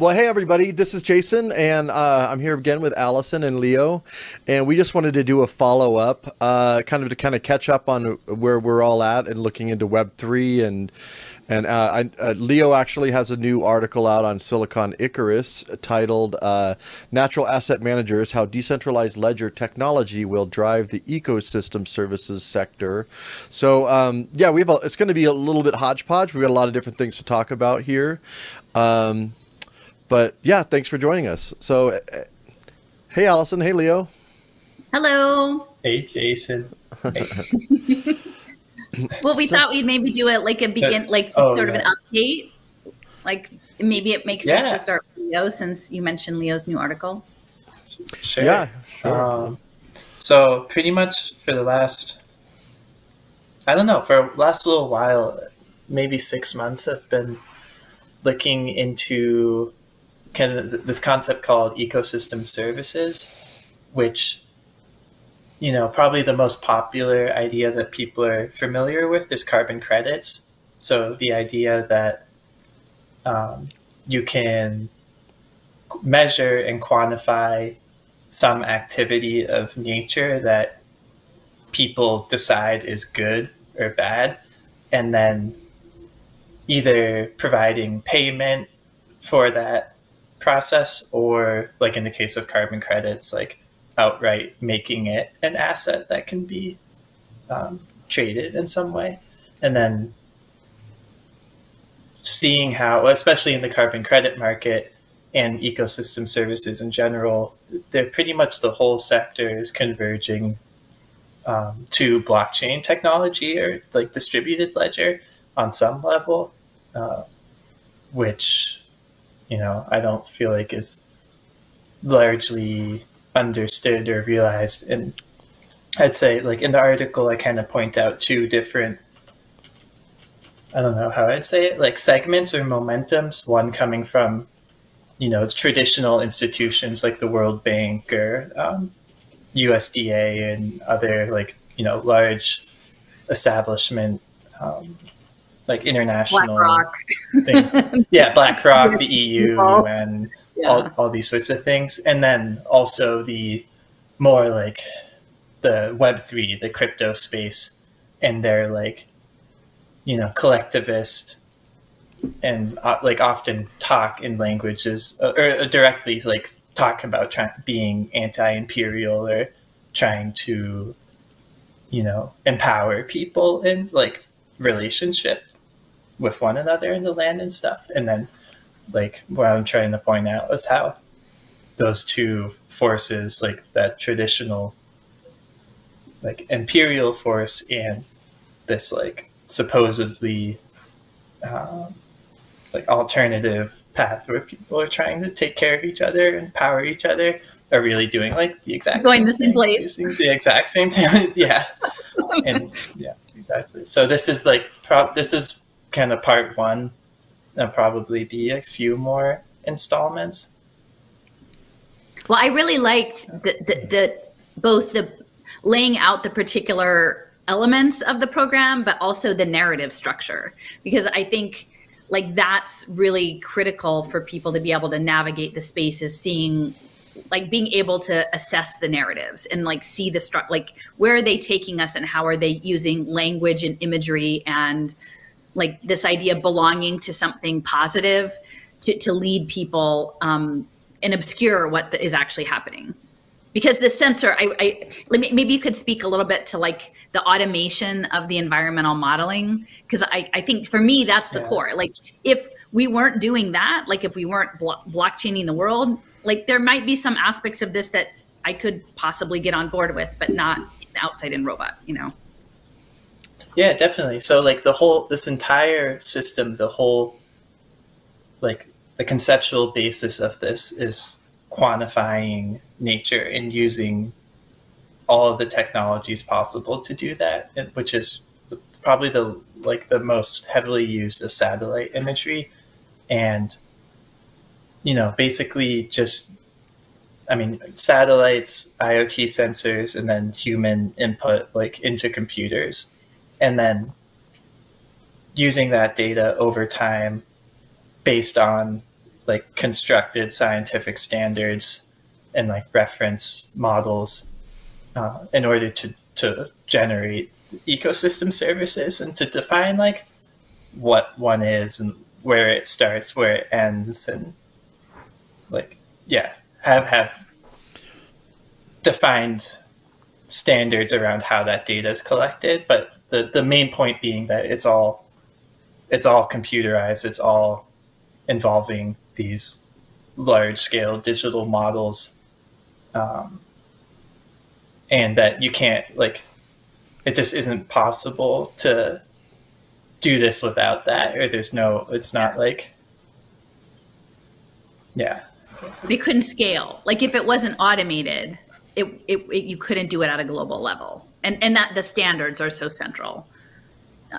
Well, hey everybody, this is Jason, and uh, I'm here again with Allison and Leo, and we just wanted to do a follow up, uh, kind of to kind of catch up on where we're all at and looking into Web three and and uh, I, uh, Leo actually has a new article out on Silicon Icarus titled uh, "Natural Asset Managers: How Decentralized Ledger Technology Will Drive the Ecosystem Services Sector." So um, yeah, we have a, it's going to be a little bit hodgepodge. We've got a lot of different things to talk about here. Um, but yeah, thanks for joining us. So, uh, hey, Allison. Hey, Leo. Hello. Hey, Jason. Hey. well, we so, thought we'd maybe do it like a begin, like just oh, sort yeah. of an update. Like maybe it makes yeah. sense to start with Leo since you mentioned Leo's new article. Sure. Yeah. Sure. Um, so pretty much for the last, I don't know, for the last little while, maybe six months, I've been looking into kind of this concept called ecosystem services, which you know probably the most popular idea that people are familiar with is carbon credits. So the idea that um, you can measure and quantify some activity of nature that people decide is good or bad, and then either providing payment for that process or like in the case of carbon credits like outright making it an asset that can be um, traded in some way. And then seeing how especially in the carbon credit market and ecosystem services in general they're pretty much the whole sector is converging um, to blockchain technology or like distributed ledger on some level uh, which you know, I don't feel like is largely understood or realized. And I'd say, like in the article, I kind of point out two different, I don't know how I'd say it, like segments or momentums. One coming from, you know, traditional institutions like the World Bank or um, USDA and other like you know large establishment um, like international BlackRock. things. Yeah, BlackRock, the EU, and yeah. all, all these sorts of things. And then also the more like the Web3, the crypto space, and their like, you know, collectivist and uh, like often talk in languages uh, or directly like talk about trying being anti-imperial or trying to you know empower people in like relationship with one another in the land and stuff. And then, like, what I'm trying to point out is how those two forces, like that traditional, like imperial force and this like supposedly um, like alternative path where people are trying to take care of each other and power each other are really doing like the exact going the same place. the exact same time yeah. And yeah exactly. So this is like pro- this is kind of part one. There'll probably be a few more installments. Well, I really liked the, the, the both the laying out the particular elements of the program, but also the narrative structure, because I think like that's really critical for people to be able to navigate the spaces, seeing like being able to assess the narratives and like see the stru- like where are they taking us and how are they using language and imagery and like this idea of belonging to something positive to, to lead people um, and obscure what the, is actually happening. Because the sensor I, I maybe you could speak a little bit to like the automation of the environmental modeling because I, I think for me that's the yeah. core. Like if we weren't doing that like if we weren't blo- blockchaining the world like there might be some aspects of this that i could possibly get on board with but not outside in robot you know yeah, definitely. So like the whole this entire system, the whole like the conceptual basis of this is quantifying nature and using all of the technologies possible to do that, which is probably the like the most heavily used is satellite imagery and you know basically just I mean, satellites, IoT sensors, and then human input like into computers and then using that data over time based on like constructed scientific standards and like reference models uh, in order to to generate ecosystem services and to define like what one is and where it starts, where it ends, and like yeah, have have defined standards around how that data is collected. But the the main point being that it's all it's all computerized. It's all involving these large scale digital models, um, and that you can't like it just isn't possible to do this without that or there's no it's not like yeah. They couldn't scale. Like if it wasn't automated it, it, it, you couldn't do it at a global level and and that the standards are so central uh,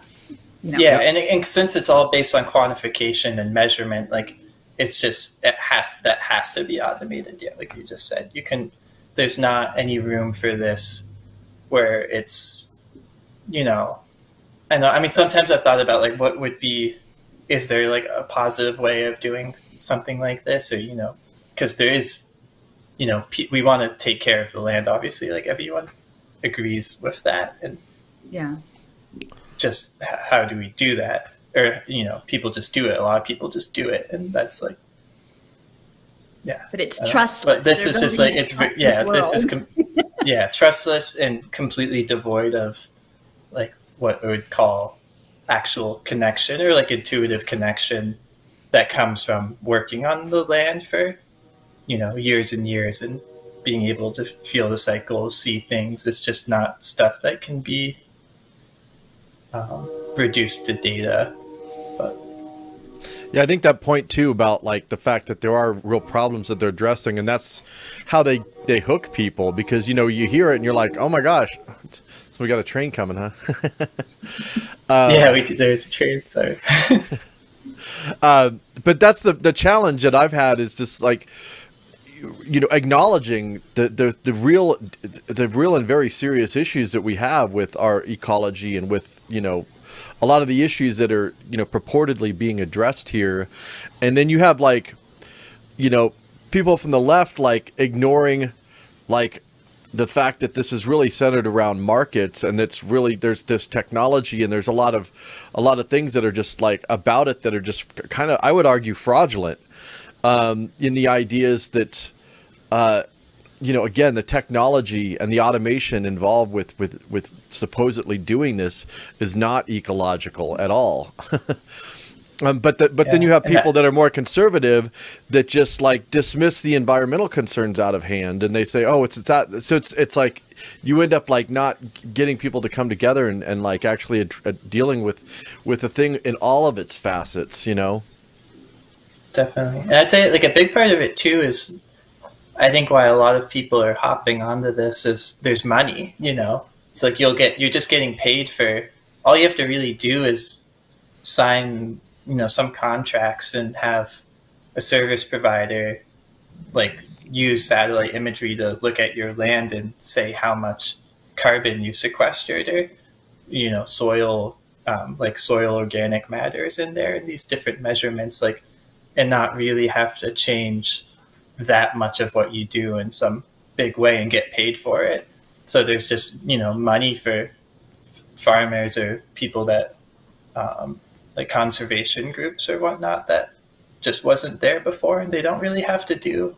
know? yeah and, and since it's all based on quantification and measurement like it's just it has that has to be automated yeah like you just said you can there's not any room for this where it's you know I know. I mean, sometimes I've thought about like what would be, is there like a positive way of doing something like this, or you know, because there is, you know, we want to take care of the land. Obviously, like everyone agrees with that, and yeah, just how do we do that? Or you know, people just do it. A lot of people just do it, and that's like, yeah. But it's trustless. But this is just like it's yeah. This is com- yeah trustless and completely devoid of like what we would call actual connection or like intuitive connection that comes from working on the land for you know years and years and being able to feel the cycles see things it's just not stuff that can be um, reduced to data but yeah i think that point too about like the fact that there are real problems that they're addressing and that's how they they hook people because you know you hear it and you're like oh my gosh so we got a train coming, huh? uh, yeah, we there's a train. Sorry. uh, but that's the the challenge that I've had is just like you know acknowledging the, the the real the real and very serious issues that we have with our ecology and with you know a lot of the issues that are you know purportedly being addressed here. And then you have like you know people from the left like ignoring like the fact that this is really centered around markets and it's really there's this technology and there's a lot of a lot of things that are just like about it that are just kind of I would argue fraudulent um, in the ideas that uh, you know again the technology and the automation involved with with with supposedly doing this is not ecological at all. Um, but the, but yeah. then you have people that, that, are more conservative that just like dismiss the environmental concerns out of hand, and they say, "Oh, it's it's that." So it's it's like you end up like not getting people to come together and, and like actually dealing with with the thing in all of its facets. You know. Definitely, and I'd say like a big part of it too is, I think why a lot of people are hopping onto this is there's money. You know, it's like you'll get you're just getting paid for all you have to really do is sign you know some contracts and have a service provider like use satellite imagery to look at your land and say how much carbon you sequestered or you know soil um, like soil organic matters in there and these different measurements like and not really have to change that much of what you do in some big way and get paid for it so there's just you know money for farmers or people that um, like conservation groups or whatnot that just wasn't there before and they don't really have to do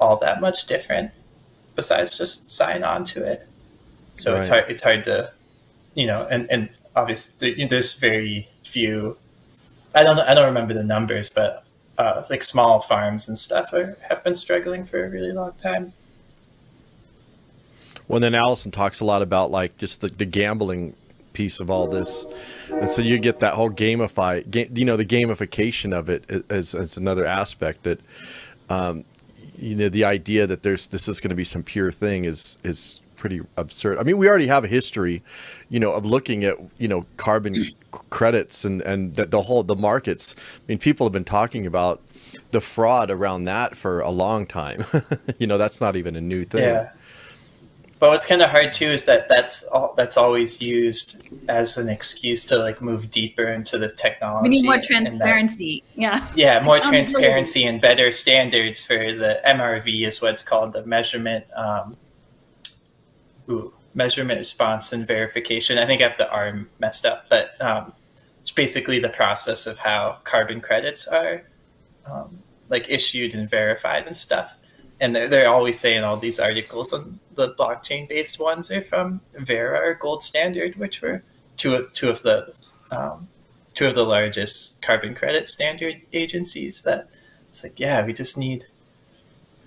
all that much different besides just sign on to it so right. it's hard it's hard to you know and and obviously there's very few i don't i don't remember the numbers but uh, like small farms and stuff are, have been struggling for a really long time. Well then allison talks a lot about like just the, the gambling piece of all this. And so you get that whole gamify ga- you know the gamification of it as, as another aspect that um, you know the idea that there's this is going to be some pure thing is is pretty absurd i mean we already have a history you know of looking at you know carbon credits and and the, the whole the markets i mean people have been talking about the fraud around that for a long time you know that's not even a new thing yeah but what's kind of hard too is that that's all that's always used as an excuse to like move deeper into the technology. We need more transparency. That, yeah. Yeah, more transparency and better standards for the MRV is what's called the measurement. Um, ooh, measurement response and verification. I think I have the R messed up, but um, it's basically the process of how carbon credits are um, like issued and verified and stuff and they're, they're always saying all these articles on the blockchain based ones are from Verra or Gold Standard, which were two of, two of the um, two of the largest carbon credit standard agencies. That it's like, yeah, we just need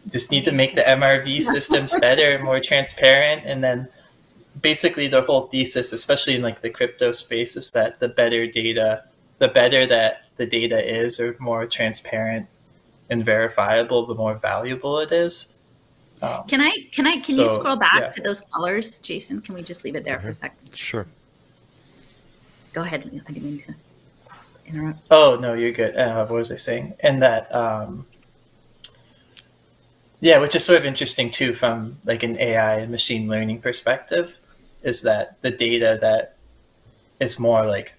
just need to make the MRV systems better and more transparent, and then basically the whole thesis, especially in like the crypto space, is that the better data, the better that the data is, or more transparent and verifiable, the more valuable it is. Um, can I can I can so, you scroll back yeah. to those colors, Jason? Can we just leave it there mm-hmm. for a second? Sure. Go ahead. I didn't mean to interrupt. Oh no, you're good. Uh, what was I saying? And that, um, yeah, which is sort of interesting too, from like an AI and machine learning perspective, is that the data that is more like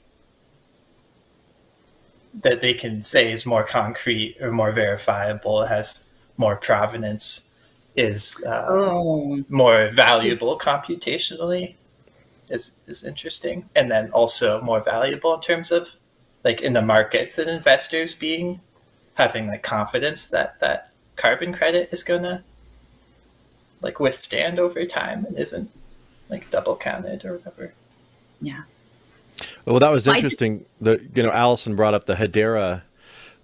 that they can say is more concrete or more verifiable, has more provenance, is uh, oh. more valuable computationally, is is interesting, and then also more valuable in terms of like in the markets and investors being having like confidence that that carbon credit is gonna like withstand over time and isn't like double counted or whatever. Yeah. Well, that was interesting. The you know Allison brought up the Hedera,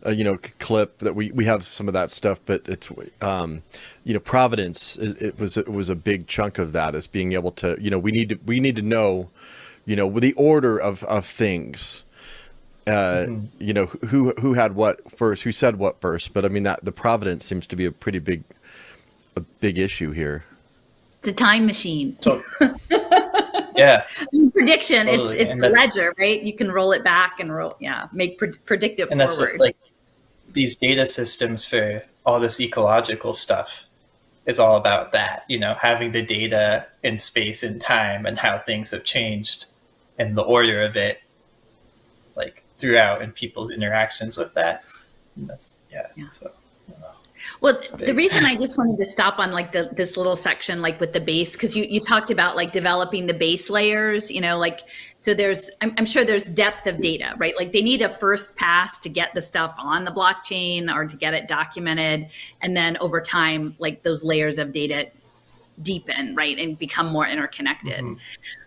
uh, you know, clip that we we have some of that stuff, but it's um, you know Providence it was it was a big chunk of that is being able to you know we need to we need to know you know the order of of things. Uh, mm-hmm. you know who who had what first, who said what first, but I mean that the providence seems to be a pretty big a big issue here. It's a time machine. So, yeah. prediction. Totally. It's it's the ledger, right? You can roll it back and roll. Yeah, make pre- predictive. And forward. that's like these data systems for all this ecological stuff is all about that. You know, having the data in space and time and how things have changed and the order of it, like throughout and people's interactions with that. And that's yeah. yeah. So. Well, the reason I just wanted to stop on like the this little section, like with the base, because you you talked about like developing the base layers, you know, like so there's I'm, I'm, sure there's depth of data, right? Like they need a first pass to get the stuff on the blockchain or to get it documented, and then over time, like those layers of data deepen, right, and become more interconnected. Mm-hmm.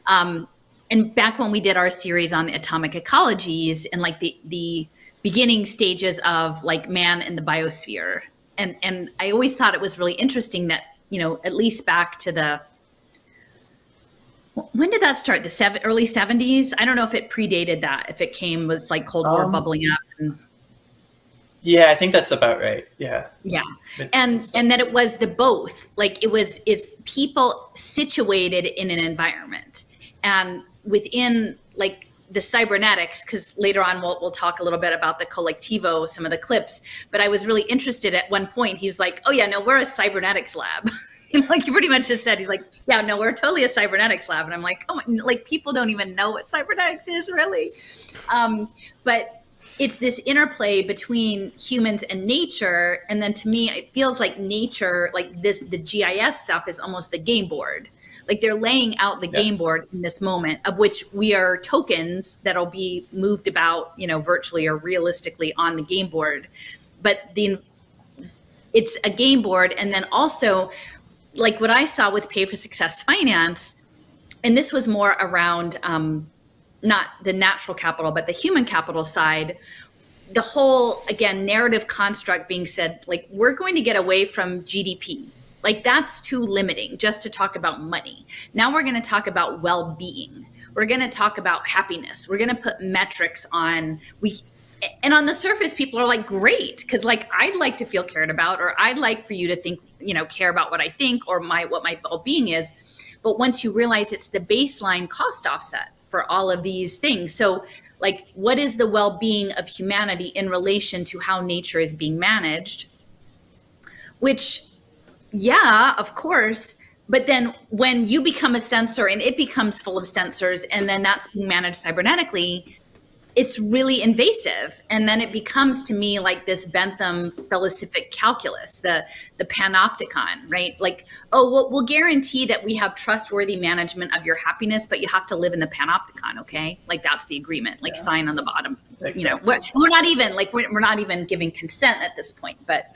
Um, and back when we did our series on the atomic ecologies and like the the beginning stages of like man in the biosphere and and I always thought it was really interesting that you know at least back to the when did that start? The seven, early seventies. I don't know if it predated that. If it came was like Cold War um, bubbling up. And, yeah, I think that's about right. Yeah. Yeah, it's, and it's, and that it was the both. Like it was, it's people situated in an environment, and within like the cybernetics because later on we'll, we'll talk a little bit about the Kolektivo some of the clips but i was really interested at one point he was like oh yeah no we're a cybernetics lab. Like you pretty much just said he's like yeah no we're totally a cybernetics lab. And i'm like oh my, like people don't even know what cybernetics is really. Um, but it's this interplay between humans and nature and then to me it feels like nature like this the gis stuff is almost the game board like they're laying out the yeah. game board in this moment of which we are tokens that'll be moved about you know virtually or realistically on the game board but the it's a game board and then also like what i saw with pay for success finance and this was more around um, not the natural capital but the human capital side the whole again narrative construct being said like we're going to get away from gdp like that's too limiting just to talk about money. Now we're going to talk about well-being. We're going to talk about happiness. We're going to put metrics on we and on the surface people are like great because like I'd like to feel cared about or I'd like for you to think, you know, care about what I think or my what my well-being is. But once you realize it's the baseline cost offset for all of these things. So like what is the well-being of humanity in relation to how nature is being managed? Which yeah, of course. but then when you become a sensor and it becomes full of sensors and then that's being managed cybernetically it's really invasive and then it becomes to me like this bentham felicific calculus the the panopticon right like oh we'll, we'll guarantee that we have trustworthy management of your happiness but you have to live in the panopticon okay like that's the agreement like yeah. sign on the bottom exactly. you know we're, we're not even like we're, we're not even giving consent at this point but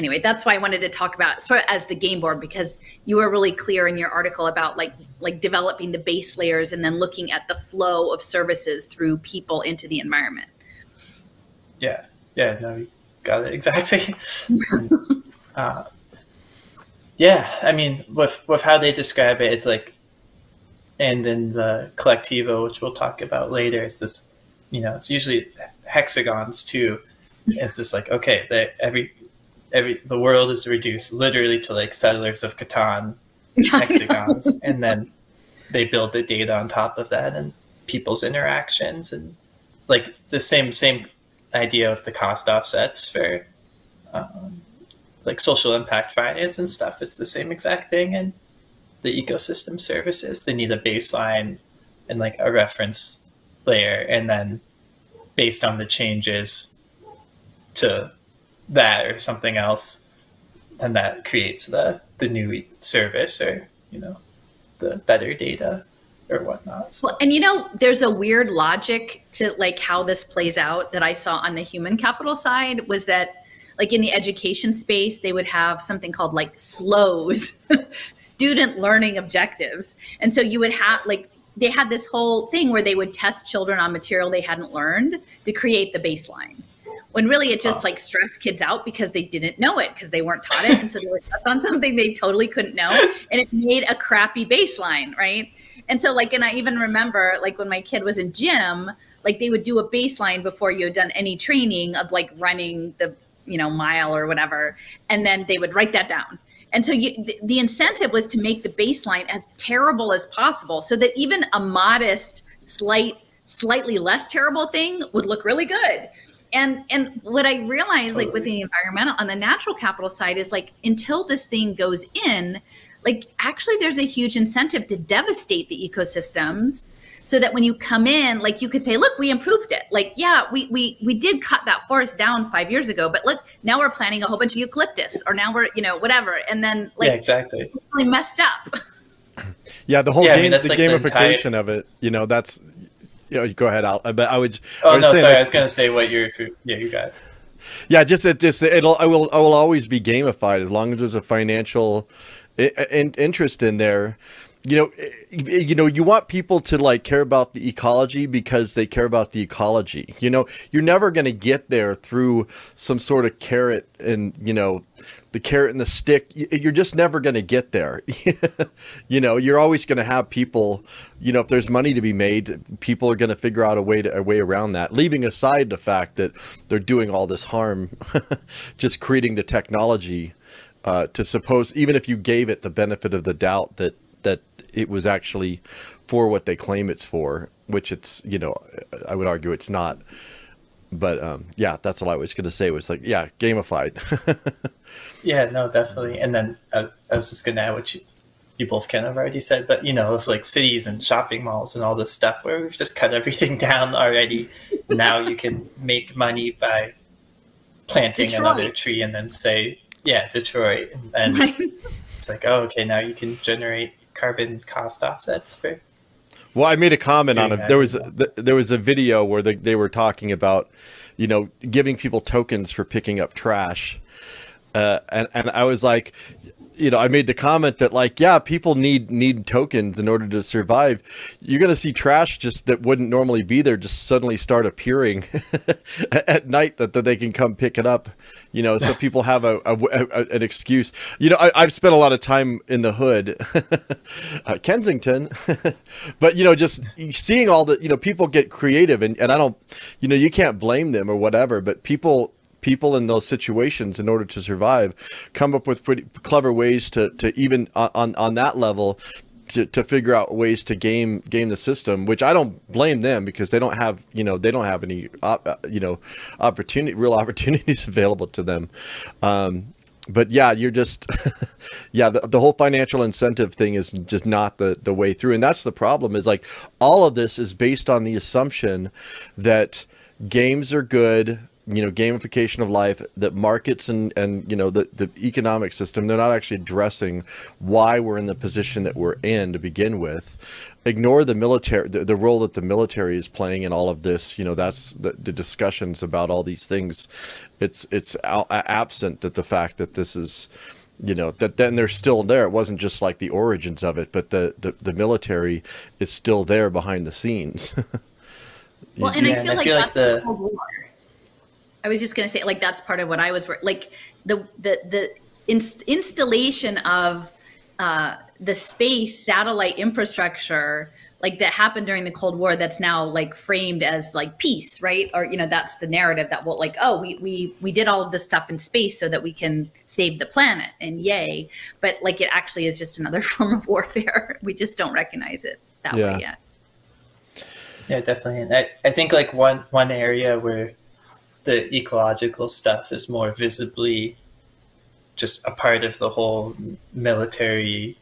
anyway, that's why I wanted to talk about sort of as the game board because you were really clear in your article about like like developing the base layers and then looking at the flow of services through people into the environment. Yeah, yeah, no, you got it exactly. uh, yeah, I mean, with with how they describe it, it's like, and in the Kolektivo, which we'll talk about later, it's this, you know, it's usually hexagons too. It's just like okay, they, every every the world is reduced literally to like settlers of Catan hexagons, and then they build the data on top of that and people's interactions and like the same same idea of the cost offsets for um, like social impact finance and stuff. It's the same exact thing, and the ecosystem services they need a baseline and like a reference layer, and then based on the changes to that or something else, and that creates the the new service or you know the better data or whatnot. So. Well, and you know, there's a weird logic to like how this plays out that I saw on the human capital side was that like in the education space, they would have something called like SLOWs, student learning objectives. And so you would have like they had this whole thing where they would test children on material they hadn't learned to create the baseline when really it just like stressed kids out because they didn't know it because they weren't taught it. And so they were taught on something they totally couldn't know and it made a crappy baseline right? And so like and i even remember like when my kid was in gym like they would do a baseline before you had done any training of like running the you know mile or whatever and then they would write that down. And so you, the incentive was to make the baseline as terrible as possible so that even a modest slight slightly less terrible thing would look really good and and what i realized totally. like with the environmental on the natural capital side is like until this thing goes in like actually there's a huge incentive to devastate the ecosystems so that when you come in like you could say look we improved it. Like yeah we we we did cut that forest down five years ago but look now we're planting a whole bunch of eucalyptus or now we're you know whatever. And then like yeah exactly. really messed up. Yeah the whole yeah, game I mean, the like gamification the entire... of it you know that's you know, go ahead. I'll, but I would. Oh I no, sorry. Like, I was going to say what you're. Yeah, you got. It. Yeah, just it. Just it'll. I will. I will always be gamified as long as there's a financial in, interest in there you know you know you want people to like care about the ecology because they care about the ecology you know you're never going to get there through some sort of carrot and you know the carrot and the stick you're just never going to get there you know you're always going to have people you know if there's money to be made people are going to figure out a way to a way around that leaving aside the fact that they're doing all this harm just creating the technology uh, to suppose even if you gave it the benefit of the doubt that that it was actually for what they claim it's for which it's you know i would argue it's not but um, yeah, that's all I was going to say was like, yeah, gamified. yeah, no, definitely. And then uh, I was just going to add what you, you both kind of already said, but you know, if like cities and shopping malls and all this stuff where we've just cut everything down already, now you can make money by planting Detroit. another tree and then say, yeah, Detroit. And right. it's like, oh, okay, now you can generate carbon cost offsets for well, I made a comment on it. There was a, there was a video where they, they were talking about, you know, giving people tokens for picking up trash, uh, and and I was like, you know, I made the comment that like, yeah, people need need tokens in order to survive. You're gonna see trash just that wouldn't normally be there just suddenly start appearing at night that, that they can come pick it up. You know, so people have a, a, a an excuse. You know, I, have spent a lot of time in the hood, uh, Kensington, but you know, just seeing all the you know people get creative and and I don't, you know, you can't blame them or whatever, but people people in those situations in order to survive come up with pretty clever ways to, to even on, on that level to, to figure out ways to game game the system which i don't blame them because they don't have you know they don't have any uh, you know opportunity real opportunities available to them um, but yeah, you're just, yeah, the, the whole financial incentive thing is just not the, the way through. And that's the problem is like all of this is based on the assumption that games are good, you know gamification of life that markets and and you know the the economic system they're not actually addressing why we're in the position that we're in to begin with. Ignore the military the, the role that the military is playing in all of this. You know that's the, the discussions about all these things. It's it's absent that the fact that this is you know that then they're still there. It wasn't just like the origins of it but the the, the military is still there behind the scenes. Well and yeah, i feel like that's like the, the cold war I was just going to say, like, that's part of what I was like the the the inst- installation of uh, the space satellite infrastructure like that happened during the cold war that's now like framed as like peace right? Or you know that's the narrative that will like oh we we we did all of this stuff in space so that we can save the planet and yay. But like it actually is just another form of warfare. We just don't recognize it that yeah. way yet. Yeah definitely. And I, I think like one one area where the ecological stuff is more visibly just a part of the whole military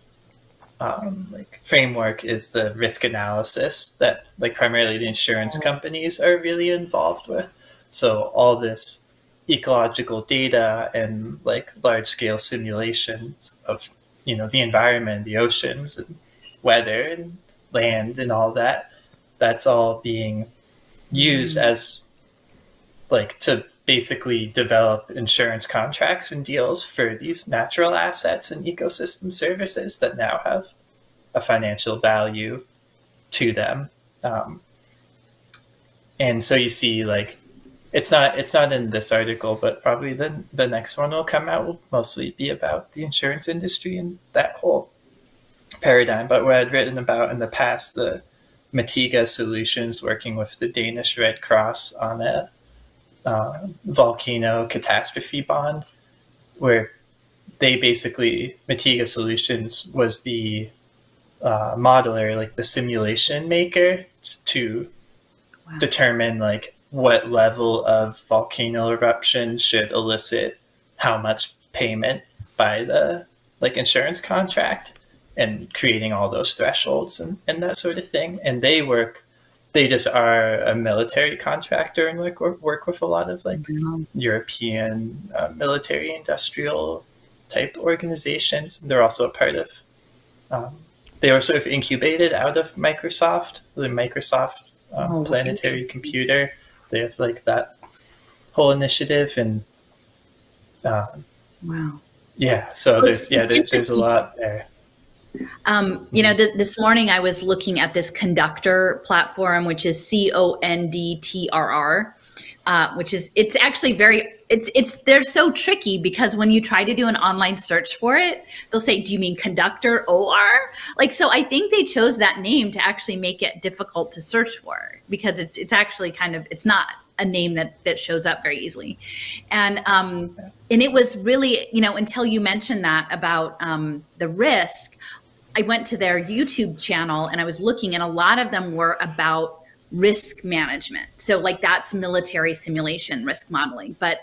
um, like framework is the risk analysis that like primarily the insurance companies are really involved with. So all this ecological data and like large scale simulations of you know the environment, the oceans and weather and land and all that, that's all being used mm-hmm. as like to basically develop insurance contracts and deals for these natural assets and ecosystem services that now have a financial value to them. Um, and so you see like it's not it's not in this article, but probably the the next one will come out will mostly be about the insurance industry and that whole paradigm. But what I'd written about in the past, the Mitiga Solutions working with the Danish Red Cross on a uh, volcano catastrophe bond, where they basically Mitiga Solutions was the uh, modeler, like the simulation maker, to wow. determine like what level of volcano eruption should elicit how much payment by the like insurance contract and creating all those thresholds and, and that sort of thing. And they work they just are a military contractor and like work with a lot of like mm-hmm. European uh, military industrial type organizations. They're also a part of. Um, they were sort of incubated out of Microsoft, the Microsoft um, oh, Planetary Computer. They have like that whole initiative and. Um, wow. Yeah. So there's yeah there, there's a lot there. Um, you know, th- this morning I was looking at this Conducttr platform, which is C O N D T R R, uh, which is it's actually very it's it's they're so tricky because when you try to do an online search for it, they'll say, "Do you mean conductor OR?" Like, so I think they chose that name to actually make it difficult to search for because it's it's actually kind of it's not a name that that shows up very easily, and um, and it was really you know until you mentioned that about um, the risk. I went to their YouTube channel and I was looking, and a lot of them were about risk management. So, like, that's military simulation risk modeling. But,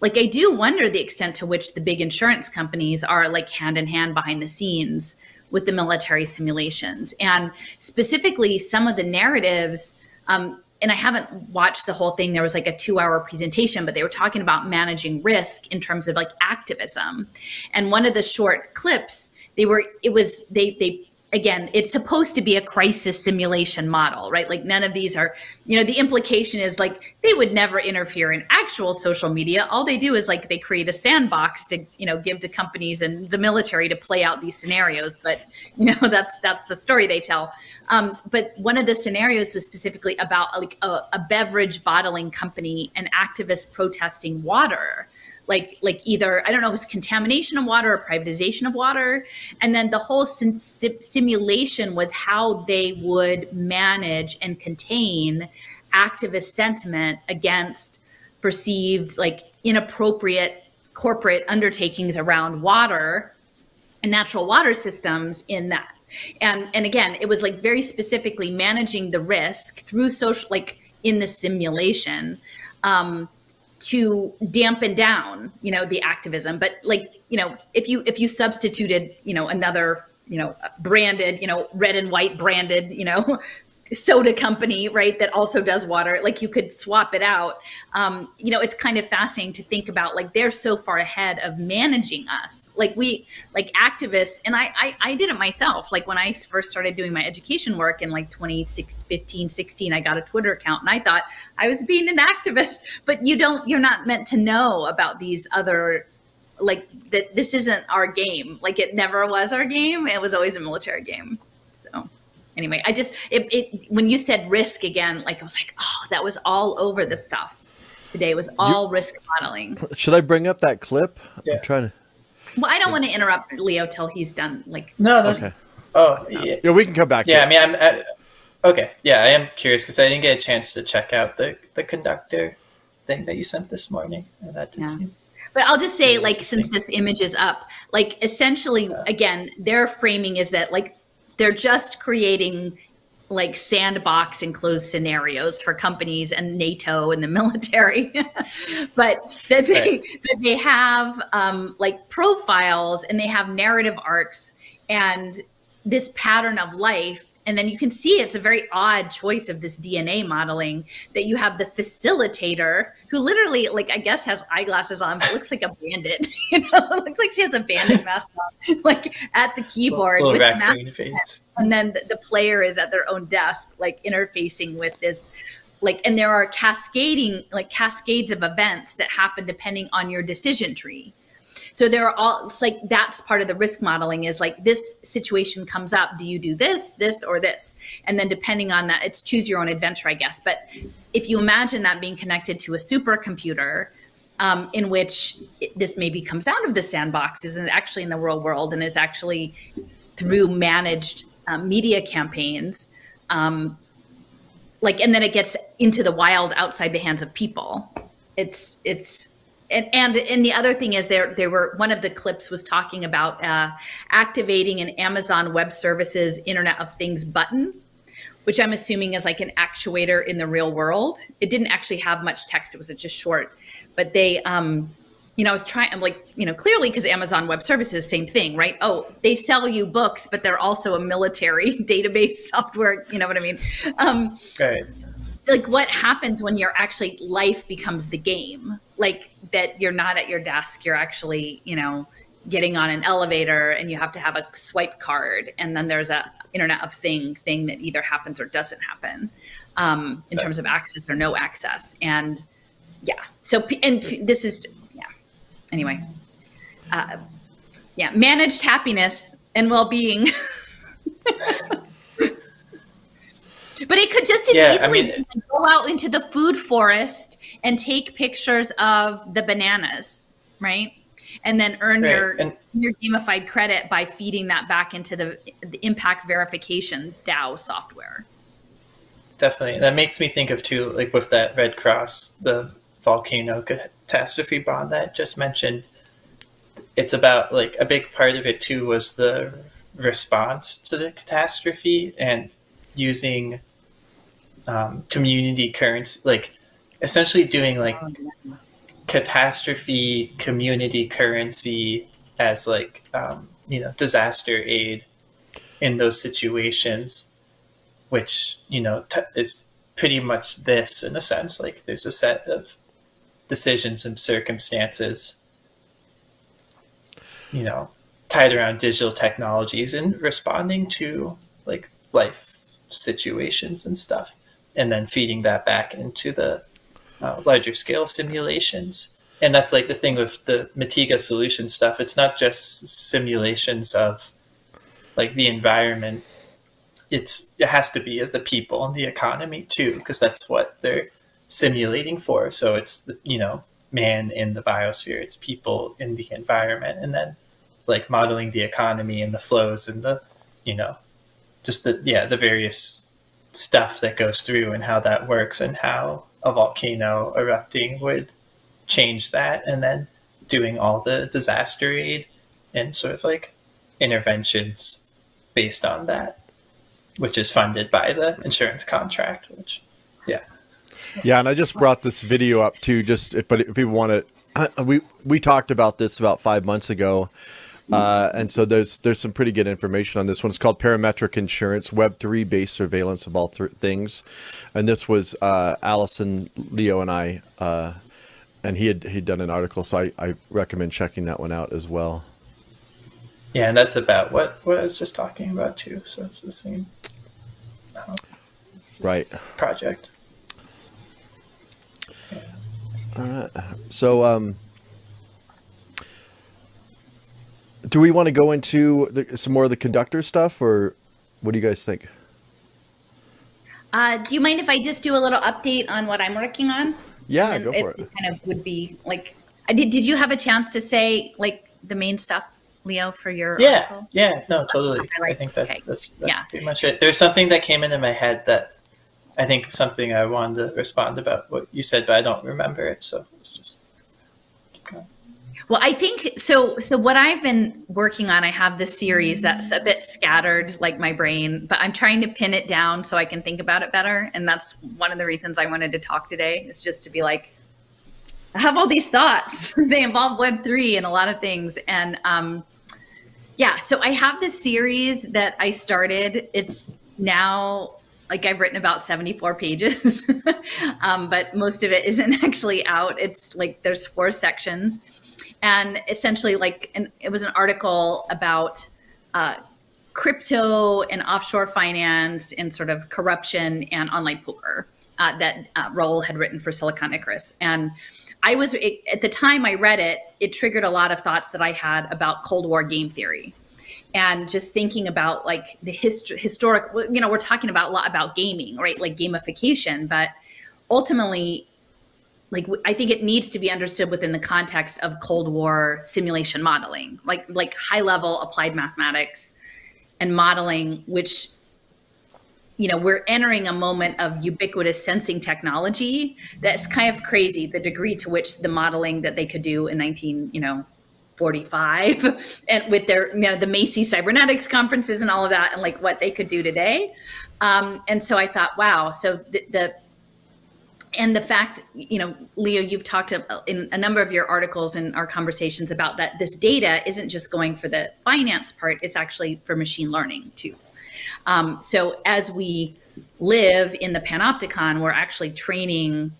like, I do wonder the extent to which the big insurance companies are like hand in hand behind the scenes with the military simulations. And specifically, some of the narratives, um, and I haven't watched the whole thing. There was like a two hour presentation, but they were talking about managing risk in terms of like activism. And one of the short clips they were it was they they again it's supposed to be a crisis simulation model right? Like none of these are you know the implication is like they would never interfere in actual social media. All they do is like they create a sandbox to you know give to companies and the military to play out these scenarios. But you know that's that's the story they tell. Um, but one of the scenarios was specifically about like a, a beverage bottling company and activists protesting water like like either I don't know if it's contamination of water or privatization of water, and then the whole sim- simulation was how they would manage and contain activist sentiment against perceived like inappropriate corporate undertakings around water and natural water systems in that. And and again it was like very specifically managing the risk through social like in the simulation. Um, to dampen down you know the activism. But like you know if you if you substituted you know another you know branded you know red and white branded you know soda company, right, that also does water. Like you could swap it out. Um, you know, it's kind of fascinating to think about. Like they're so far ahead of managing us. Like we, like activists, and I, I, I did it myself. Like when I first started doing my education work in like 2015, 16, I got a Twitter account, and I thought I was being an activist. But you don't. You're not meant to know about these other like that this isn't our game like it never was our game it was always a military game so anyway, I just it, it when you said risk again, like I was like, oh, that was all over the stuff today. It was all you, risk modeling. Should I bring up that clip? Yeah. I'm trying to. Well, I don't want to interrupt Leo till he's done. Like no, that's okay. Oh, yeah. yeah. We can come back. Yeah, I mean, I'm I, okay. Yeah, I am curious because I didn't get a chance to check out the the Conducttr thing that you sent this morning, and that did yeah. seem but I'll just say, like, since this image is up, like, essentially, again, their framing is that, like, they're just creating like sandbox enclosed scenarios for companies and NATO and the military, but that they that they have um, like profiles and they have narrative arcs and this pattern of life and then you can see it's a very odd choice of this DNA modeling that you have the facilitator who literally, like, I guess has eyeglasses on, but looks like a bandit. you know, it looks like she has a bandit mask on, like at the keyboard with the mask face. And then the, the player is at their own desk, like interfacing with this like and there are cascading like cascades of events that happen depending on your decision tree so there are all it's like that's part of the risk modeling is like this situation comes up. Do you do this, this, or this? And then depending on that, it's choose your own adventure, I guess. But if you imagine that being connected to a supercomputer, um, in which it, this maybe comes out of the sandbox, isn't actually in the real world and is actually through managed um, media campaigns. Um, like, and then it gets into the wild outside the hands of people. It's, it's, and, and and the other thing is there there were one of the clips was talking about uh, activating an Amazon Web Services Internet of Things button, which I'm assuming is like an actuator in the real world. It didn't actually have much text; it was just short. But they, um, you know, I was trying. I'm like, you know, clearly because Amazon Web Services, same thing, right? Oh, they sell you books, but they're also a military database software. You know what I mean? Um, right like what happens when you're actually life becomes the game like that you're not at your desk you're actually you know getting on an elevator and you have to have a swipe card and then there's a internet of thing thing that either happens or doesn't happen um, in so. terms of access or no access. And yeah. So and this is yeah. Anyway. Uh, yeah. Managed happiness and well-being But it could just as yeah, easily I mean, go out into the food forest and take pictures of the bananas, right? And then earn right. your and, your gamified credit by feeding that back into the, the impact verification DAO software. Definitely, that makes me think of too, like with that Red Cross, the volcano catastrophe bond that I just mentioned. It's about like a big part of it too was the response to the catastrophe and using um, community currency, like essentially doing like catastrophe community currency as like um, you know disaster aid in those situations, which you know t- is pretty much this in a sense. Like there's a set of decisions and circumstances, you know, tied around digital technologies and responding to like life situations and stuff and then feeding that back into the uh, larger scale simulations. And that's like the thing with the Mitiga solution stuff. It's not just simulations of like the environment. It's it has to be of the people and the economy too, because that's what they're simulating for. So it's the, you know man in the biosphere, it's people in the environment, and then like modeling the economy and the flows and the you know just the yeah the various stuff that goes through and how that works and how a volcano erupting would change that and then doing all the disaster aid and sort of like interventions based on that which is funded by the insurance contract which yeah. Yeah, and I just brought this video up too, just if, but if people want to, we we talked about this about five months ago, uh, and so there's there's some pretty good information on this one. It's called Parametric Insurance Web three based surveillance of all th- things, and this was uh, Allison, Leo, and I, uh, and he had he'd done an article, so I, I recommend checking that one out as well. Yeah, and that's about what what I was just talking about too. So it's the same. Uh, right. Project. All right. So, um, do we want to go into the, some more of the Conducttr stuff, or what do you guys think? Uh, do you mind if I just do a little update on what I'm working on? Yeah, go for it. It kind of would be like, did did you have a chance to say like the main stuff, Leo, for your yeah article? yeah no totally. I, like, I think that's okay. that's that's yeah. pretty much it. There's something that came into my head that I think something I wanted to respond about what you said, but I don't remember it. So it's just well, I think so. So what I've been working on, I have this series that's a bit scattered, like my brain, but I'm trying to pin it down so I can think about it better. And that's one of the reasons I wanted to talk today is just to be like, I have all these thoughts. they involve Web three and a lot of things, and um, yeah. So I have this series that I started. It's now like I've written about 74 pages, um, but most of it isn't actually out. It's like there's four sections, and essentially, like, and it was an article about uh, crypto and offshore finance and sort of corruption and online poker uh, that uh, Raoul had written for Silicon Icarus, and. I was at the time I read it, it triggered a lot of thoughts that I had about Cold War game theory. And just thinking about like the hist- historic you know we're talking about a lot about gaming right? Like gamification. But ultimately like i think it needs to be understood within the context of cold war simulation modeling like like high level applied mathematics and modeling which you know we're entering a moment of ubiquitous sensing technology that's kind of crazy the degree to which the modeling that they could do in 19 you know 45 and with their you know the macy cybernetics conferences and all of that and like what they could do today. Um, and so i thought wow so the, the and the fact you know leo you've talked in a number of your articles and our conversations about that this data isn't just going for the finance part it's actually for machine learning too um, so as we live in the panopticon we're actually training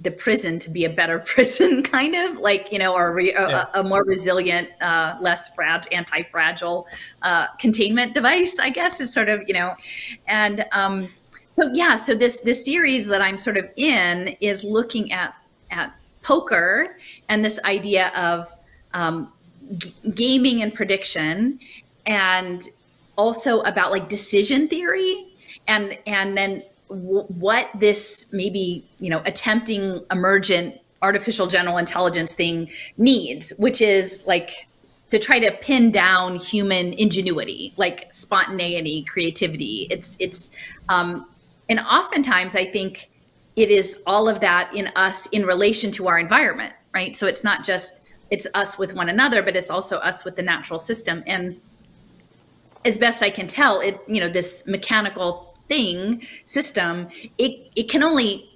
the prison to be a better prison, kind of like you know, or re, yeah. a, a, more resilient, uh, less fragile, anti-fragile uh, containment device. I guess is sort of you know, and um, so yeah. So this this series that I'm sort of in is looking at at poker and this idea of um, g- gaming and prediction, and also about like decision theory and and then what this maybe you know attempting emergent artificial general intelligence thing needs which is like to try to pin down human ingenuity like spontaneity creativity it's it's um and oftentimes i think it is all of that in us in relation to our environment right? So it's not just it's us with one another but it's also us with the natural system. And as best i can tell it you know this mechanical thing system it it can only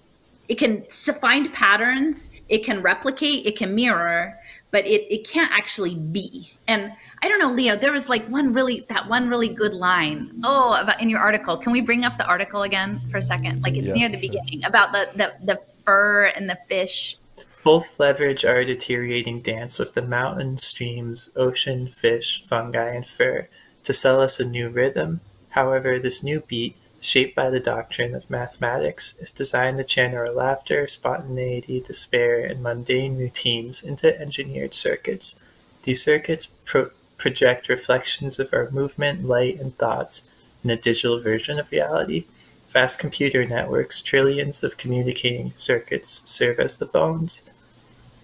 it can find patterns it can replicate it can mirror but it, it can't actually be. And i don't know leo there was like one really that one really good line oh about in your article. Can we bring up the article again for a second? Like it's yeah, near the beginning about the, the the fur and the fish. Both leverage our deteriorating dance with the mountain streams ocean fish fungi and fur to sell us a new rhythm. However this new beat shaped by the doctrine of mathematics, is designed to channel our laughter, spontaneity, despair, and mundane routines into engineered circuits. These circuits pro- project reflections of our movement, light, and thoughts in a digital version of reality. Vast computer networks, trillions of communicating circuits, serve as the bones.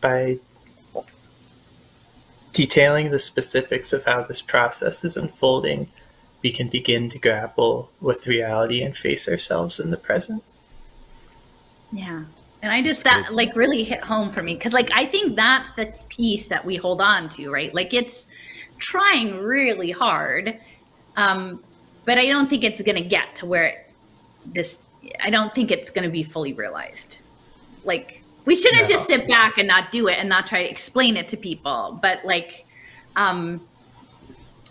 By detailing the specifics of how this process is unfolding, we can begin to grapple with reality and face ourselves in the present. Yeah. And I just that like really hit home for me because like I think that's the piece that we hold on to, right? Like it's trying really hard, um, but I don't think it's going to get to where this I don't think it's going to be fully realized. Like we shouldn't no. just sit back and not do it and not try to explain it to people. But like, um,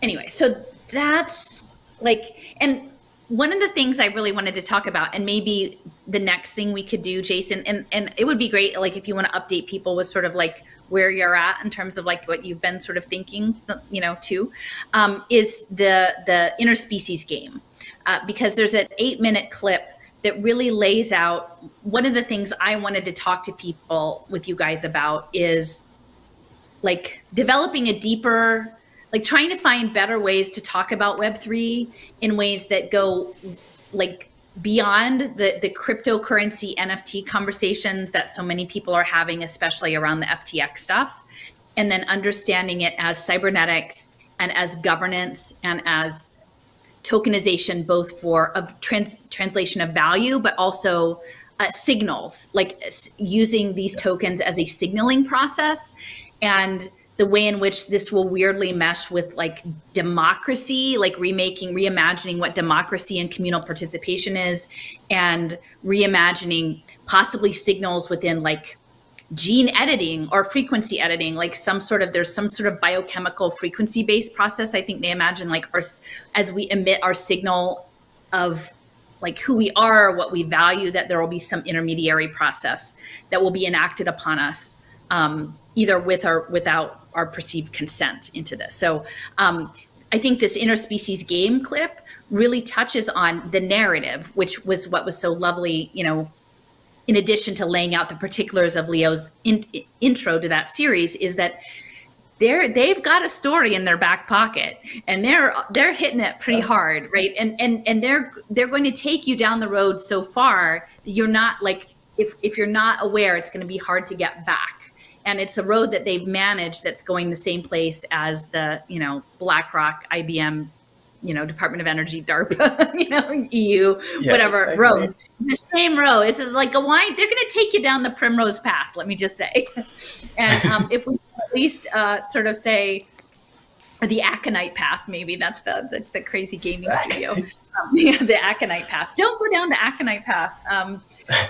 anyway, so that's like, and one of the things I really wanted to talk about, and maybe the next thing we could do, Jason, and and it would be great, like if you want to update people with sort of like where you're at in terms of like what you've been sort of thinking, you know, too, um, is the the interspecies game, uh, because there's an eight minute clip that really lays out one of the things I wanted to talk to people with you guys about is like developing a deeper like trying to find better ways to talk about web3 in ways that go like beyond the the cryptocurrency NFT conversations that so many people are having especially around the FTX stuff and then understanding it as cybernetics and as governance and as tokenization both for of trans, translation of value but also uh, signals like using these tokens as a signaling process. And the way in which this will weirdly mesh with like democracy, like remaking, reimagining what democracy and communal participation is, and reimagining possibly signals within like gene editing or frequency editing like some sort of there's some sort of biochemical frequency based process i think they imagine like our as we emit our signal of like who we are what we value that there will be some intermediary process that will be enacted upon us um, either with or without our perceived consent into this. So um, I think this interspecies game clip really touches on the narrative, which was what was so lovely, you know, in addition to laying out the particulars of Leo's in, intro to that series, is that they're they've got a story in their back pocket and they're they're hitting it pretty hard right? And and and they're they're going to take you down the road so far that you're not like if if you're not aware it's going to be hard to get back and it's a road that they've managed that's going the same place as the you know BlackRock, IBM, you know Department of Energy, DARPA, you know EU, yeah, whatever exactly. road. The same road. It's like a wine. They're going to take you down the primrose path. Let me just say. and um, if we at least uh, sort of say the aconite path, maybe that's the the, the crazy gaming studio. Um, yeah, the aconite path. Don't go down the aconite path. Um,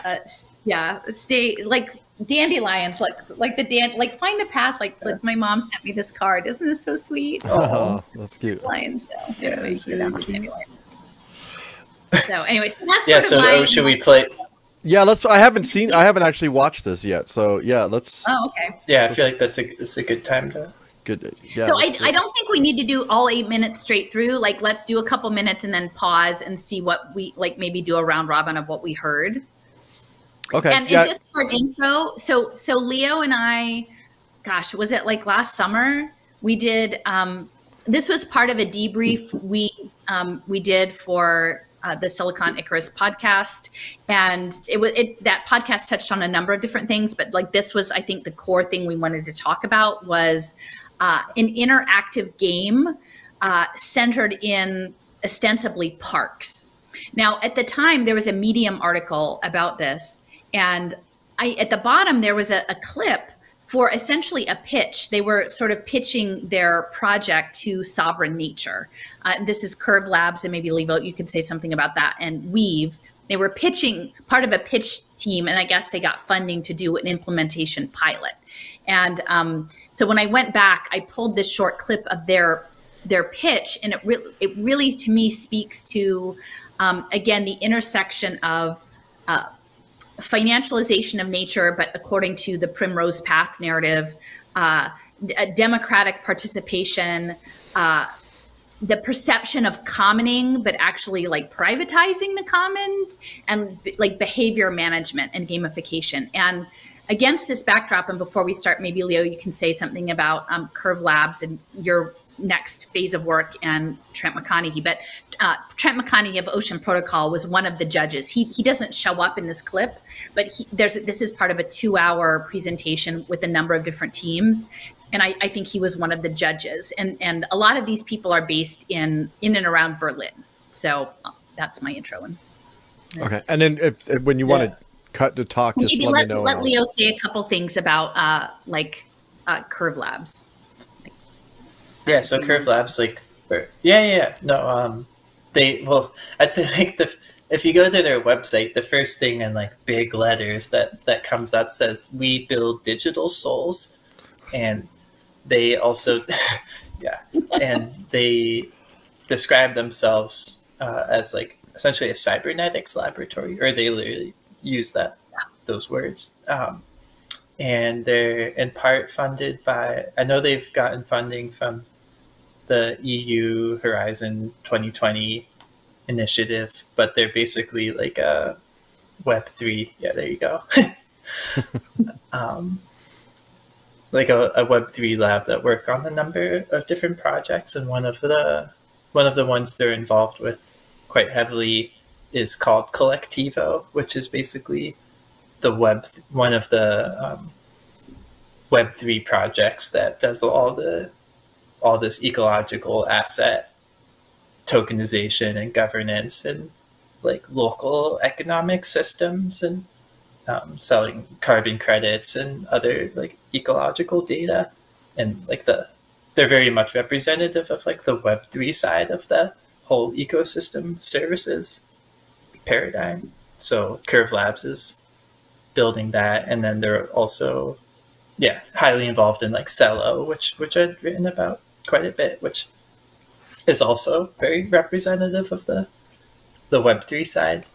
uh, yeah, stay like dandelions, like like the dan, like find the path. Like, like my mom sent me this card. Isn't this so sweet? Oh, that's cute. Lions. So yeah, that's anyway. So anyway, so that's yeah. so my, oh, should we play? Yeah, let's. I haven't seen. I haven't actually watched this yet. So yeah, let's. Oh, okay. Yeah, I feel like that's a it's a good time to. Good. Yeah, so I, I don't think we need to do all eight minutes straight through. Like, let's do a couple minutes and then pause and see what we like. Maybe do a round robin of what we heard. Okay. And, yeah. just for an intro, so so Leo and I, gosh, was it like last summer? We did. Um, this was part of a debrief we um, we did for uh, the Silicon Icarus podcast, and it was it that podcast touched on a number of different things, but like this was, I think, the core thing we wanted to talk about was uh, an interactive game uh, centered in ostensibly parks. Now, at the time, there was a Medium article about this, and I, at the bottom, there was a, a clip for essentially a pitch. They were sort of pitching their project to Sovereign Nature. Uh, this is Curve Labs, and maybe Levo, you could say something about that. And Weave, they were pitching part of a pitch team, and I guess they got funding to do an implementation pilot. And um, so when I went back, I pulled this short clip of their their pitch, and it really it really to me speaks to um, again the intersection of uh, financialization of nature, but according to the Primrose Path narrative, uh, democratic participation, uh, the perception of commoning, but actually like privatizing the commons, and like behavior management and gamification. And against this backdrop, and before we start, maybe Leo, you can say something about um, Curve Labs and your next phase of work and Trent McConaghy. But uh, Trent McConaghy of Ocean Protocol was one of the judges. He, he doesn't show up in this clip, but he, there's this is part of a two hour presentation with a number of different teams. And I, I think he was one of the judges. And, and a lot of these people are based in in and around Berlin. So uh, that's my intro. And, okay. And then if, if when you yeah. want to cut to talk, just Maybe let, let, let Leo say a couple things about uh, like uh, Curve Labs. Yeah, so Curve Labs, like, yeah, yeah, no, um, they well, I'd say like the if you go to their website, the first thing in like big letters that that comes up says "We build digital souls," and they also, yeah, and they describe themselves uh, as like essentially a cybernetics laboratory, or they literally use that those words. Um, and they're in part funded by. I know they've gotten funding from the EU Horizon 2020 initiative, but they're basically like a Web three. Yeah, there you go. um, like a, a Web three lab that work on a number of different projects, and one of the one of the ones they're involved with quite heavily is called Kolektivo, which is basically the web one of the um, Web three projects that does all the all this ecological asset tokenization and governance and like local economic systems and um, selling carbon credits and other like ecological data. And like the they're very much representative of like the web 3 side of the whole ecosystem services paradigm. So curve labs is building that. And then they're also yeah highly involved in like Celo which which i'd written about quite a bit which is also very representative of the the Web3 side.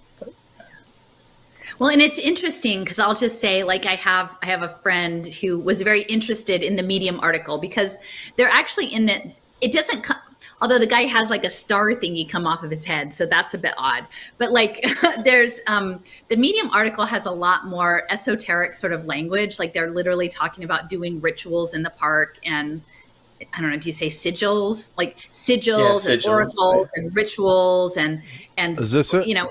Well, and it's interesting because I'll just say, like, I have I have a friend who was very interested in the Medium article because they're actually in it. It doesn't come. Although the guy has like a star thingy come off of his head, so that's a bit odd. But like, there's um, the Medium article has a lot more esoteric sort of language. Like they're literally talking about doing rituals in the park and I don't know, do you say sigils? Like sigils yeah, sigil, and oracles right. and rituals and and is this it? You know,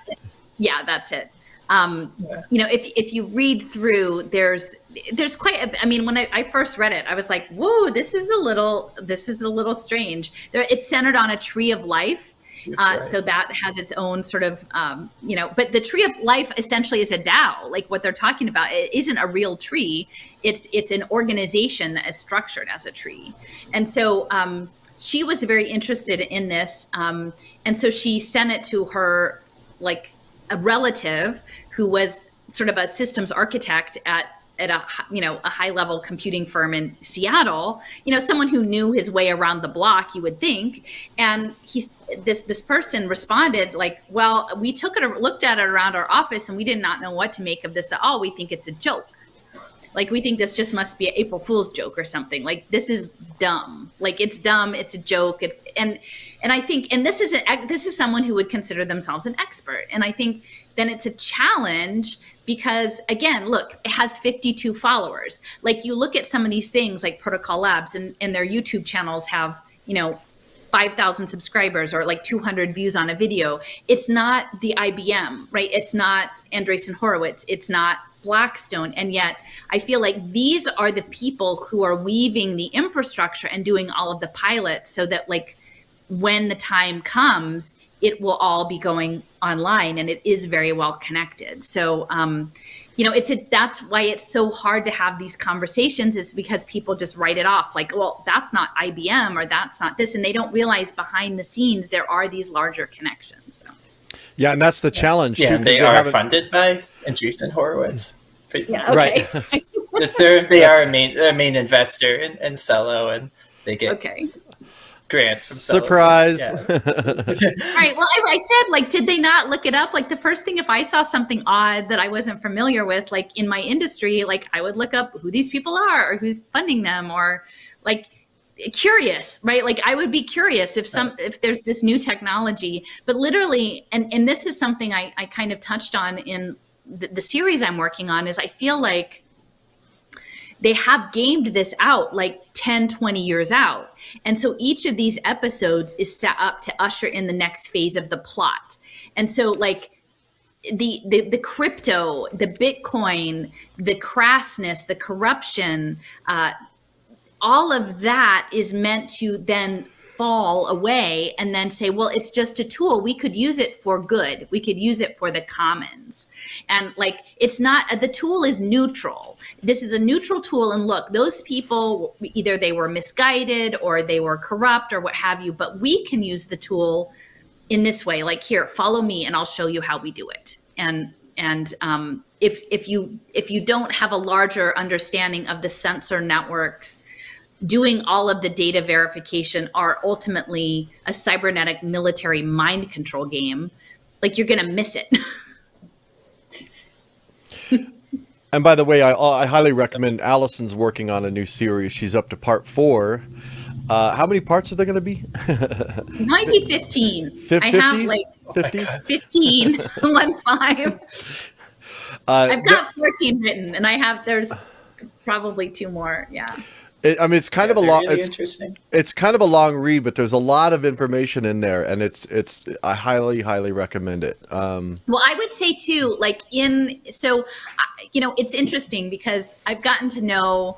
yeah, that's it. Um, yeah. You know, if if you read through, there's there's quite. A, I mean, when I, I first read it, I was like, "Whoa, this is a little this is a little strange." There, it's centered on a tree of life, uh, so that has its own sort of, um, you know, but the tree of life essentially is a DAO. Like what they're talking about, it isn't a real tree. It's it's an organization that is structured as a tree, and so um, she was very interested in this, um, and so she sent it to her like a relative who was sort of a systems architect at at a you know a high level computing firm in Seattle, you know, someone who knew his way around the block, you would think. And he's this this person responded like, "Well, we took it, looked at it around our office, and we did not know what to make of this at all. We think it's a joke." Like we think this just must be an April Fool's joke or something. Like this is dumb. Like it's dumb. It's a joke. It, and and I think and this is a, this is someone who would consider themselves an expert. And I think then it's a challenge because again look it has 52 followers like you look at some of these things like protocol labs and, and their youtube channels have you know 5000 subscribers or like 200 views on a video it's not the ibm right it's not andreessen horowitz it's not blackstone. And yet i feel like these are the people who are weaving the infrastructure and doing all of the pilots so that like when the time comes it will all be going online and it is very well connected. So um, you know it's a, that's why it's so hard to have these conversations is because people just write it off. Like well that's not ibm or that's not this. And they don't realize behind the scenes there are these larger connections so. Yeah and that's the challenge yeah too, they, they are funded by Andreessen Horowitz yeah, okay. right they're, they are a main, a main investor in, in Celo and they get okay grants. Surprise! Yeah. right. Well, I, I, said like, did they not look it up? Like the first thing, if I saw something odd that I wasn't familiar with, like in my industry, like I would look up who these people are or who's funding them, or like curious right like i would be curious if some if there's this new technology but literally and and this is something i i kind of touched on in the, the series i'm working on is i feel like they have gamed this out like 10, 20 years out. And so each of these episodes is set up to usher in the next phase of the plot. And so, like, the, the the crypto, the Bitcoin, the crassness, the corruption, uh, all of that is meant to then fall away and then say, well, it's just a tool. We could use it for good. We could use it for the commons. And like, it's not, the tool is neutral. This is a neutral tool. And look, those people, either they were misguided or they were corrupt or what have you, but we can use the tool in this way like here follow me and i'll show you how we do it and and um, if if you if you don't have a larger understanding of the sensor networks doing all of the data verification are ultimately a cybernetic military mind control game like you're gonna miss it and by the way I, I highly recommend allison's working on a new series she's up to part four uh, how many parts are there going to be? might be 15. 50? I have like 50? 15, one five. Uh, I've got 14 written and I have, there's probably two more. Yeah. It, I mean, it's kind yeah, of a long. Really it's interesting. It's kind of a long read, but there's a lot of information in there, and it's it's. I highly, highly recommend it. Um, well, I would say too, like in so, you know, it's interesting because I've gotten to know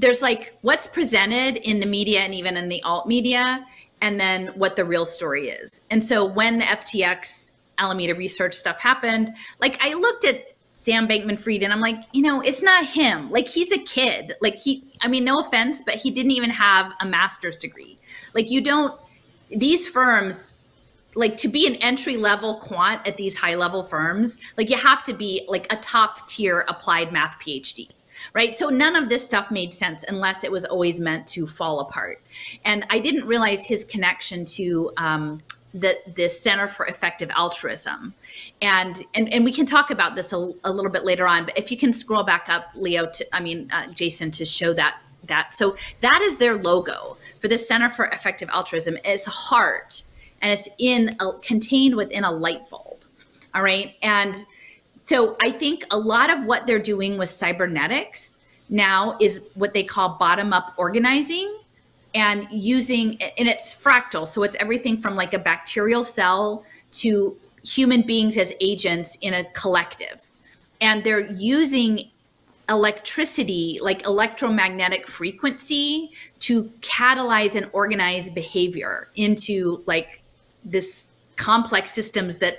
there's like what's presented in the media and even in the alt media, and then what the real story is. And so when the FTX Alameda research stuff happened, like I looked at Sam Bankman Fried and I'm like, you know, it's not him. Like he's a kid. Like he, I mean, no offense, but he didn't even have a master's degree. Like you don't, these firms, like to be an entry level quant at these high level firms, like you have to be like a top tier applied math PhD right? So none of this stuff made sense unless it was always meant to fall apart. And I didn't realize his connection to um, the the Center for Effective Altruism, and and and we can talk about this a, a little bit later on. But if you can scroll back up, Leo, to, I mean uh, Jason, to show that that so that is their logo for the Center for Effective Altruism. It's a heart, and it's in a, contained within a light bulb. All right, and so I think a lot of what they're doing with cybernetics now is what they call bottom up organizing and using and it's fractal so it's everything from like a bacterial cell to human beings as agents in a collective and they're using electricity like electromagnetic frequency to catalyze and organize behavior into like this complex systems that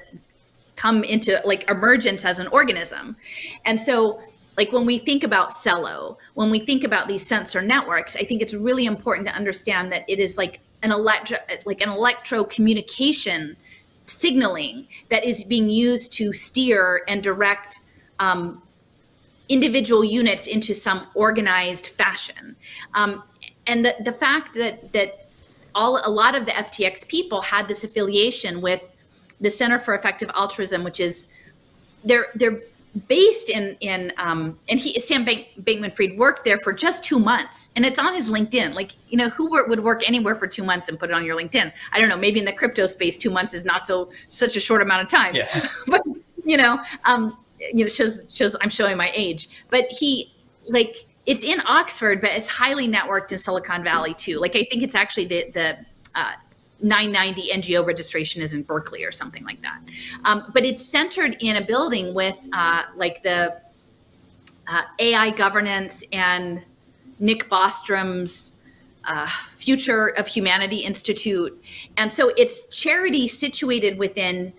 come into like emergence as an organism. And so like when we think about Celo, when we think about these sensor networks, I think it's really important to understand that it is like an electro like an electro communication signaling that is being used to steer and direct um, individual units into some organized fashion. Um, and the, the fact that that all a lot of the FTX people had this affiliation with the Center for Effective Altruism, which is they're they're based in in um, and he Sam Bank, Bankman Fried worked there for just two months, and it's on his LinkedIn. Like you know, who would work anywhere for two months and put it on your LinkedIn? I don't know. Maybe in the crypto space, two months is not so such a short amount of time. Yeah. but you know, um, you know, shows shows I'm showing my age. But he like it's in Oxford, but it's highly networked in Silicon Valley too. Like I think it's actually the the uh, 990 NGO registration is in Berkeley or something like that. Um, but it's centered in a building with uh, like the uh, AI governance and Nick Bostrom's uh, Future of Humanity Institute. And so it's charity situated within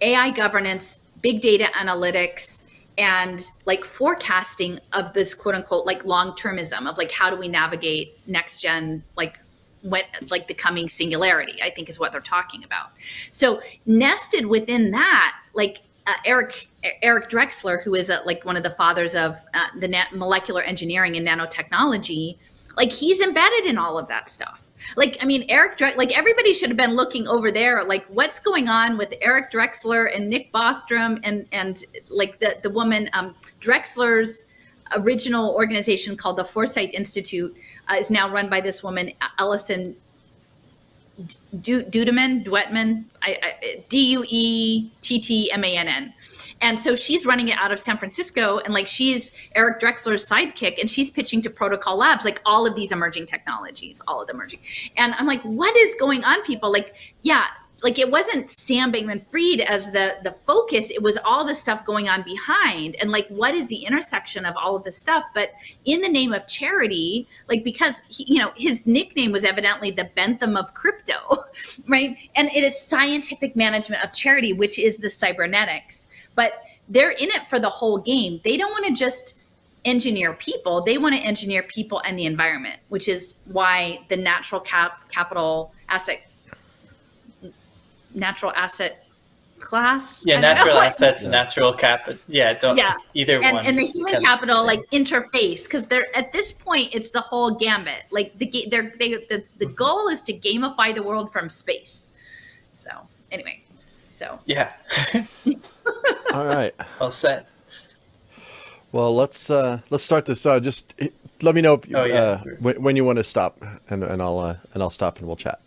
AI governance, big data analytics, and like forecasting of this quote unquote like long termism of like how do we navigate next gen like what like the coming singularity i think is what they're talking about. So nested within that like uh, eric eric drexler who is a, like one of the fathers of uh, the molecular engineering and nanotechnology like he's embedded in all of that stuff. Like i mean eric Dre- like everybody should have been looking over there like what's going on with eric drexler and nick bostrom and and like the the woman um, drexler's original organization called the foresight institute uh, is now run by this woman, Allison Duettmann, Duettmann, D U E T T M A N N. And so she's running it out of San Francisco, and like she's Eric Drexler's sidekick, and she's pitching to Protocol Labs, like all of these emerging technologies, all of them emerging. And I'm like, what is going on, people? Like, yeah, like it wasn't Sam Bankman Fried as the the focus. It was all the stuff going on behind, and like what is the intersection of all of this stuff? But in the name of charity, like because he, you know his nickname was evidently the Bentham of crypto, right? And it is scientific management of charity, which is the cybernetics. But they're in it for the whole game. They don't want to just engineer people; they want to engineer people and the environment, which is why the natural cap capital asset natural asset class. Yeah, natural assets, yeah. natural capital. Yeah, don't. Yeah, either and, one. And the human capital like interface because they're at this point it's the whole gambit. Like the they're they the, the mm-hmm. goal is to gamify the world from space. So anyway, so yeah. All right. All set. Well, let's uh let's start this. Uh, just let me know if, oh, yeah, uh, sure. when, when, you want to stop, and and I'll uh, and I'll stop and we'll chat.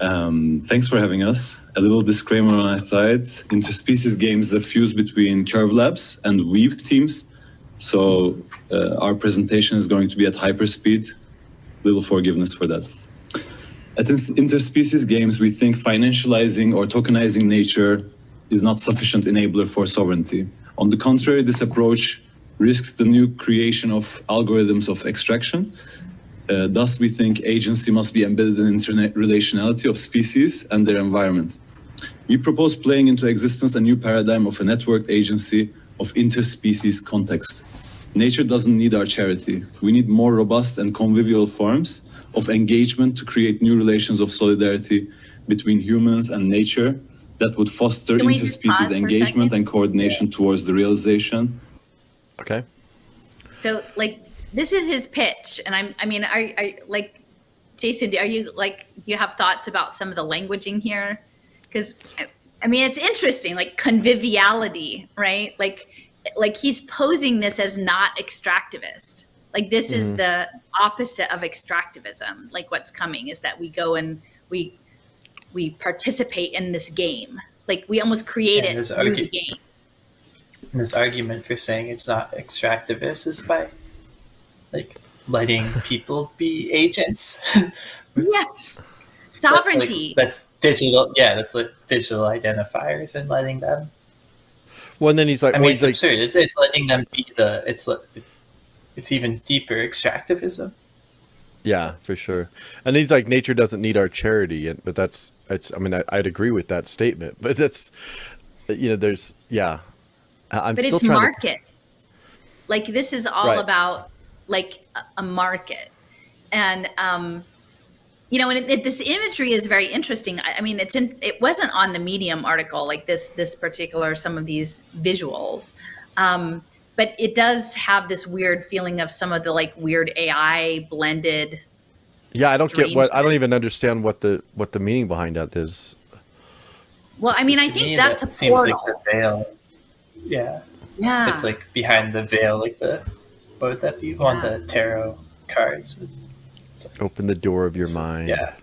Um, thanks for having us. A little disclaimer on our side: interspecies games the fuse between Curve Labs and Weave teams. So uh, our presentation is going to be at hyperspeed. Little forgiveness for that. At interspecies games, we think financializing or tokenizing nature is not sufficient enabler for sovereignty. On the contrary, this approach risks the new creation of algorithms of extraction uh, thus, we think agency must be embedded in internet relationality of species and their environment. We propose playing into existence a new paradigm of a networked agency of interspecies context. Nature doesn't need our charity. We need more robust and convivial forms of engagement to create new relations of solidarity between humans and nature that would foster interspecies engagement and coordination yeah. towards the realization. Okay. So, like, this is his pitch, and I'm. I mean, are, are like, Jason? Are you like? Do you have thoughts about some of the languaging here? Because I mean, it's interesting, like conviviality, right? Like, like he's posing this as not extractivist. Like this mm-hmm. is the opposite of extractivism. Like what's coming is that we go and we we participate in this game. Like we almost create yeah, it through argu- the game. This argument for saying it's not extractivist is by like letting people be agents. yes, sovereignty. That's, like, that's, digital. Yeah, that's like digital identifiers and letting them. Well, and then he's like, I mean, it's like, absurd. It's, it's letting them be the. It's it's even deeper extractivism. Yeah, for sure. And he's like, nature doesn't need our charity, and but that's it's. I mean, I, would agree with that statement, but that's, you know, there's yeah. I'm but it's market. To... Like this is all right. about like a market. And, um, you know, and it, it, this imagery is very interesting. I, I, mean, it's in, it wasn't on the Medium article, like this, this particular, some of these visuals. Um, but it does have this weird feeling of some of the like weird AI blended. Yeah, I don't get what I don't even understand what the what the meaning behind that is. Well, I mean, I think that's that a seems portal. like the veil. Yeah. Yeah. It's like behind the veil, like the what would that be? Yeah. On the tarot cards. Like, Open the door of your mind. Yeah,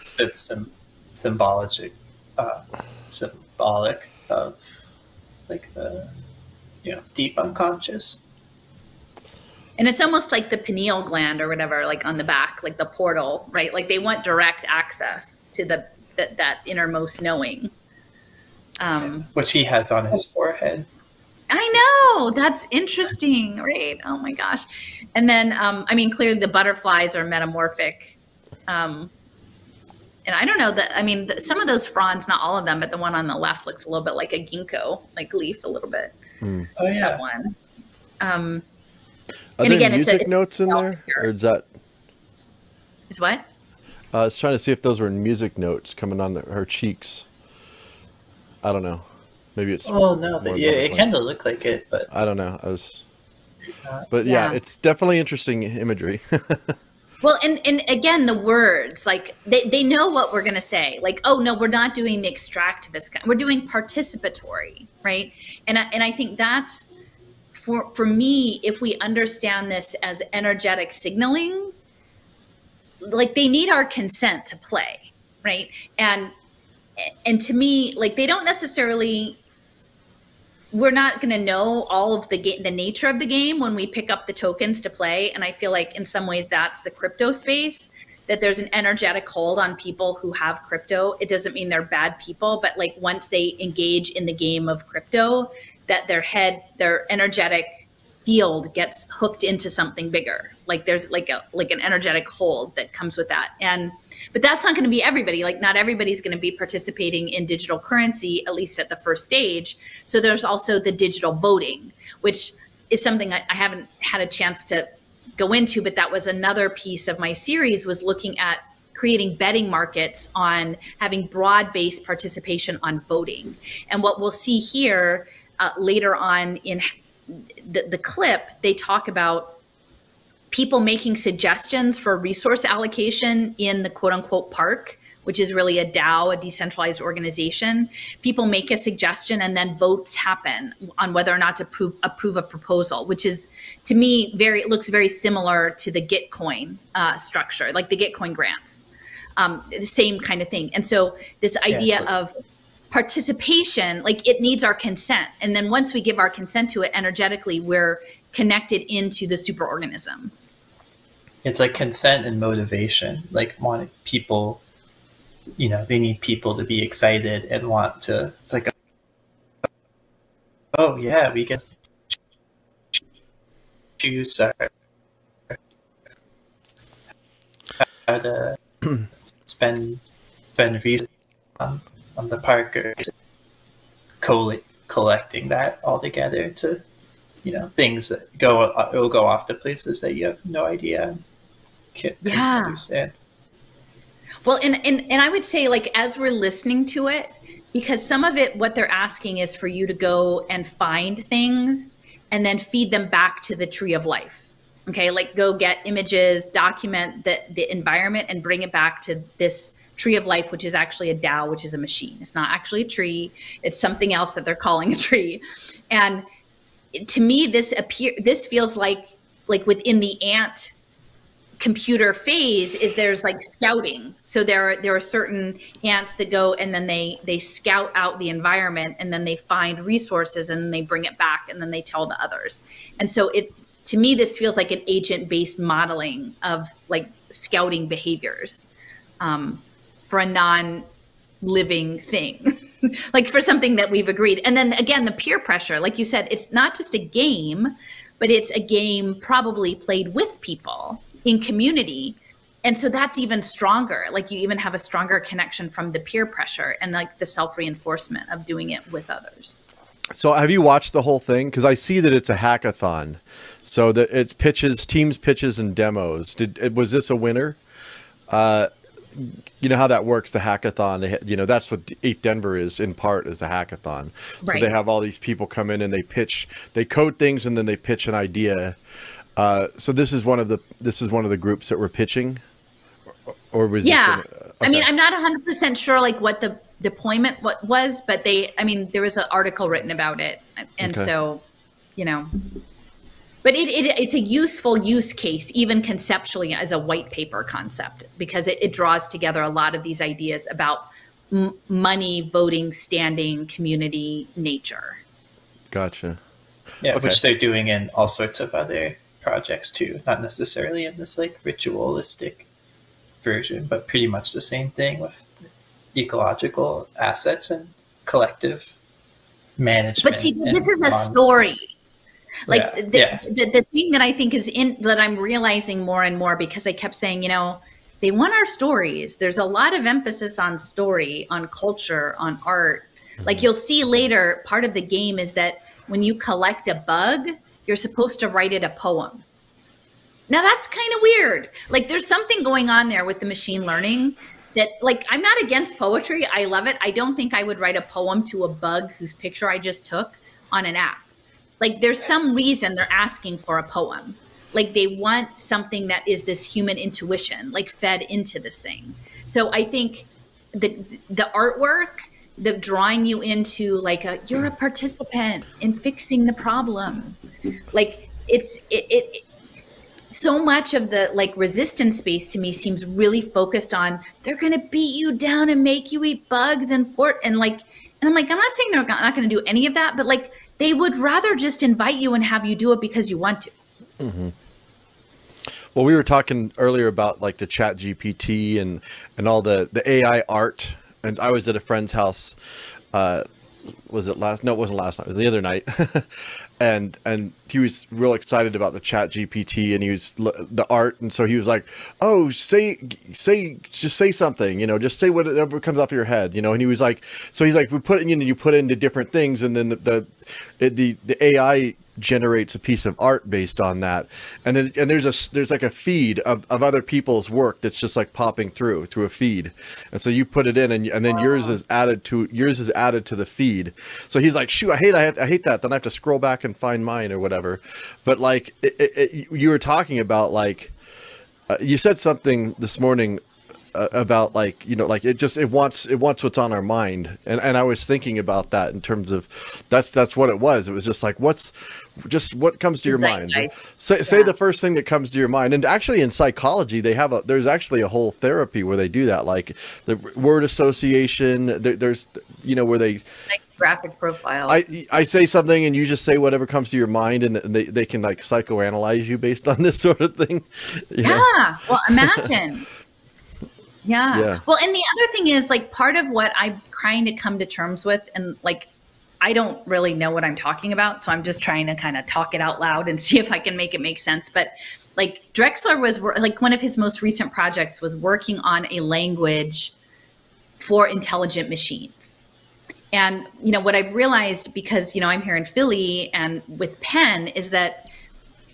sim, sim, symbolic, uh, symbolic of like the you know deep unconscious. And it's almost like the pineal gland or whatever, like on the back, like the portal, right? Like they want direct access to the that, that innermost knowing. Um, Which he has on his forehead. I know that's interesting, right? Oh my gosh! And then, um, I mean, clearly the butterflies are metamorphic, um, and I don't know that. I mean, the, some of those fronds, not all of them, but the one on the left looks a little bit like a ginkgo, like leaf, a little bit. Mm. Oh Just yeah, that one. Um, Are and there again, music it's a, notes in there, or is that? Is what? Uh, I was trying to see if those were music notes coming on her cheeks. I don't know. Maybe it's. Oh no! yeah, it kind of looked like it, but I don't know. I was. Uh, but yeah, yeah it's definitely interesting imagery. well, and and again, the words like they they know what we're gonna say. Like, oh no, we're not doing the extractivist kind. We're doing participatory, right? And I, and I think that's for for me. If we understand this as energetic signaling, like they need our consent to play, right? And and to me, like they don't necessarily we're not going to know all of the ga- the nature of the game when we pick up the tokens to play and i feel like in some ways that's the crypto space that there's an energetic hold on people who have crypto. It doesn't mean they're bad people but like once they engage in the game of crypto that their head their energetic field gets hooked into something bigger. Like there's like a like an energetic hold that comes with that. And but that's not going to be everybody like not everybody's going to be participating in digital currency at least at the first stage so there's also the digital voting which is something I, I haven't had a chance to go into but that was another piece of my series was looking at creating betting markets on having broad based participation on voting. And what we'll see here uh, later on in the, the clip, they talk about people making suggestions for resource allocation in the quote unquote park which is really a DAO, a decentralized organization. People make a suggestion and then votes happen on whether or not to approve, approve a proposal, which is to me very it looks very similar to the Gitcoin uh, structure, like the Gitcoin grants, um, the same kind of thing. And so this idea yeah, of participation, like it needs our consent, and then once we give our consent to it energetically, we're connected into the superorganism. It's like consent and motivation, like wanting people you know they need people to be excited and want to it's like oh yeah we get choose our, how to spend spend resources on, on the park or collecting that all together to you know things that go it will go off to places that you have no idea can, yeah. understand well, and, and and I would say like as we're listening to it, because some of it what they're asking is for you to go and find things and then feed them back to the tree of life. Okay, like go get images, document the the environment and bring it back to this tree of life, which is actually a DAO, which is a machine. It's not actually a tree. It's something else that they're calling a tree. And to me, this appear this feels like like within the ant computer phase is there's like scouting. So there are there are certain ants that go and then they they scout out the environment and then they find resources and then they bring it back and then they tell the others. And so it to me this feels like an agent based modeling of like scouting behaviors um, for a non living thing like for something that we've agreed. And then again the peer pressure like you said it's not just a game but it's a game probably played with people in community. And so that's even stronger like you even have a stronger connection from the peer pressure and like the self reinforcement of doing it with others. So have you watched the whole thing? Because i see that it's a hackathon. So that it's pitches teams pitches and demos. Did was this a winner? Uh you know how that works the hackathon. You know that's what Denver is in part is a hackathon. So they have all these people come in and they pitch they code things and then they pitch an idea uh, so this is one of the this is one of the groups that we're pitching, or was yeah. This okay. I mean, I'm not 100 percent sure like what the deployment what was, but they I mean there was an article written about it, and okay. so you know, but it, it, it's a useful use case even conceptually as a white paper concept because it, it draws together a lot of these ideas about m- money, voting, standing, community, nature. Gotcha. Yeah, okay. which they're doing in all sorts of other projects too, not necessarily in this like ritualistic version, but pretty much the same thing with ecological assets and collective management. But see, this is a story. Like yeah, the, yeah. The, the thing that I think is in that I'm realizing more and more because I kept saying, you know, they want our stories. There's a lot of emphasis on story, on culture, on art. Like mm-hmm. you'll see later, part of the game is that when you collect a bug, you're supposed to write it a poem. Now that's kind of weird. Like there's something going on there with the machine learning that like I'm not against poetry. I love it. I don't think I would write a poem to a bug whose picture I just took on an app. Like there's some reason they're asking for a poem. Like they want something that is this human intuition like fed into this thing. So I think the the artwork the drawing you into like a you're a participant in fixing the problem like it's it, it, it so much of the like resistance space to me seems really focused on they're going to beat you down and make you eat bugs and fort and like and i'm like i'm not saying they're not going to do any of that but like they would rather just invite you and have you do it because you want to mm-hmm. well we were talking earlier about like the chat gpt and and all the the ai art and i was at a friend's house uh was it last no it wasn't last night it was the other night and and he was real excited about the chat gpt and he was the art. And so he was like oh say say just say something you know just say whatever comes off your head you know and he was like so he's like we put it you know you put it into different things and then the the the, the ai generates a piece of art based on that. And then and there's a there's like a feed of, of other people's work that's just like popping through through a feed. And so you put it in and, and then wow. yours is added to yours is added to the feed. So he's like shoot i hate i, have, I hate that. Then i have to scroll back and find mine or whatever. But like it, it, you were talking about like uh, you said something this morning about like you know like it just it wants it wants what's on our mind. And and I was thinking about that in terms of that's that's what it was. It was just like what's just what comes to your mind? Say, yeah. say the first thing that comes to your mind. And actually in psychology they have a there's actually a whole therapy where they do that. Like the word association there, there's you know where they like graphic profile I, I say something and you just say whatever comes to your mind and they, they can like psychoanalyze you based on this sort of thing. Yeah know? well imagine yeah. yeah. Well, and the other thing is like part of what I'm trying to come to terms with, and like I don't really know what I'm talking about, so I'm just trying to kind of talk it out loud and see if I can make it make sense. But like Drexler was like one of his most recent projects was working on a language for intelligent machines. And you know what I've realized because you know I'm here in Philly and with Penn is that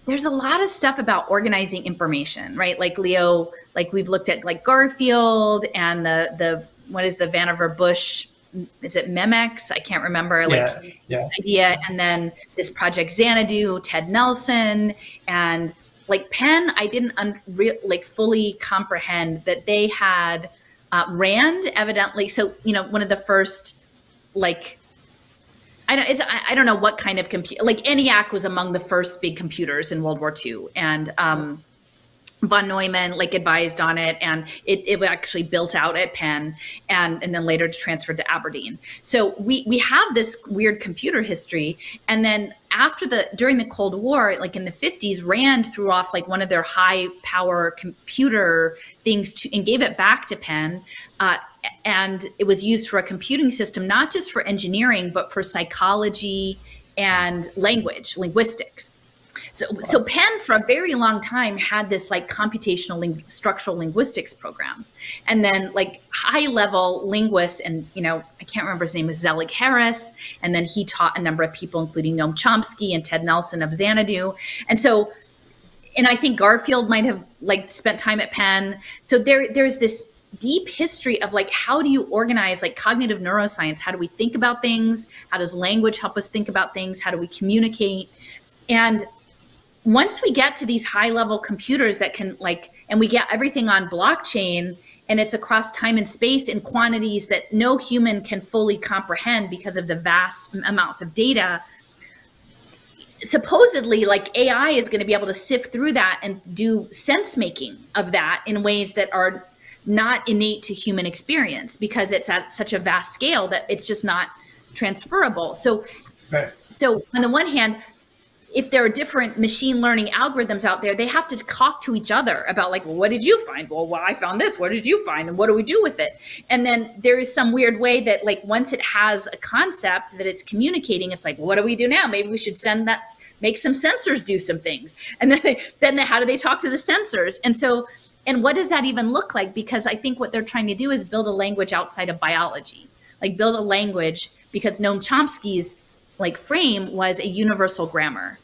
there's a lot of stuff about organizing information, right? Like Leo, like we've looked at like Garfield and the the what is the Vannevar Bush is it Memex? I can't remember like yeah, yeah. idea. And then this project Xanadu, Ted Nelson, and like Penn, I didn't un- re- like fully comprehend that they had uh, Rand evidently. So you know, one of the first like I don't, I, I don't know what kind of computer, like ENIAC was among the first big computers in World War II. And, um, von Neumann like advised on it and it, it was actually built out at Penn and, and then later transferred to Aberdeen. So we, we have this weird computer history. And then after the, during the Cold War, like in the 50s, Rand threw off like one of their high power computer things to, and gave it back to Penn. Uh, and it was used for a computing system, not just for engineering, but for psychology and language, linguistics. So, so Penn for a very long time had this like computational ling- structural linguistics programs, and then like high level linguists, and you know I can't remember his name was Zelig Harris, and then he taught a number of people, including Noam Chomsky and Ted Nelson of Xanadu, and so, and I think Garfield might have like spent time at Penn. So there, there's this deep history of like how do you organize like cognitive neuroscience? How do we think about things? How does language help us think about things? How do we communicate? And once we get to these high level computers that can like and we get everything on blockchain and it's across time and space in quantities that no human can fully comprehend because of the vast amounts of data supposedly like ai is going to be able to sift through that and do sense making of that in ways that are not innate to human experience because it's at such a vast scale that it's just not transferable so right. so on the one hand if there are different machine learning algorithms out there, they have to talk to each other about like, well, what did you find? Well, well, I found this. What did you find? And what do we do with it? And then there is some weird way that like once it has a concept that it's communicating, it's like, what do we do now? Maybe we should send that, make some sensors do some things. And then they, then they, how do they talk to the sensors? And so, and what does that even look like? Because I think what they're trying to do is build a language outside of biology, like build a language because Noam Chomsky's like frame was a universal grammar.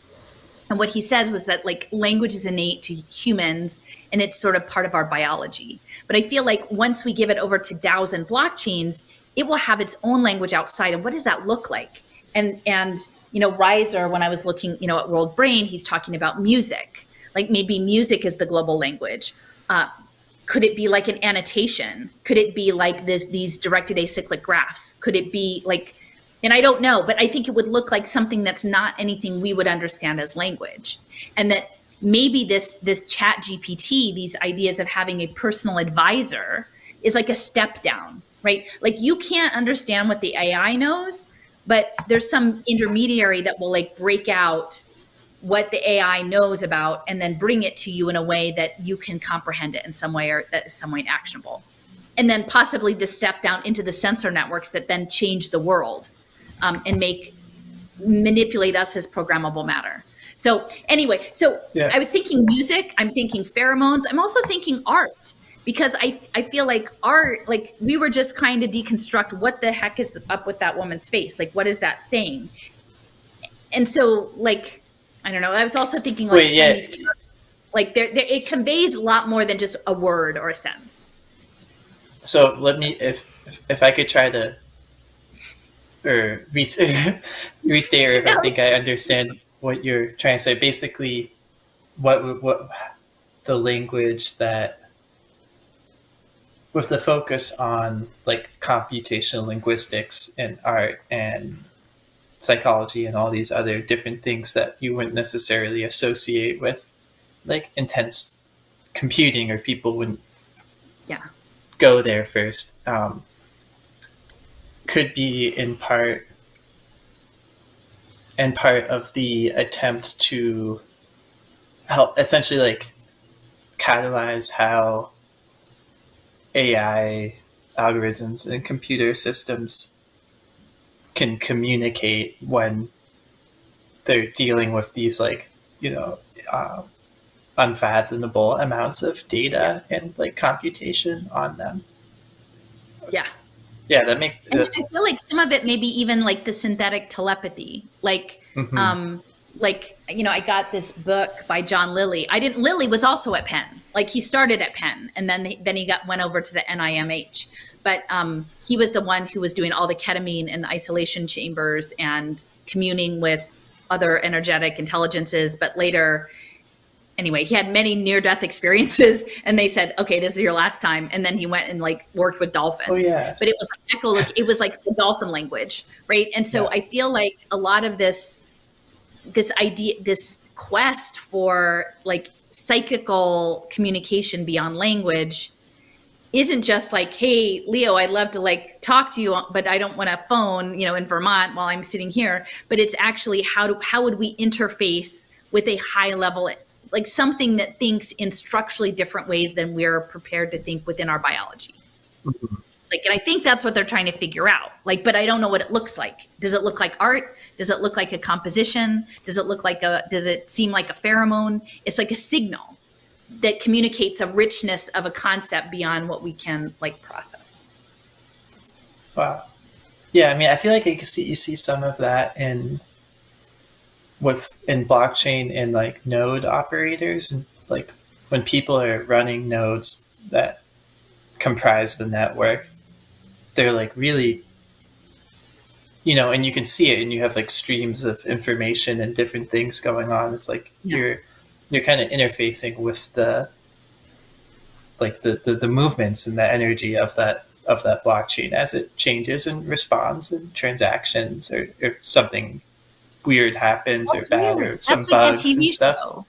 And what he said was that like language is innate to humans and it's sort of part of our biology. But I feel like once we give it over to DAOs and blockchains, it will have its own language outside. And what does that look like? And and you know, Reiser, when I was looking, you know, at World Brain, he's talking about music. Like maybe music is the global language. Uh, could it be like an annotation? Could it be like this these directed acyclic graphs? Could it be like and I don't know, but I think it would look like something that's not anything we would understand as language. And that maybe this this chat GPT, these ideas of having a personal advisor is like a step down, right? Like you can't understand what the AI knows, but there's some intermediary that will like break out what the AI knows about and then bring it to you in a way that you can comprehend it in some way or that is some way actionable. And then possibly the step down into the sensor networks that then change the world um, and make manipulate us as programmable matter. So anyway, so yeah. I was thinking music, I'm thinking pheromones, I'm also thinking art because I, I feel like art, like we were just kind of deconstruct what the heck is up with that woman's face? Like, what is that saying? And so like, I don't know. I was also thinking like Wait, Chinese, yeah. like there, there, it conveys a lot more than just a word or a sentence. So let me, if, if, if I could try to or restate or if no. I think I understand what you're trying to say. Basically, what what the language that with the focus on like computational linguistics and art and psychology and all these other different things that you wouldn't necessarily associate with like intense computing or people wouldn't yeah go there first um, could be in part and part of the attempt to help essentially like catalyze how AI algorithms and computer systems can communicate when they're dealing with these like you know uh, unfathomable amounts of data and like computation on them. Yeah yeah that makes i feel like some of it maybe even like the synthetic telepathy. Like mm-hmm. um like you know i got this book by john lilly. I didn't lilly was also at penn like he started at penn and then then he got went over to the nimh but um, he was the one who was doing all the ketamine and isolation chambers and communing with other energetic intelligences. But later anyway, he had many near death experiences and they said, okay, this is your last time. And then he went and like worked with dolphins. Oh, yeah. But it was like echo, like, it was like the dolphin language. Right. And so yeah. I feel like a lot of this, this idea, this quest for like psychical communication beyond language isn't just like, hey, Leo, I'd love to like talk to you, but I don't want a phone, you know, in Vermont while I'm sitting here. But it's actually how do how would we interface with a high level like something that thinks in structurally different ways than we're prepared to think within our biology. Mm-hmm. Like, and I think that's what they're trying to figure out. Like, but I don't know what it looks like. Does it look like art? Does it look like a composition? Does it look like a, does it seem like a pheromone? It's like a signal that communicates a richness of a concept beyond what we can like process. Wow. Yeah. I mean, I feel like you see, you see some of that in with in blockchain and like node operators and like when people are running nodes that comprise the network they're like really you know and you can see it and you have like streams of information and different things going on it's like yeah. you're you're kind of interfacing with the like the, the the movements and the energy of that of that blockchain as it changes and responds and transactions or if something weird happens That's or bad weird. or some That's bugs like and stuff. Show.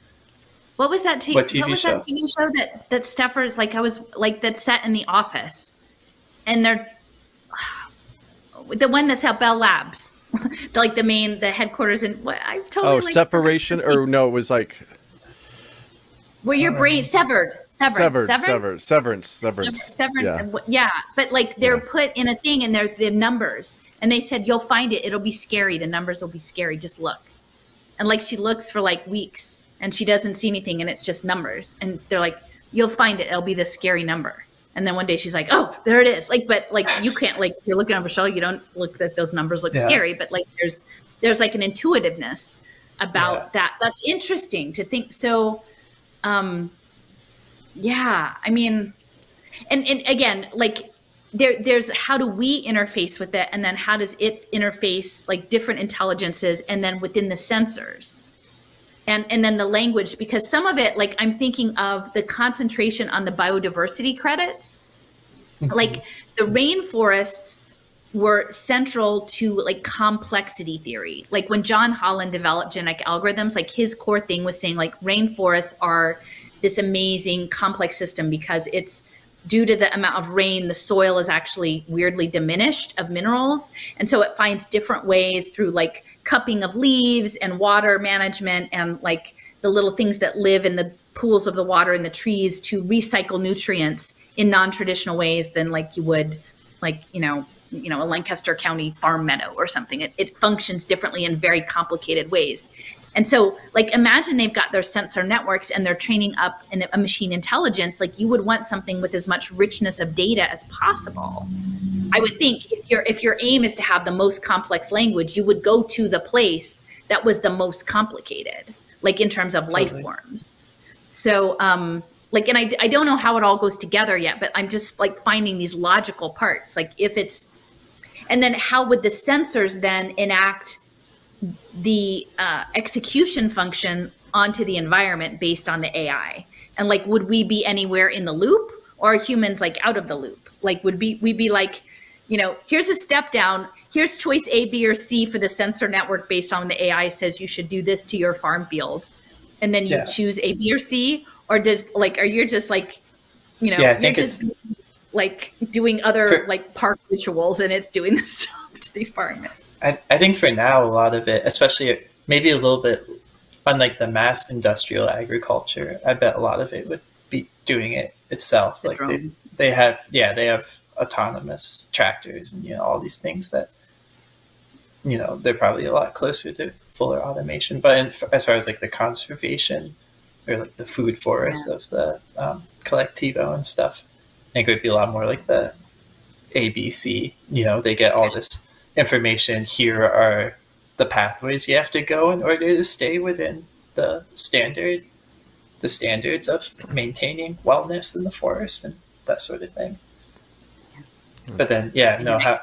What was that? T- what, TV what was show? that TV show that that Steffers like? I was like that set in the office, and they're the one that's at Bell Labs, like the main the headquarters in. What I've totally oh like, separation or no, it was like where your uh, brain severed. Severed, severed, severed, severance, severance, severance. Yeah. yeah, but like they're yeah. put in a thing, and they're the numbers, and they said, You'll find it. It'll be scary. The numbers will be scary. Just look. And like she looks for like weeks and she doesn't see anything and it's just numbers. And they're like, You'll find it. It'll be this scary number. And then one day she's like, Oh, there it is. Like, but like you can't like you're looking over shoulder, you don't look that those numbers look yeah. scary, but like there's there's like an intuitiveness about yeah. that. That's interesting to think. So um yeah, I mean and, and again, like there there's how do we interface with it? And then how does it interface like different intelligences and then within the sensors? And and then the language because some of it like i'm thinking of the concentration on the biodiversity credits. Mm-hmm. like the rainforests were central to like complexity theory. Like when john holland developed genetic algorithms like his core thing was saying like rainforests are this amazing complex system because it's due to the amount of rain, the soil is actually weirdly diminished of minerals. And so it finds different ways through like cupping of leaves and water management and like the little things that live in the pools of the water in the trees to recycle nutrients in non-traditional ways than like you would like, you know, you know a lancaster county farm meadow or something it, it functions differently in very complicated ways and so, like, imagine they've got their sensor networks and they're training up in a machine intelligence. Like, you would want something with as much richness of data as possible. I would think if your if your aim is to have the most complex language, you would go to the place that was the most complicated, like in terms of life forms. So, um, like, and I I don't know how it all goes together yet, but I'm just like finding these logical parts. Like, if it's, and then how would the sensors then enact the uh, execution function onto the environment based on the AI. And like, would we be anywhere in the loop or are humans like out of the loop? Like, would be we be like, you know, here's a step down. Here's choice A, B, or C for the sensor network based on the AI says you should do this to your farm field, and then you yeah. choose A, B, or C, or does like, are you just like, you know, yeah, you're just like doing other for, like park rituals and it's doing this stuff to the environment. I, I think for now, a lot of it, especially maybe a little bit unlike the mass industrial agriculture, I bet a lot of it would be doing it itself. The like they, they have, yeah, they have autonomous tractors and, you know, all these things that, you know, they're probably a lot closer to fuller automation. But in, as far as like the conservation or like the food forest yeah. of the um, Kolektivo and stuff, I think it would be a lot more like the ABC, you know, they get all this information. Here are the pathways you have to go in order to stay within the standard, the standards of maintaining wellness in the forest and that sort of thing. But then, yeah, no, how,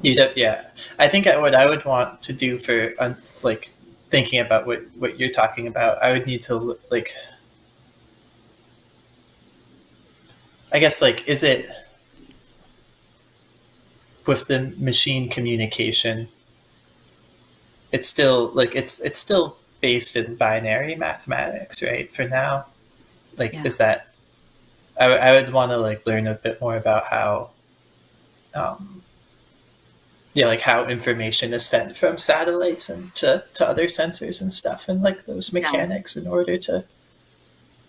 you don't yeah. I think what I would want to do for like thinking about what what you're talking about, I would need to like. I guess like is it with the machine communication, it's still like it's it's still based in binary mathematics, right? For now, like yeah. is that I, I would want to like learn a bit more about how, um, yeah, like how information is sent from satellites and to, to other sensors and stuff, and like those mechanics yeah. in order to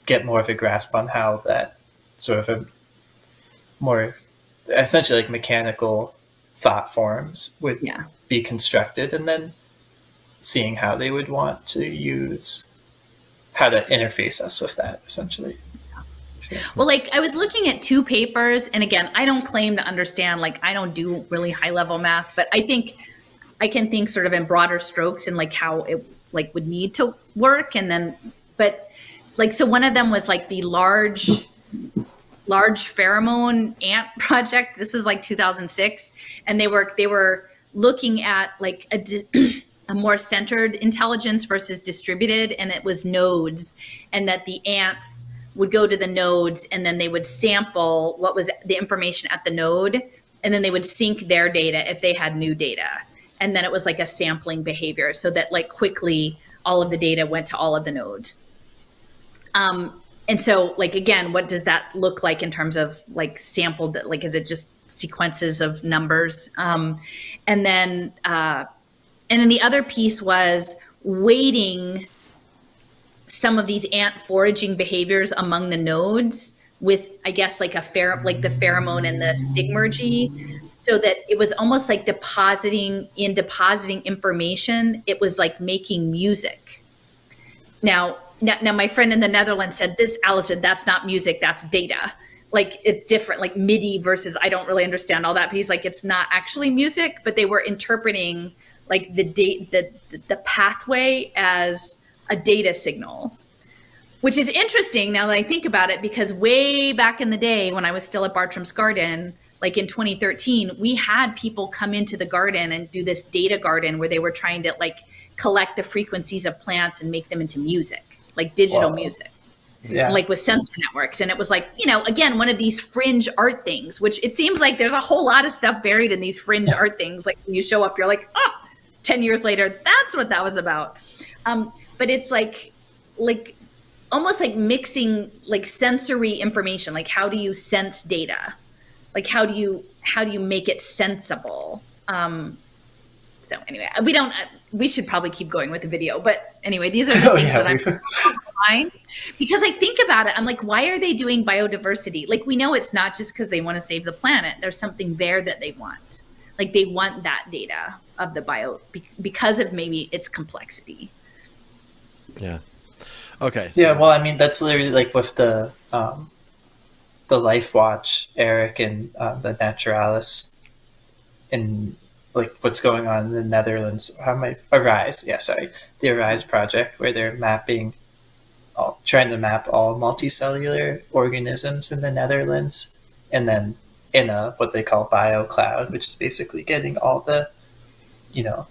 get more of a grasp on how that sort of a more essentially like mechanical thought forms would yeah. be constructed and then seeing how they would want to use how to interface us with that essentially well like i was looking at two papers and again i don't claim to understand like i don't do really high level math but i think i can think sort of in broader strokes and like how it like would need to work and then but like so one of them was like the large large pheromone ant project. This was like 2006, and they were they were looking at like a, a more centered intelligence versus distributed, and it was nodes, and that the ants would go to the nodes and then they would sample what was the information at the node and then they would sync their data if they had new data and then it was like a sampling behavior so that like quickly all of the data went to all of the nodes um, and so like again what does that look like in terms of like sampled like is it just sequences of numbers? Um, and then uh, and then the other piece was weighting some of these ant foraging behaviors among the nodes with i guess like a fair like the pheromone and the stigmergy so that it was almost like depositing in depositing information it was like making music. Now now, now my friend in the Netherlands said this, Allison, that's not music, that's data. Like it's different, like MIDI versus I don't really understand all that piece. Like it's not actually music, but they were interpreting like the date the the pathway as a data signal which is interesting now that I think about it, because way back in the day when I was still at Bartram's Garden, like in 2013, we had people come into the garden and do this data garden where they were trying to like collect the frequencies of plants and make them into music like digital wow. music. Yeah. Like with sensor networks. And it was like, you know, again, one of these fringe art things, which it seems like there's a whole lot of stuff buried in these fringe art things. Like when you show up, you're like, oh, 10 years later, that's what that was about. Um, but it's like, like almost like mixing like sensory information. Like how do you sense data? Like how do you, how do you make it sensible? Um, so anyway, we don't, we should probably keep going with the video. But anyway, these are the oh, things yeah, that I'm fine. Because I think about it, I'm like, why are they doing biodiversity? Like, we know it's not just because they want to save the planet. There's something there that they want. Like, they want that data of the bio because of maybe its complexity. Yeah. Okay. So. Yeah. Well, I mean, that's literally like with the um, the Life Watch, Eric, and uh, the Naturalis, and like what's going on in the Netherlands. How am Arise? Yeah, sorry, the Arise project where they're mapping, all, trying to map all multicellular organisms in the Netherlands, and then in a what they call BioCloud, which is basically getting all the, you know,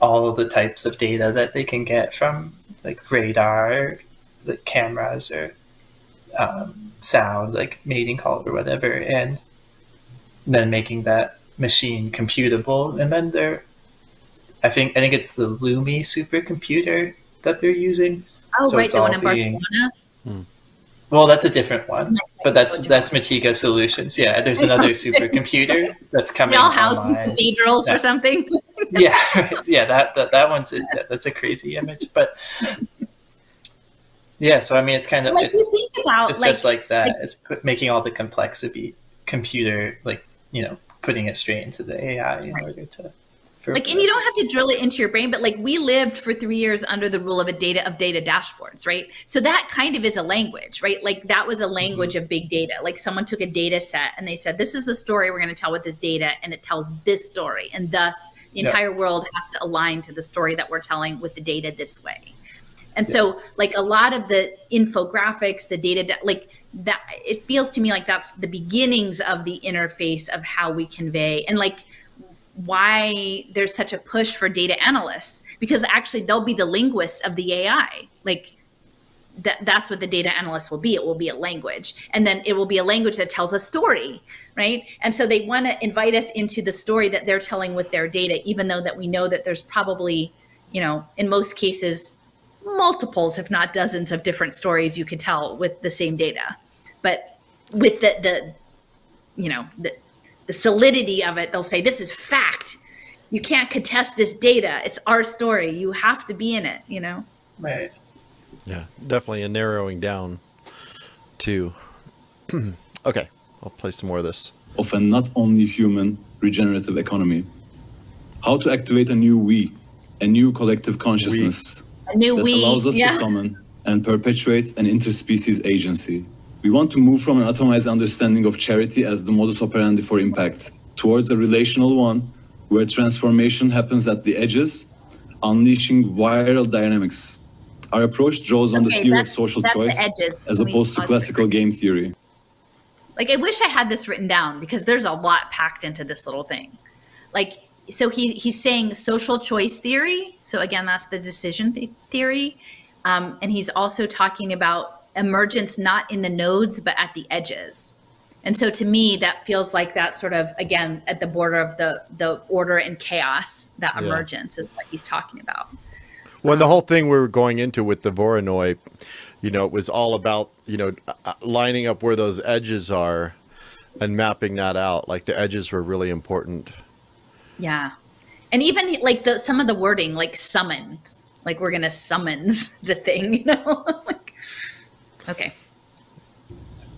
all the types of data that they can get from like radar, the cameras, or um, sound, like mating call or whatever, and then making that machine computable. And then they're, I think, I think it's the Lumi supercomputer that they're using. Oh, so right, the one in being, Barcelona. Hmm. Well, that's a different one, but that's that's Matiga Solutions. Yeah, there's another supercomputer that's coming. They all housed in cathedrals yeah. or something. yeah, yeah, that, that that one's a, that's a crazy image, but yeah. So I mean, it's kind of like it's, you think about it's like, just like that. Like, it's put, making all the complexity computer like you know putting it straight into the AI in right. order to like and you don't have to drill it into your brain but like we lived for three years under the rule of a data of data dashboards right so that kind of is a language right like that was a language mm-hmm. of big data like someone took a data set and they said this is the story we're going to tell with this data and it tells this story and thus the entire yeah. world has to align to the story that we're telling with the data this way and yeah. so like a lot of the infographics the data like that it feels to me like that's the beginnings of the interface of how we convey and like why there's such a push for data analysts because actually they'll be the linguists of the AI. Like that that's what the data analyst will be. It will be a language. And then it will be a language that tells a story, right? And so they want to invite us into the story that they're telling with their data even though that we know that there's probably, you know, in most cases multiples if not dozens of different stories you could tell with the same data. But with the the you know, the the solidity of it, they'll say, This is fact. You can't contest this data. It's our story. You have to be in it, you know? Right. Yeah, definitely a narrowing down to. okay, I'll play some more of this. Of a not only human regenerative economy. How to activate a new we, a new collective consciousness we. a new that we. allows us yeah. to summon and perpetuate an interspecies agency we want to move from an atomized understanding of charity as the modus operandi for impact towards a relational one where transformation happens at the edges, unleashing viral dynamics. Our approach draws on okay, the theory of social choice as opposed to classical game theory. Like, I wish I had this written down because there's a lot packed into this little thing. Like, so he, he's saying social choice theory. So, again, that's the decision th- theory. Um, and he's also talking about emergence not in the nodes but at the edges. And so to me that feels like that sort of again at the border of the the order and chaos that yeah. emergence is what he's talking about. When um, the whole thing we were going into with the voronoi you know it was all about you know uh, lining up where those edges are and mapping that out. Like the edges were really important. Yeah. And even like the some of the wording like summons. Like we're gonna summons the thing you know Okay.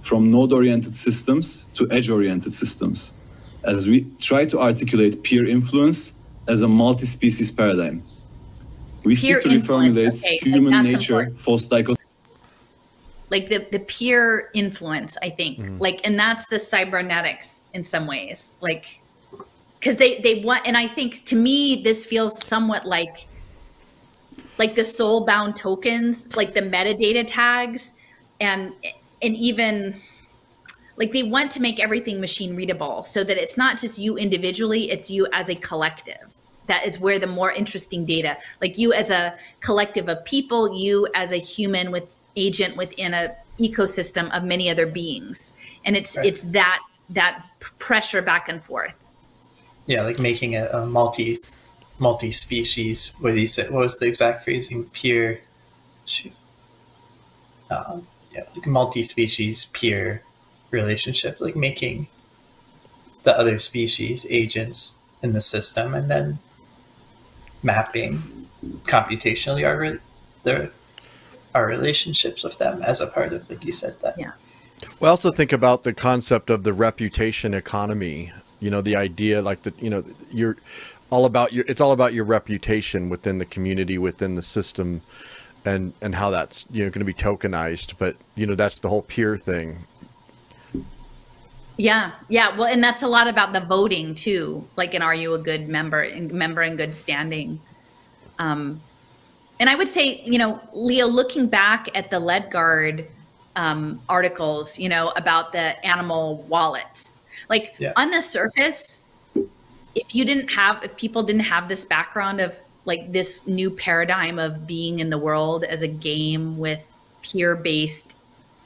From node-oriented systems to edge-oriented systems, as we try to articulate peer influence as a multi-species paradigm. We peer seek to reformulate okay. human like nature important. false dichotomy. Like the, the peer influence, I think. Mm. Like, and that's the cybernetics in some ways. Like, because they, they want, and I think to me, this feels somewhat like like the soul bound tokens, like the metadata tags and and even like they want to make everything machine readable so that it's not just you individually it's you as a collective. That is where the more interesting data like you as a collective of people you as a human with agent within a ecosystem of many other beings. And it's right. it's that that pressure back and forth. Yeah like making a, a multi multi species what he said what was the exact phrasing? Peer shoot um, yeah, like multi-species peer relationship, like making the other species agents in the system, and then mapping computationally our the our relationships with them as a part of, like you said, that. Yeah. We also think about the concept of the reputation economy. You know, the idea like that. You know, you're all about your. It's all about your reputation within the community, within the system, and and how that's you know going to be tokenized. But you know, that's the whole peer thing. Yeah, yeah. Well, and that's a lot about the voting too. Like, and are you a good member, and member in good standing? Um, and I would say, you know, Leo, looking back at the Leadguard um, articles, you know, about the animal wallets, like yeah. on the surface, if you didn't have, if people didn't have this background of like this new paradigm of being in the world as a game with peer based,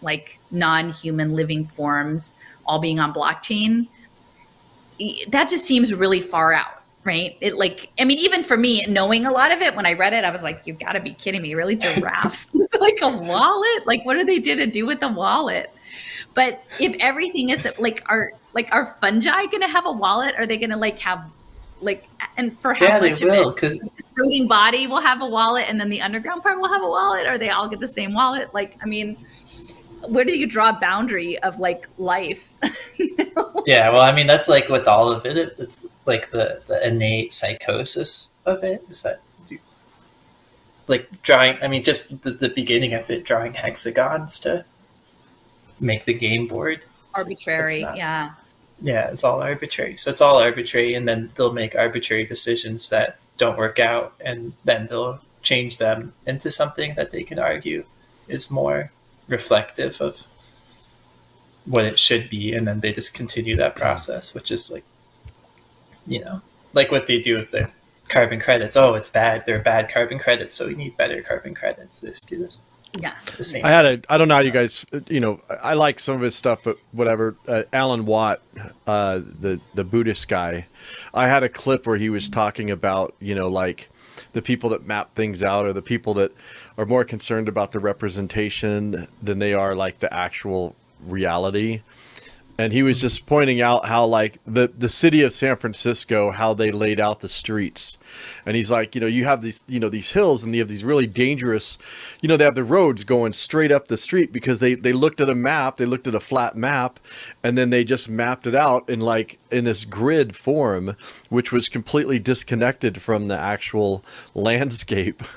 like non human living forms, all being on blockchain, that just seems really far out right? It like, I mean, even for me, knowing a lot of it, when I read it, I was like, you've got to be kidding me. Really? Giraffes? like a wallet? Like, what are they to do with the wallet? But if everything is like, are like, are fungi going to have a wallet? Are they going to like have like, and for how yeah, much they will, because the fruiting body will have a wallet and then the underground part will have a wallet, or they all get the same wallet? Like, I mean, where do you draw a boundary of like life? you know? Yeah, well, I mean, that's like with all of it. It's like the, the innate psychosis of it is that like drawing. I mean, just the, the beginning of it, drawing hexagons to make the game board. Arbitrary, not, yeah. Yeah, it's all arbitrary. So it's all arbitrary, and then they'll make arbitrary decisions that don't work out, and then they'll change them into something that they can argue is more reflective of what it should be and then they just continue that process which is like you know like what they do with the carbon credits. Oh it's bad. They're bad carbon credits so we need better carbon credits. This do this yeah. I had a i don't know how you guys you know i like some of his stuff but whatever. Uh, Alan Watts uh the the buddhist guy. I had a clip where he was talking about you know like the people that map things out are the people that are more concerned about the representation than they are like the actual reality and he was just pointing out how like the the city of San Francisco how they laid out the streets and he's like you know you have these you know these hills and you have these really dangerous you know they have the roads going straight up the street because they they looked at a map they looked at a flat map and then they just mapped it out in like in this grid form which was completely disconnected from the actual landscape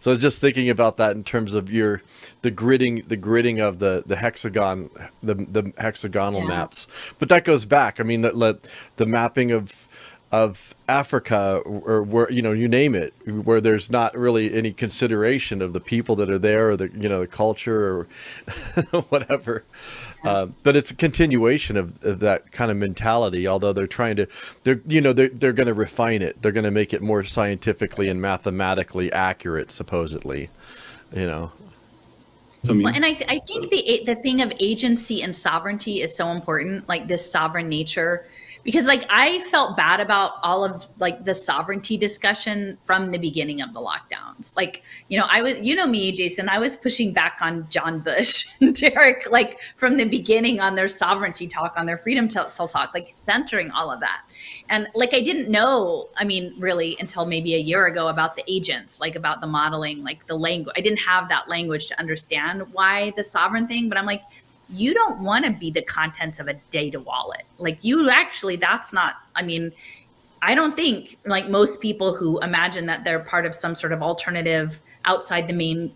so I was just thinking about that in terms of your the gridding the gridding of the the hexagon the the hexagonal yeah. Maps. But that goes back. I mean that the mapping of of Africa or where you know you name it where there's not really any consideration of the people that are there or the you know the culture or whatever. Uh, but it's a continuation of, of, that kind of mentality although they're trying to they're you know they're, they're going to refine it. They're going to make it more scientifically and mathematically accurate supposedly you know well, and I, I think the the thing of agency and sovereignty is so important, like this sovereign nature because like I felt bad about all of like the sovereignty discussion from the beginning of the lockdowns. Like, you know, I was you know me, Jason, I was pushing back on John Bush and Derek like from the beginning on their sovereignty talk, on their freedom to talk, like centering all of that. And like I didn't know, I mean, really until maybe a year ago about the agents, like about the modeling, like the language. I didn't have that language to understand why the sovereign thing, but I'm like you don't want to be the contents of a data wallet. Like you actually, that's not, I mean, I don't think like most people who imagine that they're part of some sort of alternative outside the main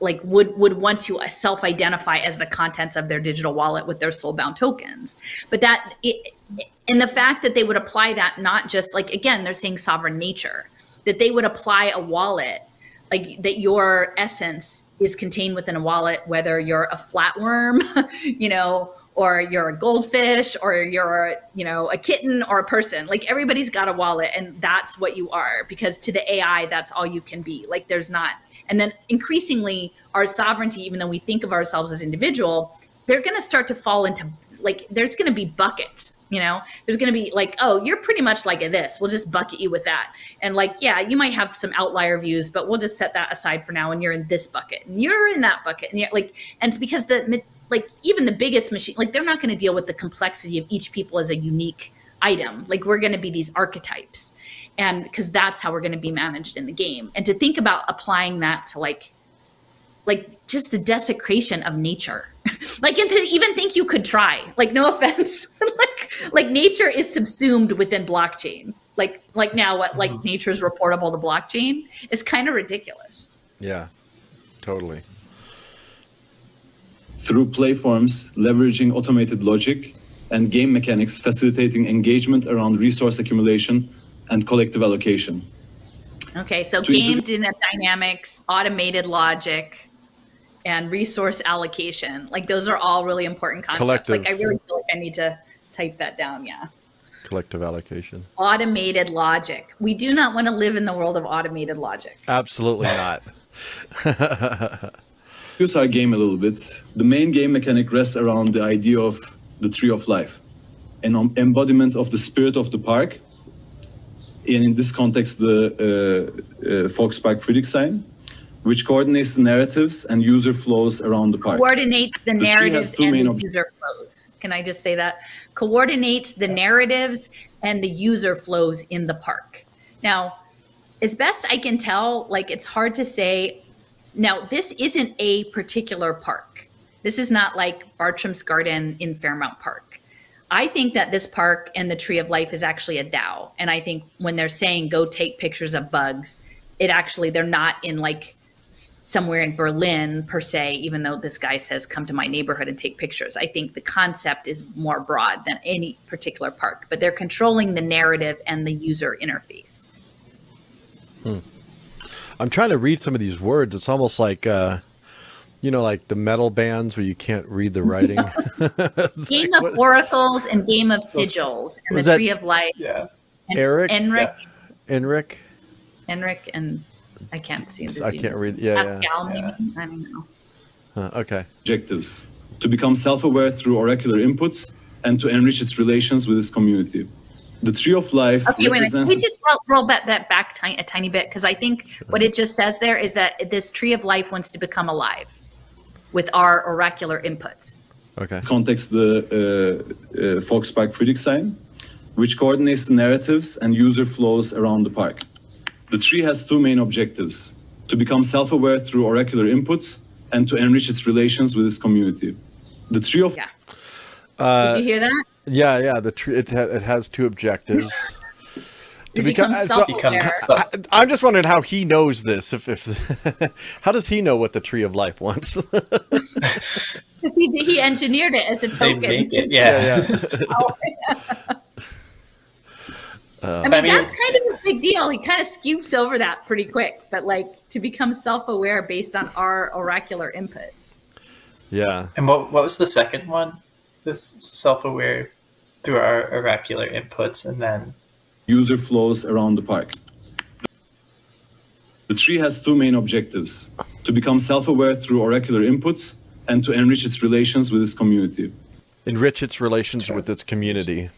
like would would want to uh, self-identify as the contents of their digital wallet with their soulbound tokens but that it, and the fact that they would apply that not just like again they're saying sovereign nature that they would apply a wallet like that your essence is contained within a wallet, whether you're a flatworm, you know, or you're a goldfish, or you're, you know, a kitten or a person. Like everybody's got a wallet, and that's what you are. Because to the AI, that's all you can be. Like there's not. And then increasingly, our sovereignty, even though we think of ourselves as individual, they're going to start to fall into like there's going to be buckets you know? There's going to be like oh you're pretty much like this we'll just bucket you with that. And like yeah you might have some outlier views but we'll just set that aside for now and you're in this bucket. And you're in that bucket and you're like and because the like even the biggest machine like they're not going to deal with the complexity of each people as a unique item. Like we're going to be these archetypes and because that's how we're going to be managed in the game. And to think about applying that to like like just the desecration of nature. like and to even think you could try. Like no offense. like like nature is subsumed within blockchain. Like like now what like mm-hmm. nature is reportable to blockchain is kind of ridiculous. Yeah. Totally. Through playforms leveraging automated logic and game mechanics facilitating engagement around resource accumulation and collective allocation. Okay, so game dynamics, automated logic, and resource allocation. Like those are all really important concepts. Collective. Like I really feel like I need to type that down. Yeah. Collective allocation. Automated logic. We do not want to live in the world of automated logic. Absolutely not. Use our game a little bit. The main game mechanic rests around the idea of the tree of life, an embodiment of the spirit of the park. And in this context, the uh, uh, Volkspark Friedrichshain, which coordinates the narratives and user flows around the park. Coordinates the, narratives and the user flows. Can I just say that? Coordinates the narratives and the user flows in the park. Now, as best I can tell, like it's hard to say. Now, this isn't a particular park. This is not like Bartram's Garden in Fairmount Park. I think that this park and the Tree of Life is actually a DAO. And I think when they're saying go take pictures of bugs, it actually, they're not in like somewhere in Berlin per se, even though this guy says come to my neighborhood and take pictures. I think the concept is more broad than any particular park, but they're controlling the narrative and the user interface. Hmm. I'm trying to read some of these words. It's almost like uh, you know, like the metal bands where you can't read the writing. game like, of what? oracles and game of sigils and the that, tree of life. Yeah. And Eric. Enric. Yeah. Enric. Enric and I can't see. The I can't read. Yeah. Pascal, yeah. maybe. I don't know. Uh, okay. Objectives to become self-aware through oracular inputs and to enrich its relations with its community. The tree of life. Okay, wait a minute. Can we just roll, roll back that back tiny, a tiny bit because I think sure. what it just says there is that this tree of life wants to become alive with our oracular inputs. Okay. Context the uh, uh, Volkspark Friedrichshain, which coordinates the narratives and user flows around the park. The tree has two main objectives to become self aware through oracular inputs and to enrich its relations with its community. The tree of. Yeah. Uh, Did you hear that? Yeah, yeah. The tree it, ha- it has two objectives. to become, become so, I, am just wondering how he knows this. If, if how does he know what the tree of life wants? he, he engineered it as a token. It, yeah. yeah, yeah. oh, yeah. Um, I, mean, I mean, that's kind of a big deal. He kind of scoops over that pretty quick, but like to become self-aware based on our oracular inputs. Yeah. And what what was the second one? This self-aware through our oracular inputs, and then user flows around the park. The tree has two main objectives to become self aware through oracular inputs and to enrich its relations with its community. Enrich its relations sure. with its community.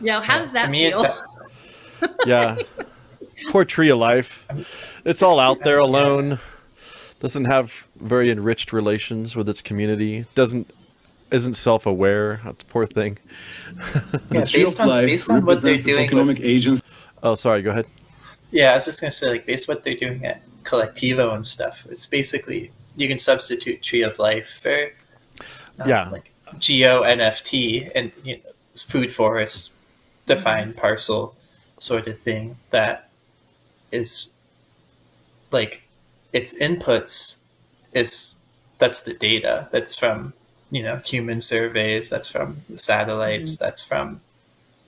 Yeah, how does that to me, feel? yeah. Poor tree of life. It's all out there alone. Doesn't have very enriched relations with its community. Doesn't isn't self-aware. That's a poor thing. Yeah, based on, life based on what they're doing economic with, agents. Oh, sorry. Go ahead. Yeah, I was just gonna say, like, based on what they're doing at Kolektivo and stuff, it's basically you can substitute Tree of Life for um, yeah, like Geo NFT and you know, food forest defined parcel sort of thing that is like its inputs is that's the data. That's from you know human surveys that's from satellites mm-hmm. that's from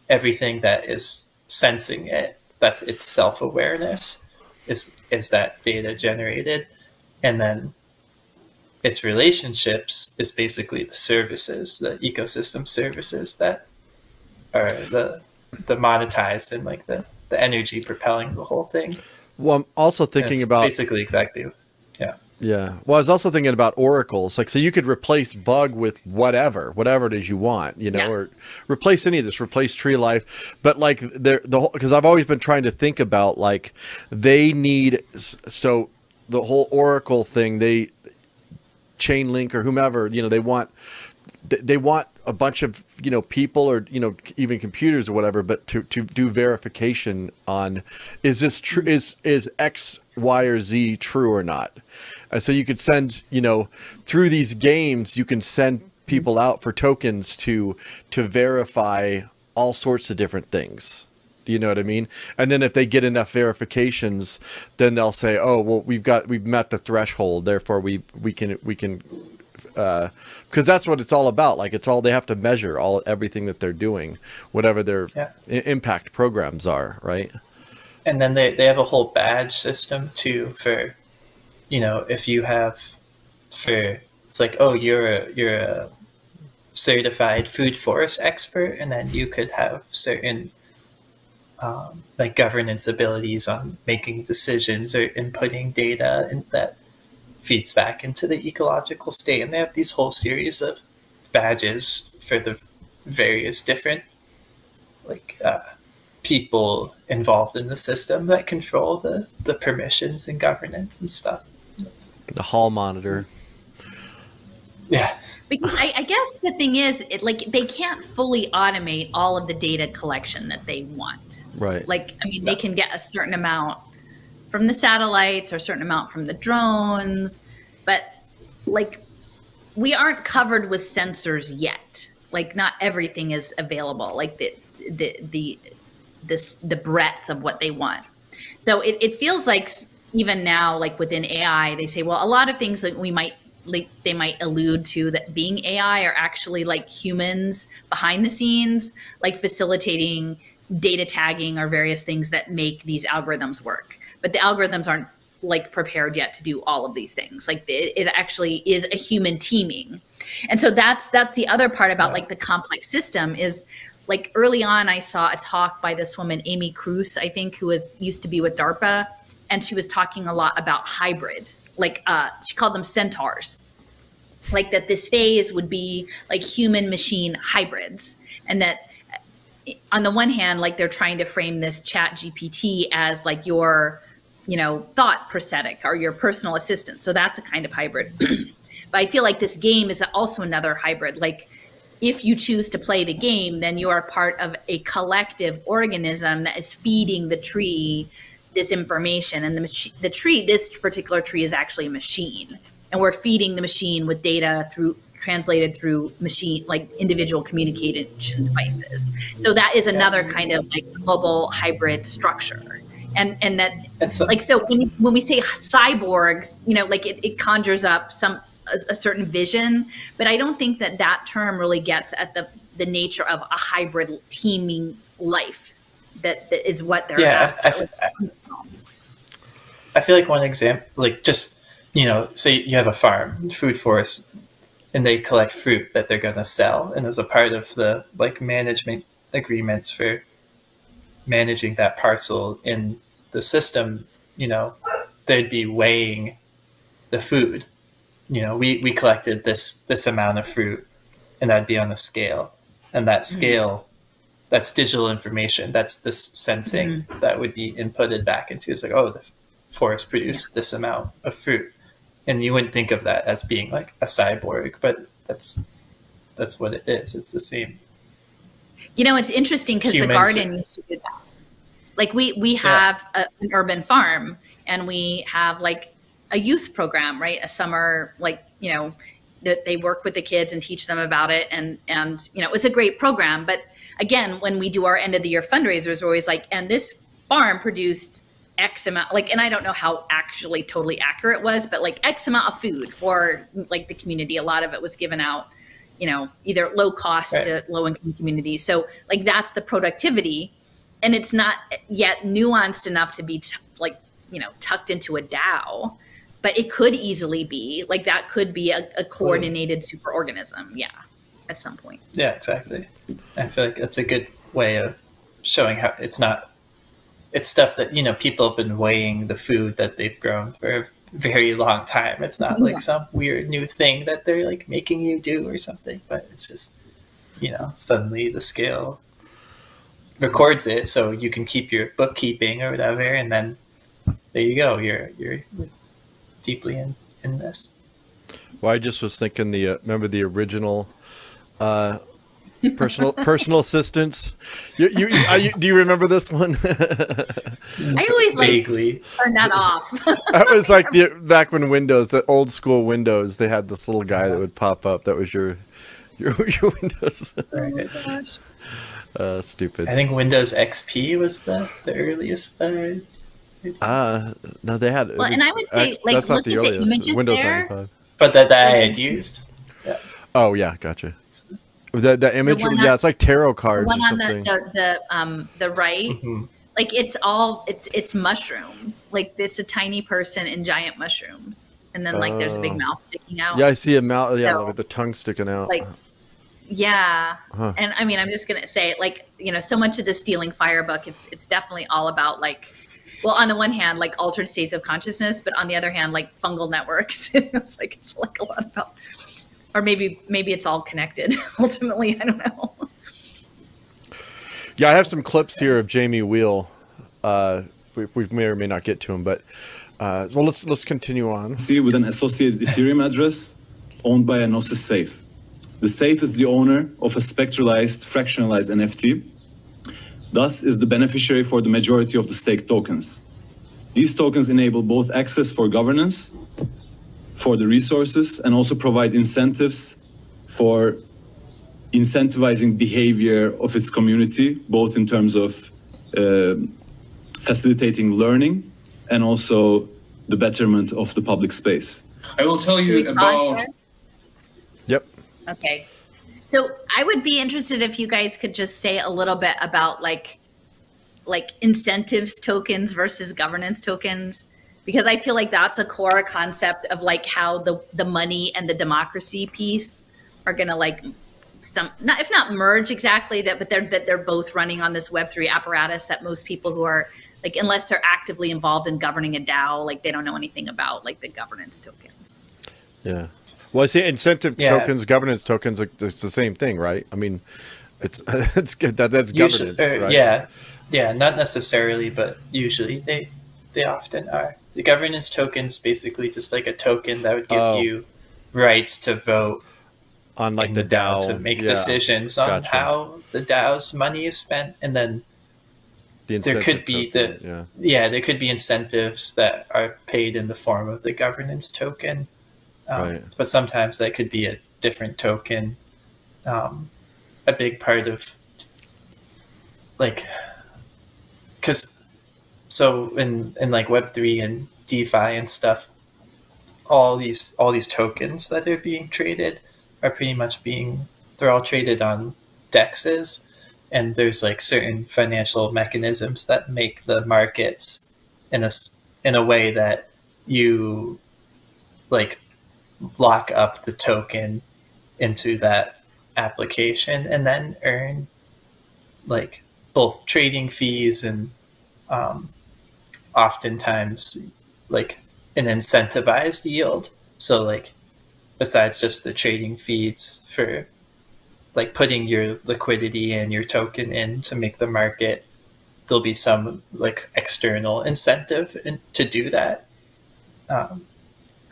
everything that is sensing it. That's its self-awareness is is that data generated. And then its relationships is basically the services the ecosystem services that are the the monetized and like the the energy propelling the whole thing well i'm also thinking about basically exactly yeah yeah. Well, I was also thinking about oracles. Like, so you could replace bug with whatever, whatever it is you want, you know, yeah. or replace any of this, replace tree life. But like, the the whole, because I've always been trying to think about like, they need so the whole oracle thing. They Chainlink or whomever, you know, they want they want a bunch of you know people or you know even computers or whatever but to, to do verification on is this true mm-hmm. is is x y or z true or not And so you could send, you know, through these games, you can send mm-hmm. people out for tokens to to verify all sorts of different things. You know what I mean? And then if they get enough verifications, then they'll say, "Oh, well, we've got we've met the threshold. Therefore, we we can we can." Because uh, that's what it's all about. Like it's all they have to measure all everything that they're doing, whatever their yeah. I- impact programs are, right? And then they, they have a whole badge system too for, you know, if you have, for it's like oh you're a, you're a certified food forest expert, and then you could have certain um, like governance abilities on making decisions or inputting data and that feeds back into the ecological state and they have these whole series of badges for the various different like uh, people involved in the system that control the the permissions and governance and stuff. The hall monitor. Yeah. Because I, I, guess the thing is it, like they can't fully automate all of the data collection that they want. Right. Like i mean they can get a certain amount from the satellites or a certain amount from the drones but like we aren't covered with sensors yet like not everything is available like the the the this the breadth of what they want so it, it feels like even now like within ai they say well a lot of things that we might like they might allude to that being AI are actually like humans behind the scenes, like facilitating data tagging or various things that make these algorithms work. But the algorithms aren't like prepared yet to do all of these things. Like it, it actually is a human teaming. And so that's that's the other part about like the complex system is like early on I saw a talk by this woman Amy Kruse, I think who was used to be with DARPA and she was talking a lot about hybrids like uh, she called them centaurs like that this phase would be like human machine hybrids and that on the one hand like they're trying to frame this chat gpt as like your you know thought prosthetic or your personal assistant. So that's a kind of hybrid. But i feel like this game is also another hybrid. Like if you choose to play the game then you are part of a collective organism that is feeding the tree this information. And the machine the tree this particular tree is actually a machine. And we're feeding the machine with data through translated through machine like individual communication devices. So that is another kind of like global hybrid structure and and that so, like so when, when we say cyborgs you know like it, it conjures up some a, a certain vision but i don't think that that term really gets at the the nature of a hybrid teaming life that, that is what they're yeah I, I, I, feel like one example like just you know say you have a farm food forest and they collect fruit that they're going to sell and as a part of the like management agreements for managing that parcel in the system you know they'd be weighing the food you know we, we collected this this amount of fruit and that'd be on a scale and that mm-hmm. scale that's digital information. That's this sensing mm-hmm. that would be inputted back into. It's like, oh, the forest produced this amount of fruit, and you wouldn't think of that as being like a cyborg, but that's that's what it is. It's the same. You know, it's interesting because the garden used to do that. Like we we have yeah. a, an urban farm, and we have like a youth program, right? A summer like you know that they work with the kids and teach them about it, and and you know it was a great program, but again, when we do our end of the year fundraisers, we're always like, and this farm produced X amount, like, and I don't know how actually totally accurate it was, but like X amount of food for like the community. A lot of it was given out, you know, either low cost right. to low income communities. So like that's the productivity, and it's not yet nuanced enough to be t- like you know tucked into a DAO, but it could easily be like that could be a, a hmm. coordinated superorganism. Yeah at some point. Yeah, exactly. I feel like that's a good way of showing how it's not. It's stuff that you know people have been weighing the food that they've grown for very long time. It's not like yeah. some weird new thing that they're like making you do or something, but it's just you know suddenly the scale records it so you can keep your bookkeeping or whatever, and then there you go. You're you're deeply in in this. Well, I just was thinking the uh, remember the original uh, personal personal assistants. You, you, you, do you remember this one? I always like turn that off. that was like the back when Windows, the old school Windows, they had this little guy that would pop up. That was your your, your Windows. Oh uh, stupid. I think Windows XP was the the earliest. Uh, uh no, they had. Well, and I would say, like, that's not the earliest. The images Windows there, 95. But that, that I had used. Yeah. Oh yeah, gotcha. The the image, the yeah, it's like tarot cards. The one on the, the, the um the right, mm-hmm. like it's all it's it's mushrooms. Like it's a tiny person in giant mushrooms, and then like uh, there's a big oh. mouth sticking out. Yeah, I see a mouth. Yeah, so, with the tongue sticking out. Like, yeah, huh. and I mean, I'm just gonna say, like, you know, so much of the stealing fire book, it's it's definitely all about like well on the one hand like altered states of consciousness but on the other hand like fungal networks it's like it's like a lot about or maybe maybe it's all connected ultimately i don't know. Yeah i have some clips here of jamie wheal uh we, we may or may not get to him but uh well let's let's continue on. See with an associated ethereum address owned by a gnosis safe. The safe is the owner of a spectralized fractionalized nft thus is the beneficiary for the majority of the stake tokens. These tokens enable both access for governance for the resources and also provide incentives for incentivizing behavior of its community, both in terms of uh, facilitating learning and also the betterment of the public space. I will tell you about. Yep. Okay. So I would be interested if you guys could just say a little bit about like like incentives tokens versus governance tokens because I feel like that's a core concept of like how the the money and the democracy piece are going to like some not if not merge exactly that but they're that they're both running on this web3 apparatus that most people who are like unless they're actively involved in governing a DAO like they don't know anything about like the governance tokens. Yeah. Well, I see incentive yeah. tokens, governance tokens. It's the same thing, right? I mean, it's it's good that that's governance, uh, right? Yeah, yeah, not necessarily, but usually they they often are. The governance token's basically just like a token that would give oh. you rights to vote on like the, the DAO, DAO, to make yeah. decisions on gotcha. how the DAO's money is spent, and then the there could be token, the yeah. yeah. there could be incentives that are paid in the form of the governance token, um, right. but sometimes that could be a different token. Um, a big part of like because so in in like Web three and DeFi and stuff, all these all these tokens that are being traded are pretty much being they're all traded on dexes, and there's like certain financial mechanisms that make the markets in a in a way that you like lock up the token into that application and then earn like both trading fees and um, oftentimes like an incentivized yield. So like besides just the trading feeds for like putting your liquidity and your token in to make the market, there'll be some like external incentive in, to do that. Um,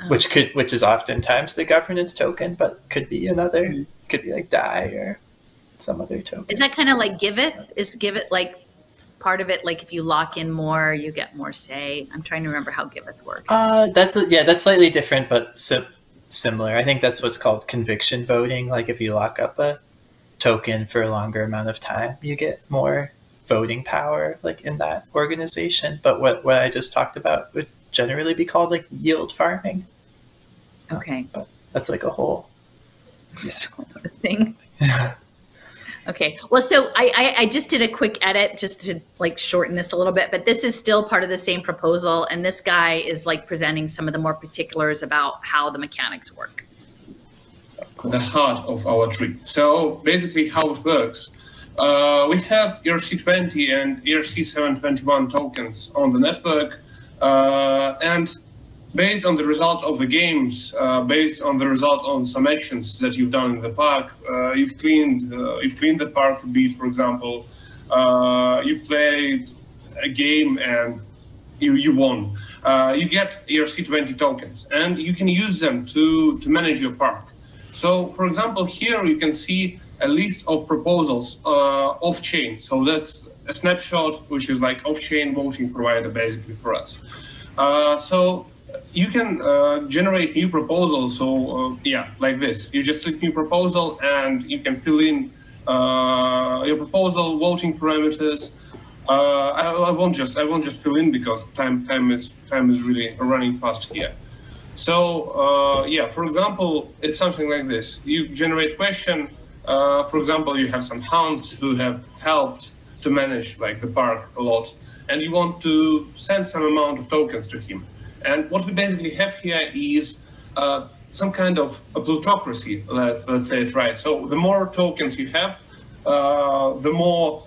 oh. Which could, which is oftentimes the governance token, but could be another, mm-hmm. could be like DAI or some other token. Is that kind of like Giveth? Is Giveth like part of it like if you lock in more you get more say? I'm trying to remember how giveth works. Uh that's yeah that's slightly different but sim- similar. I think that's what's called conviction voting. Like if you lock up a token for a longer amount of time you get more voting power like in that organization. But what what i just talked about would generally be called like yield farming. Okay. But that's like a whole yeah. thing Okay. Well, so I, I, I just did a quick edit just to like shorten this a little bit, but this is still part of the same proposal, and this guy is like presenting some of the more particulars about how the mechanics work. The heart of our tree. So basically, how it works. Uh, we have ERC20 and ERC721 tokens on the network, uh, and based on the result of the games, uh, based on the result on some actions that you've done in the park, uh, you've cleaned, uh, you've cleaned the park a bit, for example. Uh, you've played a game and you, you won. Uh, you get ERC20 tokens, and you can use them to to manage your park. So, for example, here you can see a list of proposals uh, off chain. So that's a snapshot, which is like off chain voting provider basically for us. So you can uh, generate new proposals. So uh, yeah, like this. You just click new proposal and you can fill in uh, your proposal, voting parameters. Uh, I, I, won't just I won't just fill in because time time is time is really running fast here. So uh, yeah, for example, it's something like this. You generate question. Uh, for example, you have some hounds who have helped to manage like the park a lot, and you want to send some amount of tokens to him. And what we basically have here is uh, some kind of a plutocracy. Let's let's say it right. So the more tokens you have, uh, the more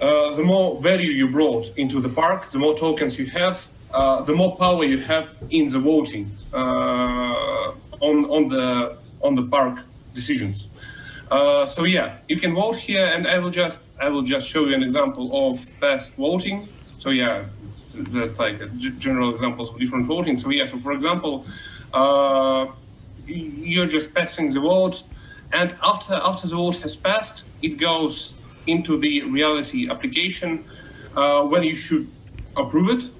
uh, the more value you brought into the park. The more tokens you have, uh, the more power you have in the voting uh, on on the on the park decisions. Uh, so yeah, you can vote here, and I will just I will just show you an example of past voting. So yeah, that's like general examples of different voting. So yeah, so for example, uh, you're just passing the vote, and after after the vote has passed, it goes into the reality application uh, when you should approve it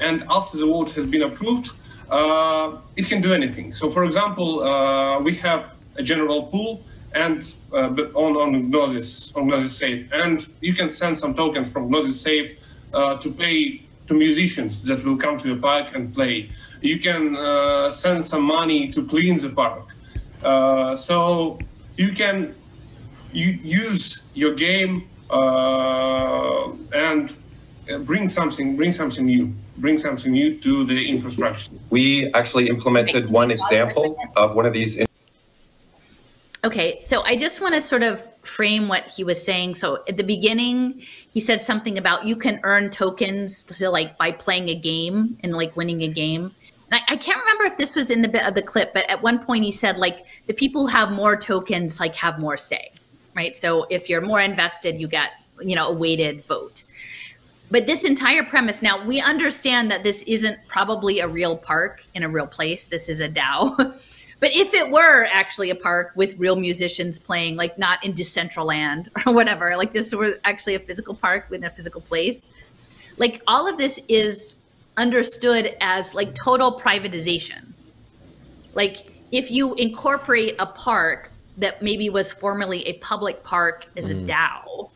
and after the vote has been approved, uh, it can do anything. So, for example, uh, we have a general pool and uh, on on Gnosis on Gnosis Safe, and you can send some tokens from Gnosis Safe uh, to pay to musicians that will come to your park and play. You can uh, send some money to clean the park. Uh, so you can you use your game and bring something bring something new bring something new to the infrastructure. We actually implemented one example of one of these. Okay, so I just want to sort of frame what he was saying. So at the beginning, he said something about you can earn tokens to like by playing a game and like winning a game. And I, I can't remember if this was in the bit of the clip, but at one point he said like the people who have more tokens like have more say, right? So if you're more invested, you get you know a weighted vote. But this entire premise now, we understand that this isn't probably a real park in a real place. This is a DAO. but if it were actually a park with real musicians playing, like not in Decentraland or whatever, like this were actually a physical park within a physical place, like all of this is understood as like total privatization. Like if you incorporate a park that maybe was formerly a public park as a mm. DAO,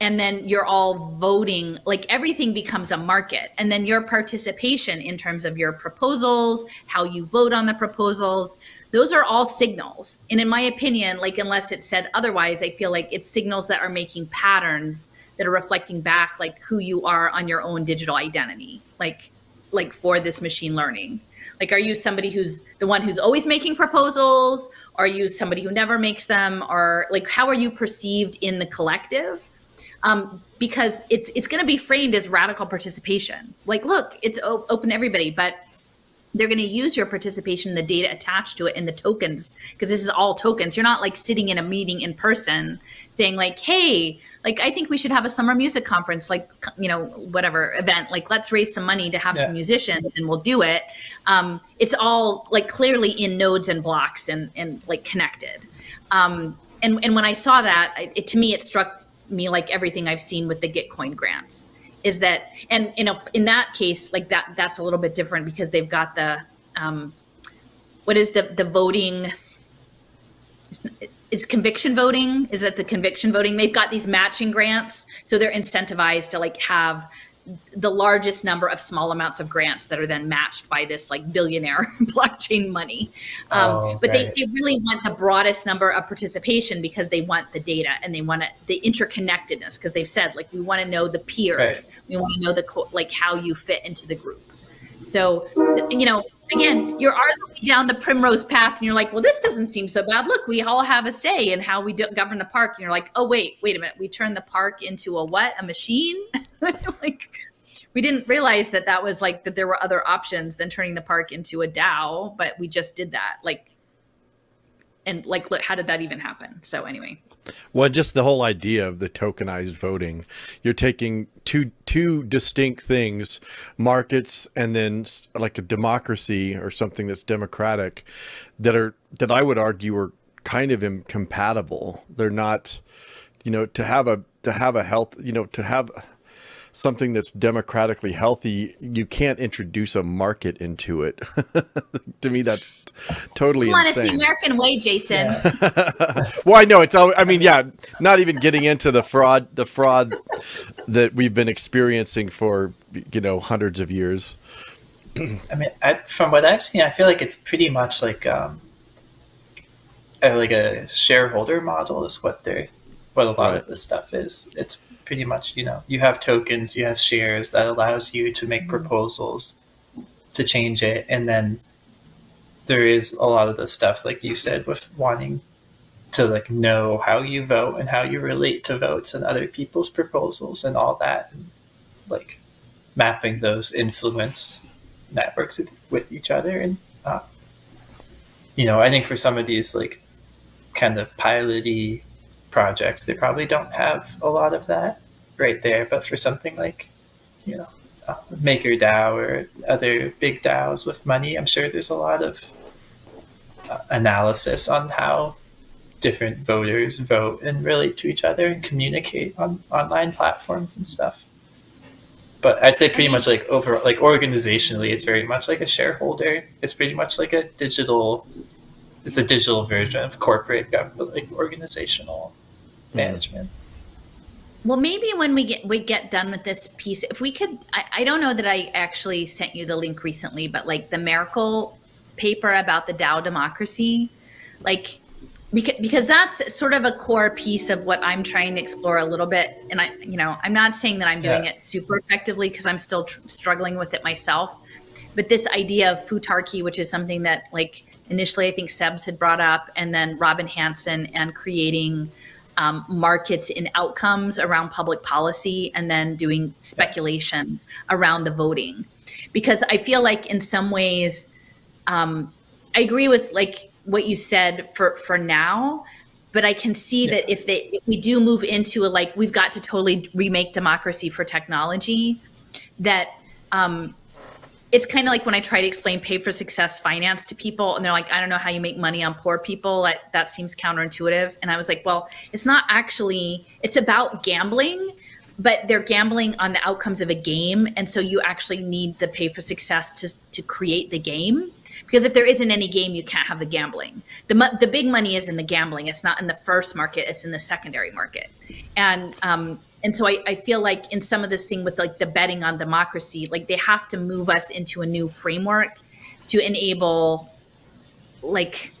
and then you're all voting like everything becomes a market. And then your participation in terms of your proposals how you vote on the proposals those are all signals. And in my opinion like unless it said otherwise i feel like it's signals that are making patterns that are reflecting back like who you are on your own digital identity like like for this machine learning. Like are you somebody who's the one who's always making proposals? Are you somebody who never makes them? Or like how are you perceived in the collective um, because it's it's going to be framed as radical participation. Like, look, it's op- open to everybody, but they're going to use your participation, the data attached to it, and the tokens, because this is all tokens. You're not like sitting in a meeting in person saying like, "Hey, like I think we should have a summer music conference, like you know, whatever event. Like, let's raise some money to have yeah. some musicians, and we'll do it." Um, it's all like clearly in nodes and blocks and and like connected. Um, and and when I saw that, it, to me, it struck me like everything I've seen with the Gitcoin grants is that, and in know, in that case, like that, that's a little bit different because they've got the, um, what is the the voting? Is conviction voting? Is that the conviction voting? They've got these matching grants, so they're incentivized to like have the largest number of small amounts of grants that are then matched by this like billionaire blockchain money. Um, oh, okay. But they, they really want the broadest number of participation because they want the data and they want it, the interconnectedness because they've said like we want to know the peers, right. we want to know the like how you fit into the group. So you know, again, you're arguing down the primrose path, and you're like, well, this doesn't seem so bad. Look, we all have a say in how we govern the park. And you're like, oh wait, wait a minute, we turned the park into a what? A machine? like, we didn't realize that that was like that there were other options than turning the park into a DAO, but we just did that. Like, and like, look, how did that even happen? So anyway. Well, just the whole idea of the tokenized voting, you're taking two two distinct things, markets and then like a democracy or something that's democratic, that are that I would argue are kind of incompatible. They're not, you know, to have a to have a health, you know, to have something that's democratically healthy, you can't introduce a market into it. to me, that's totally Come on, insane. it's the American way, Jason. Yeah. well, I know it's. I mean, yeah, not even getting into the fraud, the fraud that we've been experiencing for you know hundreds of years. I mean, I, from what I've seen, I feel like it's pretty much like um, a, like a shareholder model is what they're what a lot right. of this stuff is. It's pretty much you know you have tokens, you have shares that allows you to make mm-hmm. proposals to change it, and then there is a lot of the stuff like you said with wanting to like know how you vote and how you relate to votes and other people's proposals and all that and like mapping those influence networks with each other and uh, you know i think for some of these like kind of piloty projects they probably don't have a lot of that right there but for something like you know uh, MakerDAO or other big DAOs with money, I'm sure there's a lot of uh, analysis on how different voters vote and relate to each other and communicate on online platforms and stuff but I'd say pretty much like overall, like organizationally, it's very much like a shareholder. It's pretty much like a digital. It's a digital version of corporate like organizational. Management. Well, maybe when we get we get done with this piece, if we could, I, I don't know that I actually sent you the link recently, but like the Merkle paper about the DAO democracy, like because, because that's sort of a core piece of what I'm trying to explore a little bit. And I, you know, I'm not saying that I'm doing yeah. it super effectively because I'm still tr- struggling with it myself. But this idea of futarchy, which is something that like initially I think Sebs had brought up, and then Robin Hanson and creating um, markets in outcomes around public policy, and then doing speculation around the voting. Because I feel like in some ways, um, I agree with like what you said for for now but i can see yeah. that if they if we do move into a like we've got to totally remake democracy for technology that um it's kind of like when I try to explain pay for success finance to people, and they're like, I don't know how you make money on poor people. That, that seems counterintuitive. And I was like, well, it's not actually, it's about gambling, but they're gambling on the outcomes of a game. And so you actually need the pay for success to, to create the game because if there isn't any game you can't have the gambling the, the big money is in the gambling it's not in the first market it's in the secondary market and um, and so I, I feel like in some of this thing with like the betting on democracy like they have to move us into a new framework to enable like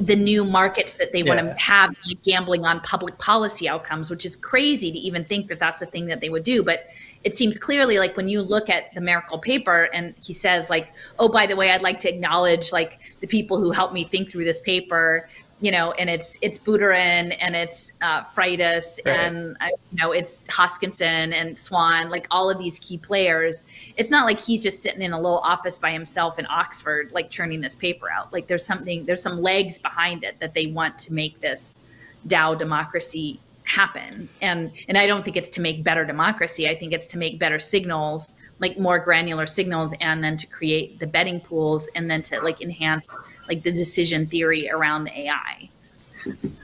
the new markets that they yeah. want to have like gambling on public policy outcomes which is crazy to even think that that's a thing that they would do but it seems clearly like when you look at the Merkle paper and he says like, oh, by the way, I'd like to acknowledge like the people who helped me think through this paper, you know, and it's it's Buterin and it's uh, Freitas right. and uh, you know it's Hoskinson and Swan, like all of these key players. It's not like he's just sitting in a little office by himself in Oxford, like churning this paper out. Like there's something, there's some legs behind it that they want to make this DAO democracy happen and and i don't think it's to make better democracy i think it's to make better signals like more granular signals and then to create the betting pools and then to like enhance like the decision theory around the ai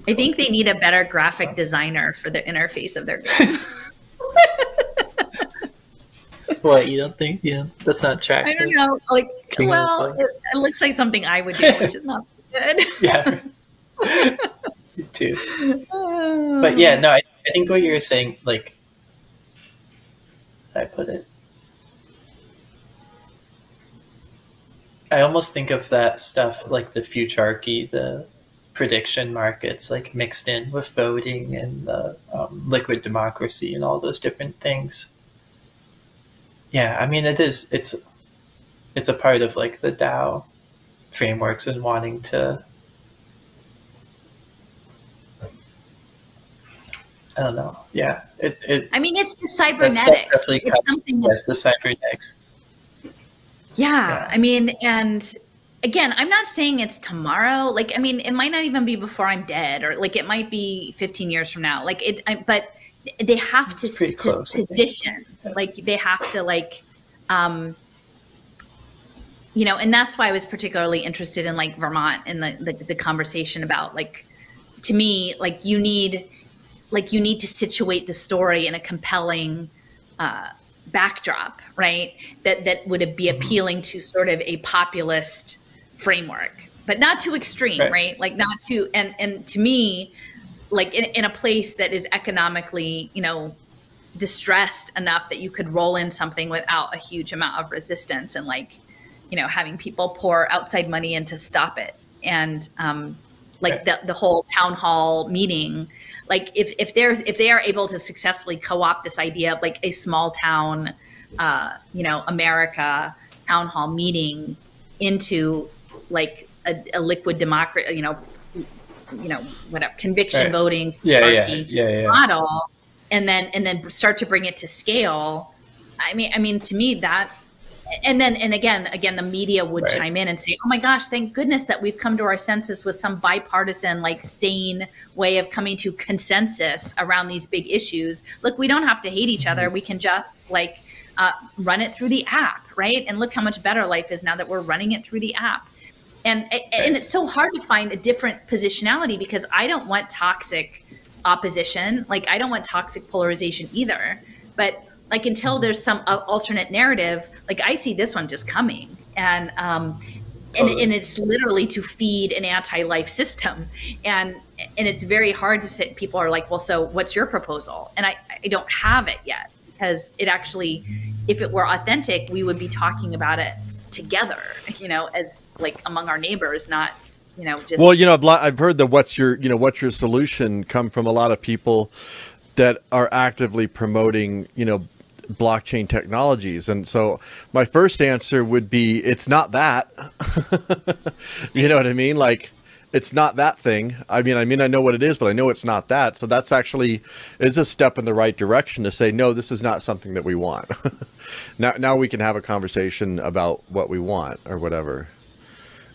i. Think they need a better graphic designer for the interface of their game. What you don't think? Yeah that's not track i don't know like King well it, it looks like something i would do which is not good. Yeah. Too. But yeah, no, I, I think what you're saying, like, I put it. I almost think of that stuff like the futarchy, the prediction markets, like mixed in with voting and the um, liquid democracy and all those different things. Yeah, I mean, it is. It's it's a part of like the DAO frameworks and wanting to I don't know. Yeah, it. it I mean, it's the cybernetics. It's something. Yes, the cybernetics. Yeah, yeah, I mean, and again, I'm not saying it's tomorrow. Like, I mean, it might not even be before I'm dead, or like it might be 15 years from now. Like it, I, but they have it's to, close, position. Yeah. Like they have to like. um you know, and that's why I was particularly interested in like Vermont and the, the, the conversation about like, to me, like you need, like you need to situate the story in a compelling uh, backdrop, right? That that would be appealing to sort of a populist framework, but not too extreme, right? right? Like not too, and and to me, like in, in a place that is economically, you know, distressed enough that you could roll in something without a huge amount of resistance and like you know having people pour outside money in to stop it and um, like the, the whole town hall meeting like if, if they're if they are able to successfully co-opt this idea of like a small town uh, you know america town hall meeting into like a, a liquid democracy you know you know whatever conviction right. voting yeah, yeah, yeah, yeah, model and then and then start to bring it to scale i mean i mean to me that and then and again again the media would right. chime in and say oh my gosh thank goodness that we've come to our senses with some bipartisan like sane way of coming to consensus around these big issues. Look we don't have to hate each other. Mm-hmm. we can just like uh, run it through the app right? And look how much better life is now that we're running it through the app. And and it's so hard to find a different positionality because i don't want toxic opposition. Like i don't want toxic polarization either. But like until there's some uh, alternate narrative like i see this one just coming. And um and, and it's literally to feed an anti-life system. And and it's very hard to sit people are like well so what's your proposal? And i i don't have it yet because it actually if it were authentic we would be talking about it together you know as like among our neighbors not you know just well you know I've, I've heard the what's your you know what's your solution come from a lot of people that are actively promoting you know blockchain technologies. And so my first answer would be it's not that. you know what I mean? Like it's not that thing. I mean, I mean I know what it is, but I know it's not that. So that's actually is a step in the right direction to say no, this is not something that we want. now now we can have a conversation about what we want or whatever.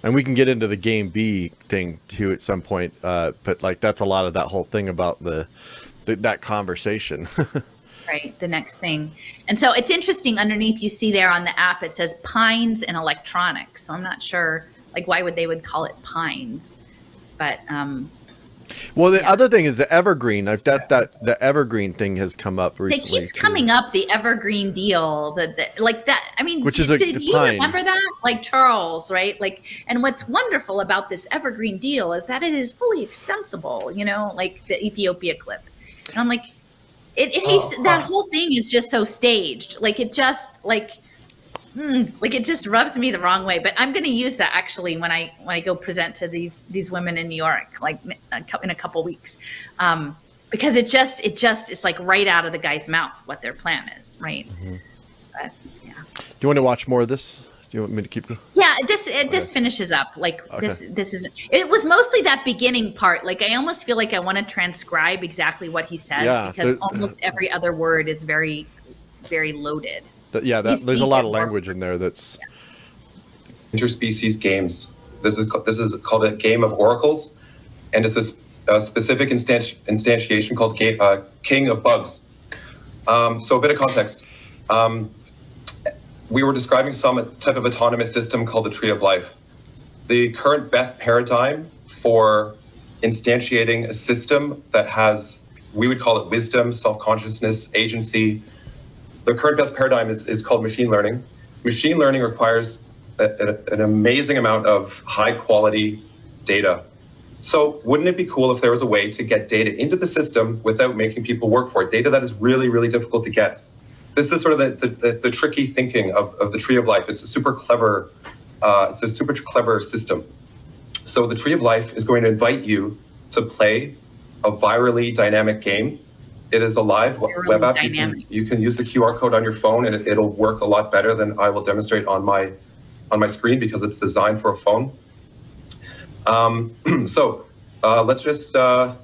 And we can get into the game B thing too at some point, uh, but like that's a lot of that whole thing about the, the that conversation. right the next thing and so it's interesting underneath you see there on the app it says pines and electronics so i'm not sure like why would they would call it pines but um well, the yeah. other thing is the evergreen. I've that that the evergreen thing has come up recently. It keeps too. coming up. The evergreen deal. That like that. I mean, which is a, did you pine. remember that? Like Charles, right? Like, and what's wonderful about this evergreen deal is that it is fully extensible. You know, like the Ethiopia clip. And I'm like, it, it oh, that oh. whole thing is just so staged. Like it just like mm, like it just rubs me the wrong way. But I'm going to use that actually when I when I go present to these these women in New York, like in a couple weeks, um, because it just it just it's like right out of the guy's mouth what their plan is, right? Mm-hmm. But, yeah. Do you want to watch more of this? You want me to keep going? Yeah, this okay. this finishes up like okay. this. This is it was mostly that beginning part. Like I almost feel like I want to transcribe exactly what he says yeah, because the, almost every other word is very very loaded. The, yeah, that, there's a lot of language in there that's yeah. interspecies games. This is this is called a game of oracles, and it's a, a specific instanti- instantiation called game, uh, King of Bugs. Um, so a bit of context. Um, we were describing some type of autonomous system called the tree of life. The current best paradigm for instantiating a system that has, we would call it wisdom, self consciousness, agency. The current best paradigm is, is called machine learning. Machine learning requires a, a, an amazing amount of high quality data. So, wouldn't it be cool if there was a way to get data into the system without making people work for it? Data that is really, really difficult to get this is sort of the, the, the, tricky thinking of, of the tree of life. It's a super clever, uh, it's a super clever system. So the tree of life is going to invite you to play a virally dynamic game. It is a live virally web app. You can, you can, use the QR code on your phone, and it, will work a lot better than I will demonstrate on my on my screen because it's designed for a phone. Um, so uh, let's just uh,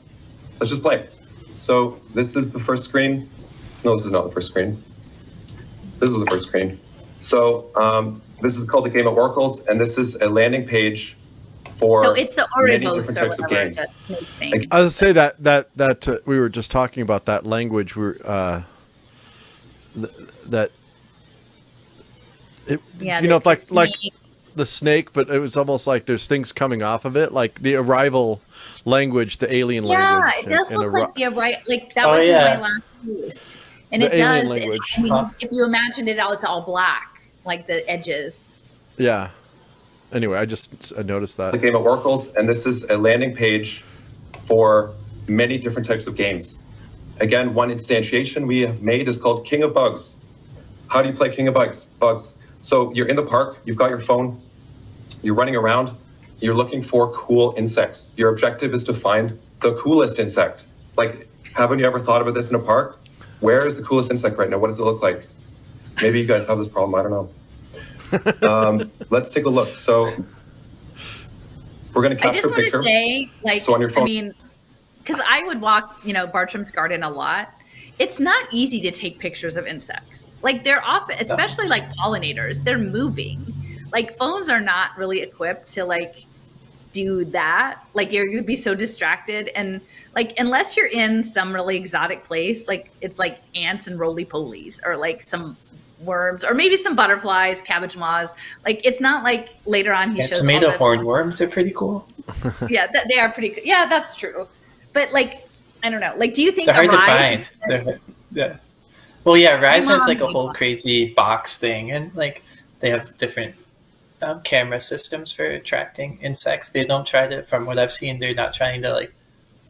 let's just play. So this is the first screen. No, this is not the first screen. This is the first screen. So um, this is called the Game of Oracles, and this is a landing page for. So it's the Ouroboros or whatever that snake thing. I was say that that that uh, we were just talking about that language. We're uh, th- that. It, yeah, you know, like like the snake, but it was almost like there's things coming off of it, like the arrival language, the alien yeah, language. Yeah, it does and- and look arri- like the right, like that Oh, was yeah. my last post, and The it alien does. It, language. I mean, Huh. if you imagined it, it's all black, like the edges. Yeah. Anyway, I just I noticed that. the that. game of Oracles, and this is a landing page for many different types of games. Again, one instantiation we have made is called King of Bugs. How do you play King of Bugs? Bugs. So you're in the park, you've got your phone, you're running around, you're looking for cool insects. Your objective is to find the coolest insect. Like, haven't you ever thought about this in a park? Where is the coolest insect right now? What does it look like? Maybe you guys have this problem. I don't know. Um, let's take a look. So we're going to I just want to say, like, So on your I mean, because I would walk, you know, Bartram's garden a lot. It's not easy to take pictures of insects. Like they're often, especially like pollinators, they're moving. Like phones are not really equipped to like do that. Like you're gonna be so distracted and like unless you're in some really exotic place, like it's like ants and roly polies or like some worms or maybe some butterflies, cabbage moths. Like it's not like later on he Yeah, shows tomato hornworms are pretty cool. yeah, th- they are pretty good. Yeah, that's true. But like, I don't know. Like, do you think They're hard to find. Yeah. Well, yeah, Rise has like a whole crazy box thing, and like they have different um, camera systems for attracting insects. They don't try to, from what I've seen, they're not trying to like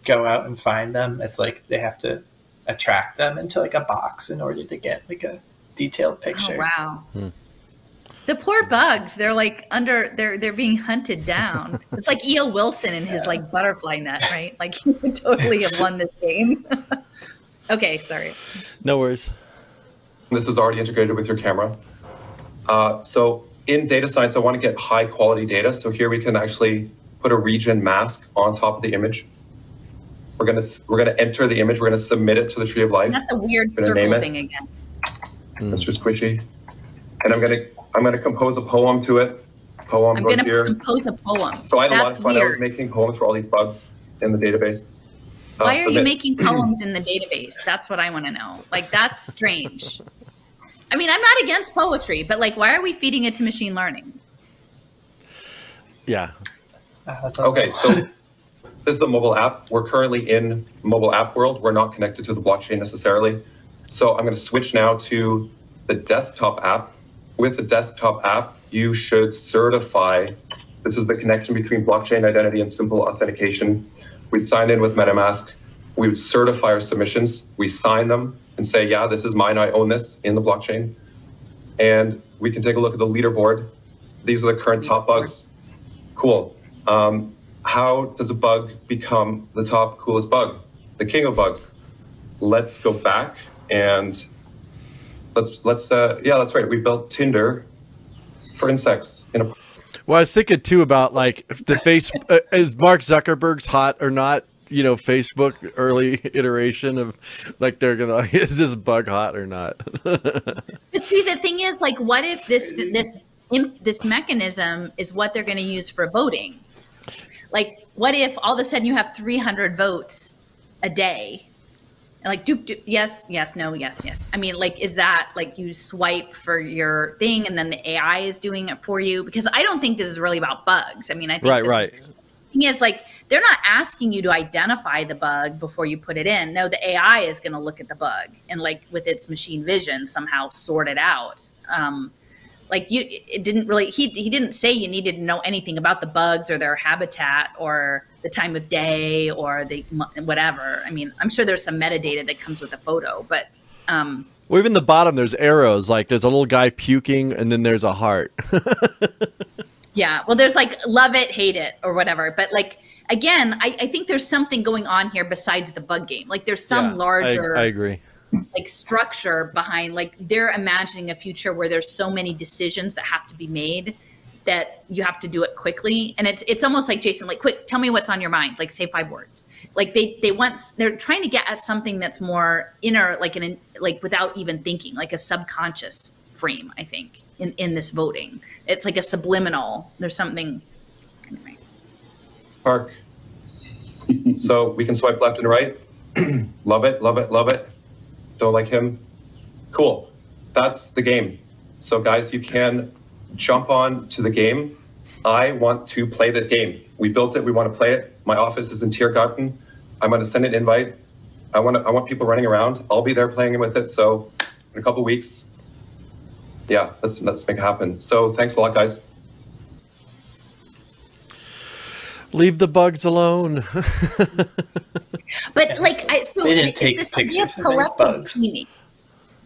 go out and find them. It's like they have to attract them into like a box in order to get like a detailed picture. Oh wow. Hmm. The poor bugs. They're like under. They're they're being hunted down. it's like E.O. Wilson and his like butterfly net, right? Like he would totally have won this game. okay, sorry. No worries. This is already integrated with your camera. Uh, so in data science, I want to get high quality data. So here we can actually put a region mask on top of the image. We're gonna we're gonna enter the image. We're gonna submit it to the Tree of Life. That's a weird Gonna name circle it? thing again. Mr. Squishy. And I'm gonna I'm gonna compose a poem to it. Poem I'm gonna here. compose a poem. So I had a lot of fun. I was making poems for all these bugs in the database. Uh, Why are you submit. making poems in the database? That's what I want to know. Like that's strange. I mean, I'm not against poetry, but like, why are we feeding it to machine learning? Yeah. Okay, so this is the mobile app. We're currently in mobile app world. We're not connected to the blockchain necessarily. So I'm going to switch now to the desktop app. With the desktop app, you should certify. This is the connection between blockchain identity and simple authentication. We'd sign in with MetaMask. We would certify our submissions. We sign them and say, yeah, this is mine. I own this in the blockchain. And we can take a look at the leaderboard. These are the current top bugs. Cool. Um, how does a bug become the top coolest bug? The king of bugs. Let's go back and let's let's uh, yeah, that's right. We built Tinder for insects in a Well, I was thinking too about like the face uh, is Mark Zuckerberg's hot or not. You know, Facebook early iteration of like they're gonna is this bug hot or not? But see, the thing is, like, what if this this this mechanism is what they're going to use for voting? Like, what if all of a sudden you have 300 votes a day? And like, doop, doop, yes, yes, no, yes, yes. I mean, like, is that like you swipe for your thing and then the AI is doing it for you? Because I don't think this is really about bugs. I mean, I think right, right. is- thing is like they're not asking you to identify the bug before you put it in no the ai is going to look at the bug and like with its machine vision somehow sort it out um like you it didn't really he, he didn't say you needed to know anything about the bugs or their habitat or the time of day or the whatever i mean i'm sure there's some metadata that comes with a photo but um Well, even the bottom, there's arrows. Like there's a little guy puking, and then there's a heart. Yeah. Well, there's like love it, hate it, or whatever. But like again, I, I think there's something going on here besides the bug game. Like there's some Yeah, larger I, agree. like structure behind like they're imagining a future where there's so many decisions that have to be made that you have to do it quickly and it's it's almost like jason like quick tell me what's on your mind like say five words like they they want they're trying to get at something that's more inner like an like without even thinking like a subconscious frame i think in in this voting it's like a subliminal there's something park. so we can swipe left and right. love it, love it, love it. Don't like him. Cool. That's the game. So guys, you can jump on to the game. I want to play this game. We built it. We want to play it. My office is in Tiergarten. I'm going to send an invite. I want to, I want people running around. I'll be there playing with it. So in a couple weeks, yeah, let's let's make it happen. So thanks a lot, guys. Leave the bugs alone. but like, I, so they didn't take this pictures of collective teaming.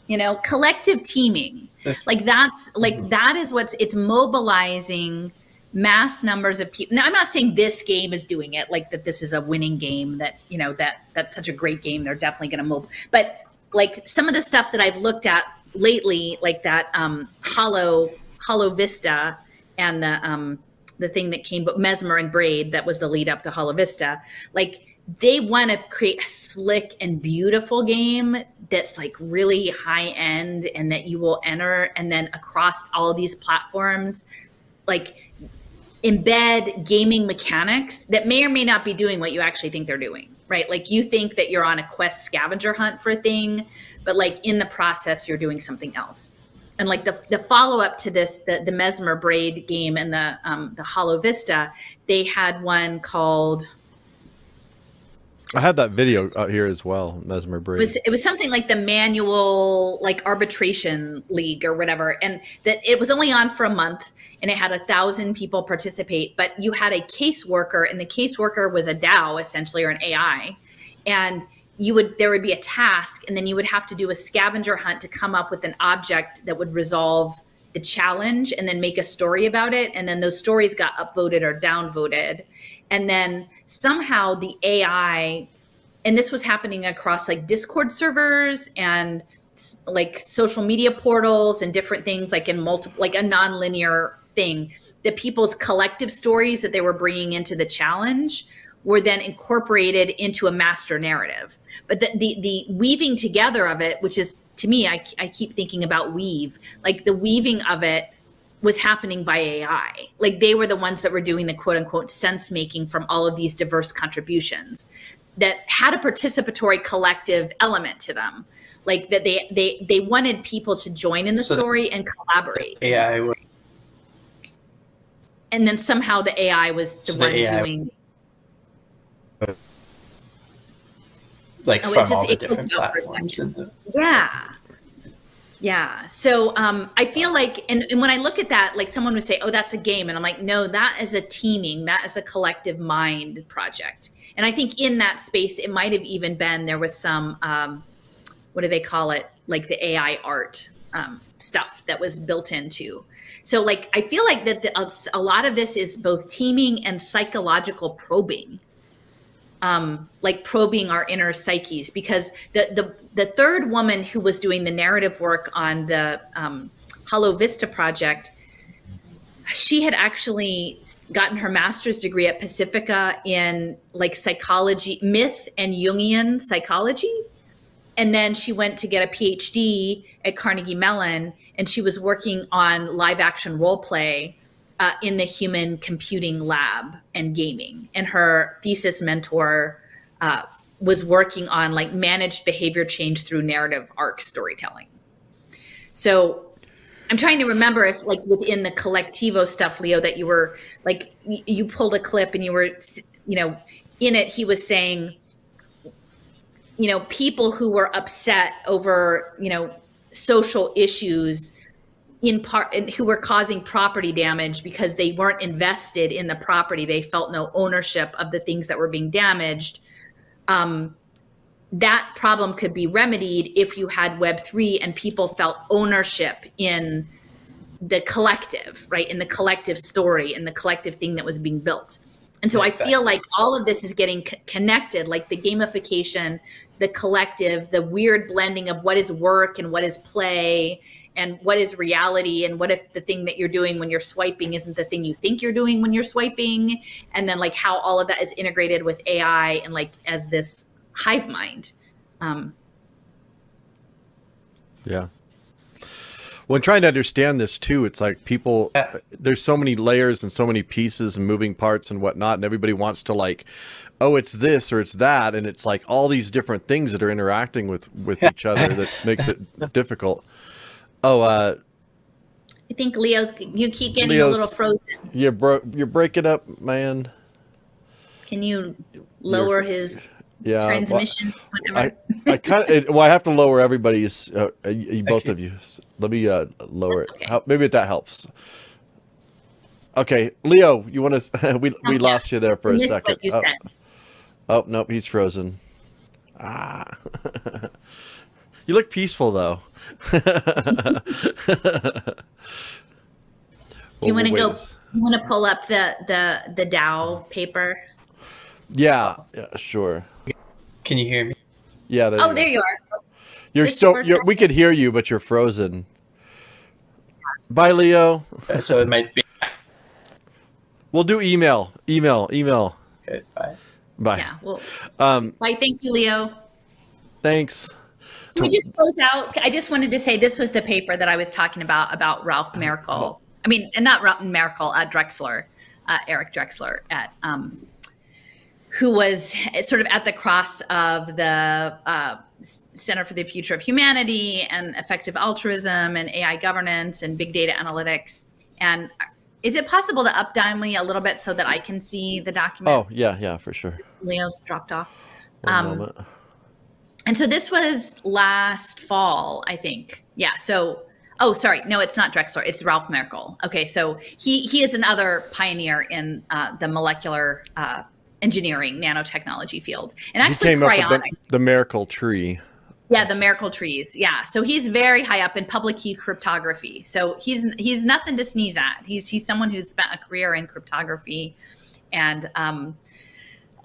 You know, collective teaming. like that's like mm-hmm. that is what's it's mobilizing mass numbers of people. Now, I'm not saying this game is doing it, like that. This is a winning game. That you know that that's such a great game. They're definitely going to move, But like some of the stuff that I've looked at lately, like that um, Hollow Hollow Vista and the um, the thing that came, but Mesmer and Braid, that was the lead up to Hollow Vista. Like they want to create a slick and beautiful game that's like really high end and that you will enter and then across all of these platforms, like embed gaming mechanics that may or may not be doing what you actually think they're doing, right? Like you think that you're on a quest scavenger hunt for a thing, but like in the process, you're doing something else and like the, the follow-up to this the, the mesmer braid game and the um, the hollow vista they had one called I had that video out here as well, Mesmer Braid. It was, it was something like the manual, like arbitration league or whatever, and that it was only on for a month, and it had a thousand people participate. But you had a caseworker, and the caseworker was a DAO essentially or an AI, and you would there would be a task and then you would have to do a scavenger hunt to come up with an object that would resolve the challenge and then make a story about it and then those stories got upvoted or downvoted. And then somehow the ai and this was happening across like discord servers and like social media portals and different things like in multiple like a non-linear thing the people's collective stories that they were bringing into the challenge were then incorporated into a master narrative. But the, the, the weaving together of it, which is to me, I, I keep thinking about weave, like the weaving of it was happening by AI. Like they were the ones that were doing the quote unquote sense making from all of these diverse contributions that had a participatory collective element to them. Like that they they they wanted people to join in the so story and collaborate. AI and then somehow the AI was the so one the doing like oh, from just, all the different platforms. The- yeah. Yeah. So um, I feel like, and, and when I look at that, like someone would say, oh, that's a game. And I'm like, no, that is a teaming, that is a collective mind project. And I think in that space, it might have even been there was some, um, what do they call it? Like the AI art um, stuff that was built into. So, like, I feel like that the, a lot of this is both teaming and psychological probing um, like probing our inner psyches because the, the the third woman who was doing the narrative work on the um, Hollow Vista project, she had actually gotten her master's degree at Pacifica in like psychology, myth and Jungian psychology. And then she went to get a PhD at Carnegie Mellon and she was working on live action role play uh, in the human computing lab and gaming. And her thesis mentor uh, was working on like managed behavior change through narrative arc storytelling. So I'm trying to remember if like within the Kolektivo stuff, Leo, that you were like you pulled a clip and you were you know in it he was saying you know people who were upset over you know social issues in part who were causing property damage because they weren't invested in the property. They felt no ownership of the things that were being damaged. Um, that problem could be remedied if you had web3 and people felt ownership in the collective right? In the collective story in the collective thing that was being built. And so exactly. i feel like all of this is getting c- connected like the gamification the collective the weird blending of what is work and what is play and what is reality and what if the thing that you're doing when you're swiping isn't the thing you think you're doing when you're swiping? And then like how all of that is integrated with ai and like as this hive mind. Um, yeah. When trying to understand this too it's like people there's so many layers and so many pieces and moving parts and whatnot and everybody wants to like oh it's this or it's that and it's like all these different things that are interacting with with each other that makes it difficult Oh, uh, I think Leo's. You keep getting Leo's, a little frozen. You're bro- You're breaking up, man. Can you lower you're, his yeah, transmission? Well, I, I kind of. Well, I have to lower everybody's. Uh, uh both of you. Let me uh, lower it. How, maybe that helps. Okay, Leo, you want to? we we lost you there for a second. Oh. oh nope, he's frozen. Ah. you look peaceful though. Do you want to go? You want to pull up the the the DAO paper? Yeah, yeah, sure. Can you hear me? Yeah. There oh, you there you are. You're still. You're, we could hear you, but you're frozen. Bye, Leo. So it might be. We'll do email. Email. Email. Okay. Bye. Bye. Yeah. Well. Um. Bye. Thank you, Leo. Thanks. Can we just close out? I just wanted to say this was the paper that I was talking about about Ralph Merkle. I mean, and not Ralph Merkle, uh, Drexler, uh, Eric Drexler at um, who was sort of at the cross of the uh, Center for the Future of Humanity and effective altruism and AI governance and big data analytics. And is it possible to up me a little bit so that I can see the document? Oh, yeah, yeah, for sure. Leo's dropped off. One um, moment. And so this was last fall, I think. Yeah. So, oh, sorry. No, it's not Drexler. It's Ralph Merkle. Okay. So he, he is another pioneer in uh, the molecular uh, engineering nanotechnology field. And actually, he came cryonic. up with the, the Merkle tree. Yeah, the Merkle trees. Yeah, so he's very high up in public key cryptography. So he's he's nothing to sneeze at. He's he's someone who's spent a career in cryptography, and um,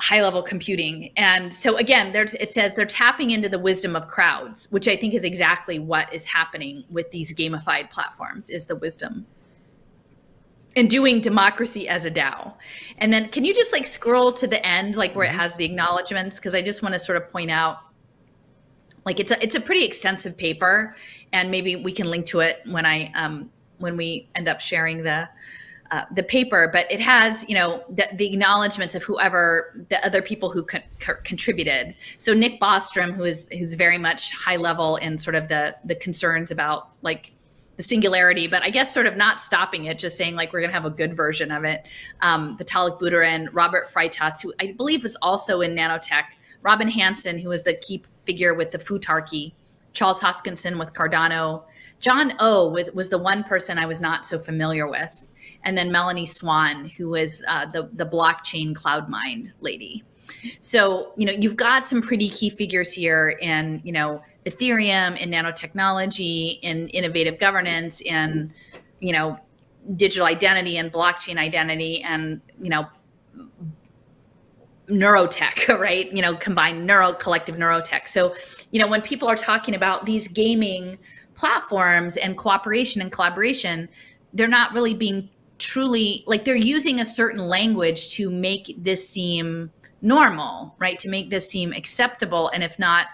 high level computing. And so again, there's it says they're tapping into the wisdom of crowds, which I think is exactly what is happening with these gamified platforms is the wisdom and doing democracy as a DAO. And then can you just like scroll to the end, like where it mm-hmm. has the acknowledgments? Because I just want to sort of point out like it's a it's a pretty extensive paper and maybe we can link to it when I um when we end up sharing the uh, the paper, but it has, you know, the, the, acknowledgments of whoever the other people who co- co- contributed. So Nick Bostrom, who is who's very much high level in sort of the the concerns about like the singularity, but I guess sort of not stopping it, just saying like we're going to have a good version of it. Um, Vitalik Buterin, Robert Freitas, who I believe was also in nanotech, Robin Hanson, who was the key figure with the Futarchy, Charles Hoskinson with Cardano, John O was, was the one person I was not so familiar with, and then Melanie Swan, who was uh, the the blockchain cloud mind lady. So you know you've got some pretty key figures here in you know Ethereum, and nanotechnology, in innovative governance, in you know digital identity and blockchain identity, and you know neurotech, right? You know, combined neuro collective neurotech. So, you know, when people are talking about these gaming platforms and cooperation and collaboration, they're not really being truly like they're using a certain language to make this seem normal, right? To make this seem acceptable. And if not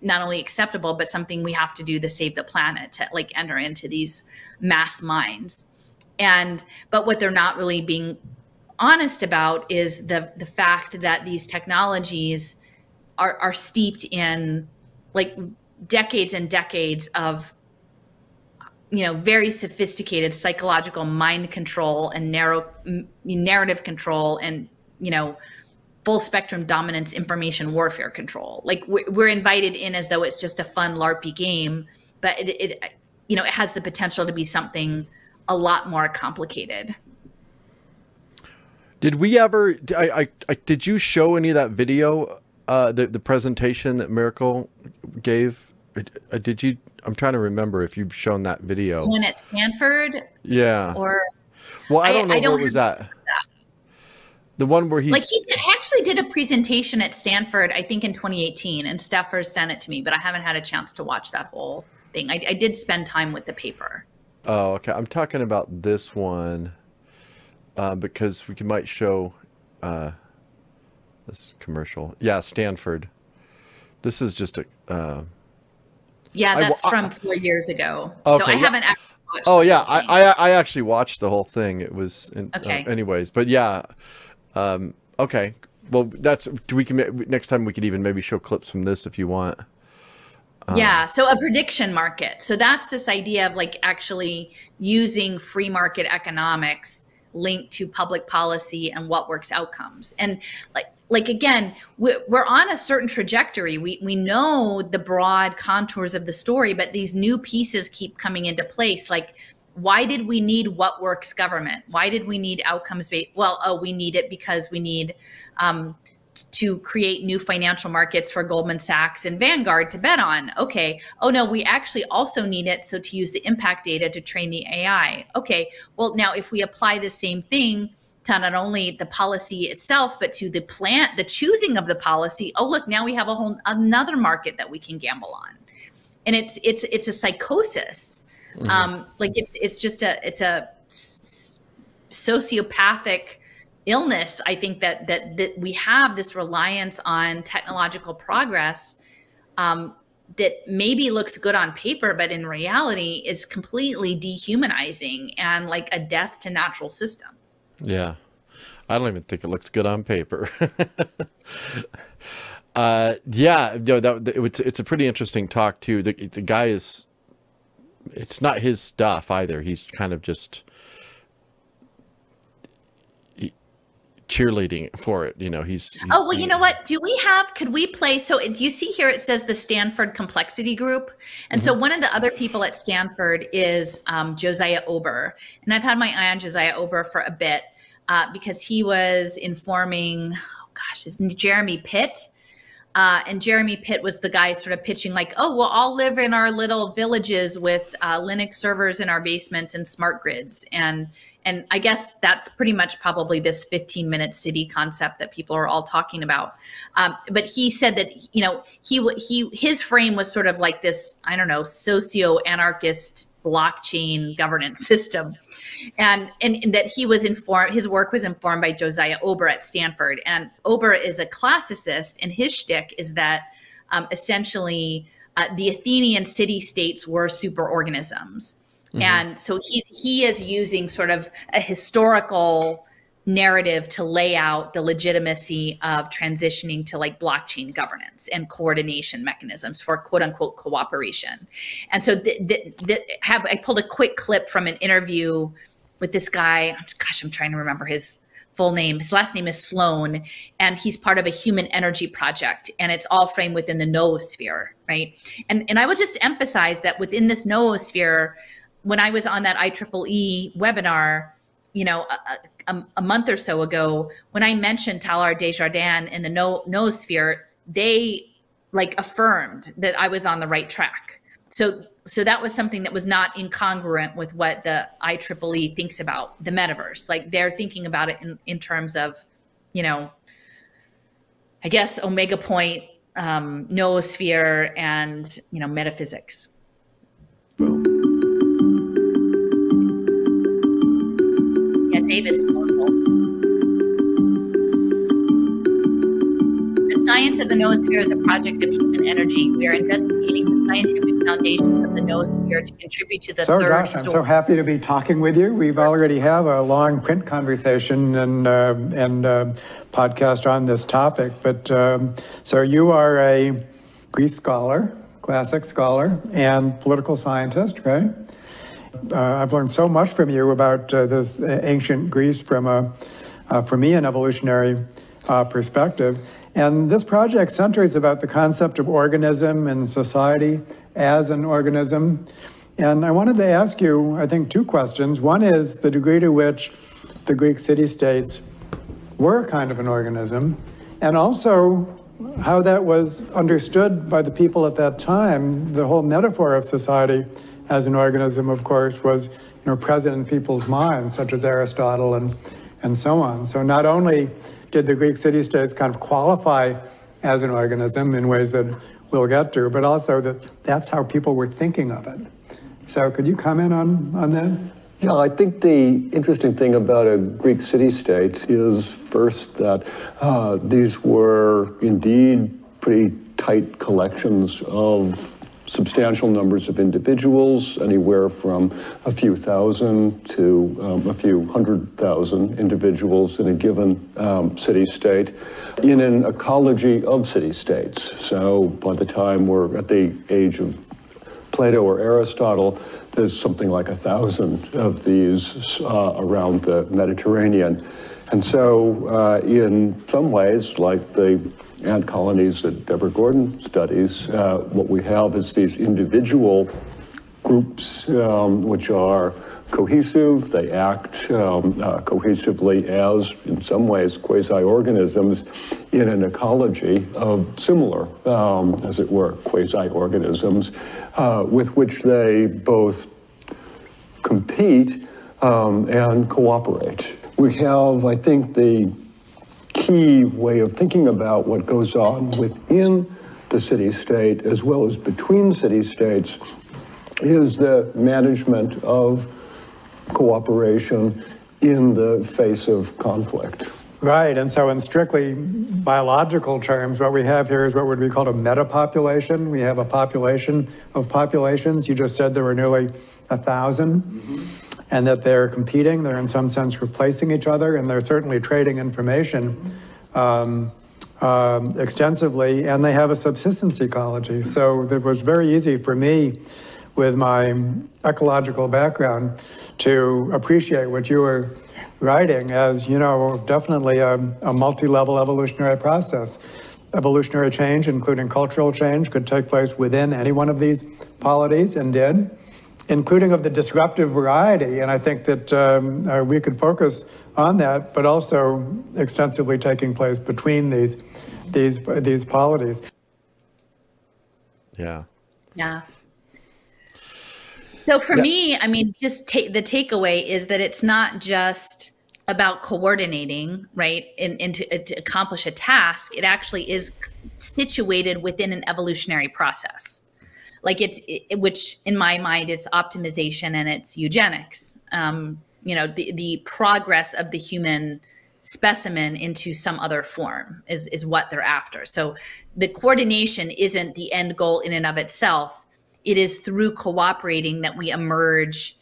not only acceptable but something we have to do to save the planet to like enter into these mass minds and but what they're not really being honest about is the the fact that these technologies are are steeped in like decades and decades of you know very sophisticated psychological mind control and narrow narrative control and you know full spectrum dominance information warfare control. Like we're invited in as though it's just a fun LARPy game, but it, it you know, it has the potential to be something a lot more complicated. Did we ever? I, I, I did you show any of that video? Uh, the the presentation that Merkle gave. Uh, did you? I'm trying to remember if you've shown that video. When at Stanford. Yeah. Or. Well, I don't know I, I don't where was that. that. The one where he's like he actually did a presentation at Stanford, I think in 2018, and Steffer sent it to me, but I haven't had a chance to watch that whole thing. I, I did spend time with the paper. Oh, okay. I'm talking about this one uh, because we might show uh, this commercial. Yeah, Stanford. This is just a. Uh, yeah, that's I, from four years ago. Okay, so I yeah. haven't actually. Oh yeah, I, I, I actually watched the whole thing. It was in, uh, okay. anyways, but yeah, um, okay. Well, that's we can next time we could even maybe show clips from this if you want. Um, yeah, so a prediction market. So that's this idea of like actually using free market economics linked to public policy and what works outcomes. And like like again, we're on a certain trajectory. We we know the broad contours of the story, but these new pieces keep coming into place. Like, why did we need what works government? Why did we need outcomes based? Well, oh, we need it because we need um, to create new financial markets for Goldman Sachs and Vanguard to bet on. Okay. Oh no, we actually also need it so to use the impact data to train the AI. Okay. Well, now if we apply the same thing to not only the policy itself but to the plant, the choosing of the policy, oh look, now we have a whole another market that we can gamble on. And it's it's it's a psychosis. Mm-hmm. Um like it's it's just a it's a sociopathic illness i think that that that we have this reliance on technological progress um, that maybe looks good on paper but in reality is completely dehumanizing and like a death to natural systems yeah. I don't even think it looks good on paper. Uh, yeah no, that, it's, it's a pretty interesting talk too. The, the guy is it's not his stuff either. He's kind of just cheerleading for it. You know, he's, he's oh well. You know what? Do we have? Could we play? So do you see here? It says the Stanford Complexity Group, and mm-hmm. so one of the other people at Stanford is um, Josiah Ober, and I've had my eye on Josiah Ober for a bit uh, because he was informing. Oh gosh, is Jeremy Pitt. Uh, and Jeremy Pitt was the guy sort of pitching, like, oh, we'll all live in our little villages with uh, Linux servers in our basements and smart grids. And and I guess that's pretty much probably this 15 minute city concept that people are all talking about. Um, but he said that you know he he his frame was sort of like this I don't know socio anarchist blockchain governance system, and, and and that he was informed his work was informed by Josiah Ober at Stanford, and Ober is a classicist, and his shtick is that um, essentially. Uh, the Athenian city states were superorganisms Mm-hmm. And so he he is using sort of a historical narrative to lay out the legitimacy of transitioning to like blockchain governance and coordination mechanisms for quote unquote cooperation. And so the, the, the, have I pulled a quick clip from an interview with this guy. Gosh, I'm trying to remember his full name. His last name is Sloan, and he's part of a human energy project, and it's all framed within the noosphere, right? And and I would just emphasize that within this noosphere, when I was on that IEEE webinar, you know, a, a, a, month or so ago, when I mentioned Teilhard de Chardin in the no noosphere, they like affirmed that I was on the right track. So so that was something that was not incongruent with what the IEEE thinks about the metaverse. Like they're thinking about it in, in terms of, you know, I guess omega point, um, noosphere, and you know metaphysics. Boom. The science of the noosphere is a project of human energy. We are investigating the scientific foundations of the noosphere to contribute to the so, third Josh, I'm so happy to be talking with you. We've already have a long print conversation and uh, and uh, podcast on this topic. But um, so you are a Greek scholar, classic scholar, and political scientist, right? Uh, I've learned so much from you about uh, this ancient Greece from a, uh, for me, an evolutionary perspective. And this project centers about the concept of organism and society as an organism. And I wanted to ask you, I think, two questions. One is the degree to which the Greek city states were kind of an organism, and also how that was understood by the people at that time, the whole metaphor of society as an organism, of course, was you know, present in people's minds, such as Aristotle and, and so on. So not only did the Greek city-states kind of qualify as an organism in ways that we'll get to, but also that that's how people were thinking of it. So could you comment on, on that? Yeah, I think the interesting thing about a Greek city-state is first that uh, these were indeed pretty tight collections of substantial numbers of individuals, anywhere from a few thousand to um, a few hundred thousand individuals in a given um, city state in an ecology of city states. So by the time we're at the age of Plato or Aristotle, there's something like a thousand of these uh, around the Mediterranean. And so, uh, in some ways, like the ant colonies that Deborah Gordon studies, uh, what we have is these individual groups um, which are cohesive, they act um, uh, cohesively as, in some ways, quasi-organisms in an ecology of similar, um, as it were, quasi-organisms, uh, with which they both compete um, and cooperate. We have, I think, the key way of thinking about what goes on within the city state as well as between city states is the management of cooperation in the face of conflict. Right, and so in strictly biological terms, what we have here is what would be called a metapopulation. We have a population of populations. You just said there were nearly a 1000 mm-hmm. And that they're competing. They're in some sense replacing each other, and they're certainly trading information um, um, extensively, and they have a subsistence ecology. So it was very easy for me with my ecological background to appreciate what you were writing as, you know, definitely a, a multi-level evolutionary process. Evolutionary change, including cultural change, could take place within any one of these polities and did, including of the disruptive variety. And I think that um, uh, we could focus on that, but also extensively taking place between these these these polities. Yeah. Yeah. So for yeah. me, I mean, just take the takeaway is that it's not just about coordinating, right, and, and to, uh, to accomplish a task. It actually is situated within an evolutionary process. Like it's, it, which in my mind, it's optimization and it's eugenics. Um, you know, the, the progress of the human specimen into some other form is, is what they're after. So the coordination isn't the end goal in and of itself it is through cooperating that we emerge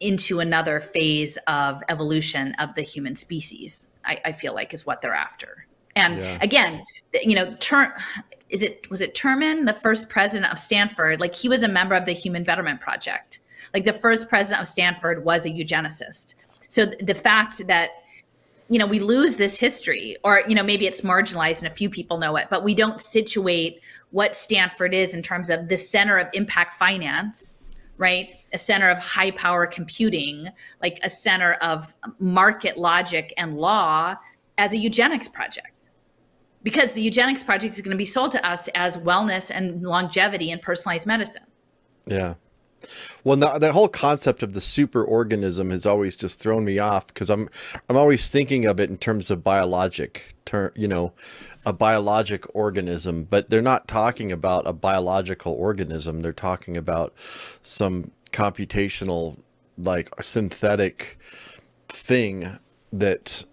into another phase of evolution of the human species. I, I feel like is what they're after. And yeah. again, you know, Ter- is it was it Terman, the first president of Stanford? Like he was a member of the Human Betterment Project. Like the first president of Stanford was a eugenicist. So the fact that you know we lose this history, or you know maybe it's marginalized and a few people know it, but we don't situate what Stanford is in terms of the center of impact finance, right? A center of high power computing, like a center of market logic and law as a eugenics project. Because the eugenics project is going to be sold to us as wellness and longevity and personalized medicine. Yeah. Well, the, the whole concept of the super organism has always just thrown me off because I'm I'm always thinking of it in terms of biologic term, you know, a biologic organism, but they're not talking about a biological organism. They're talking about some computational, like synthetic thing that,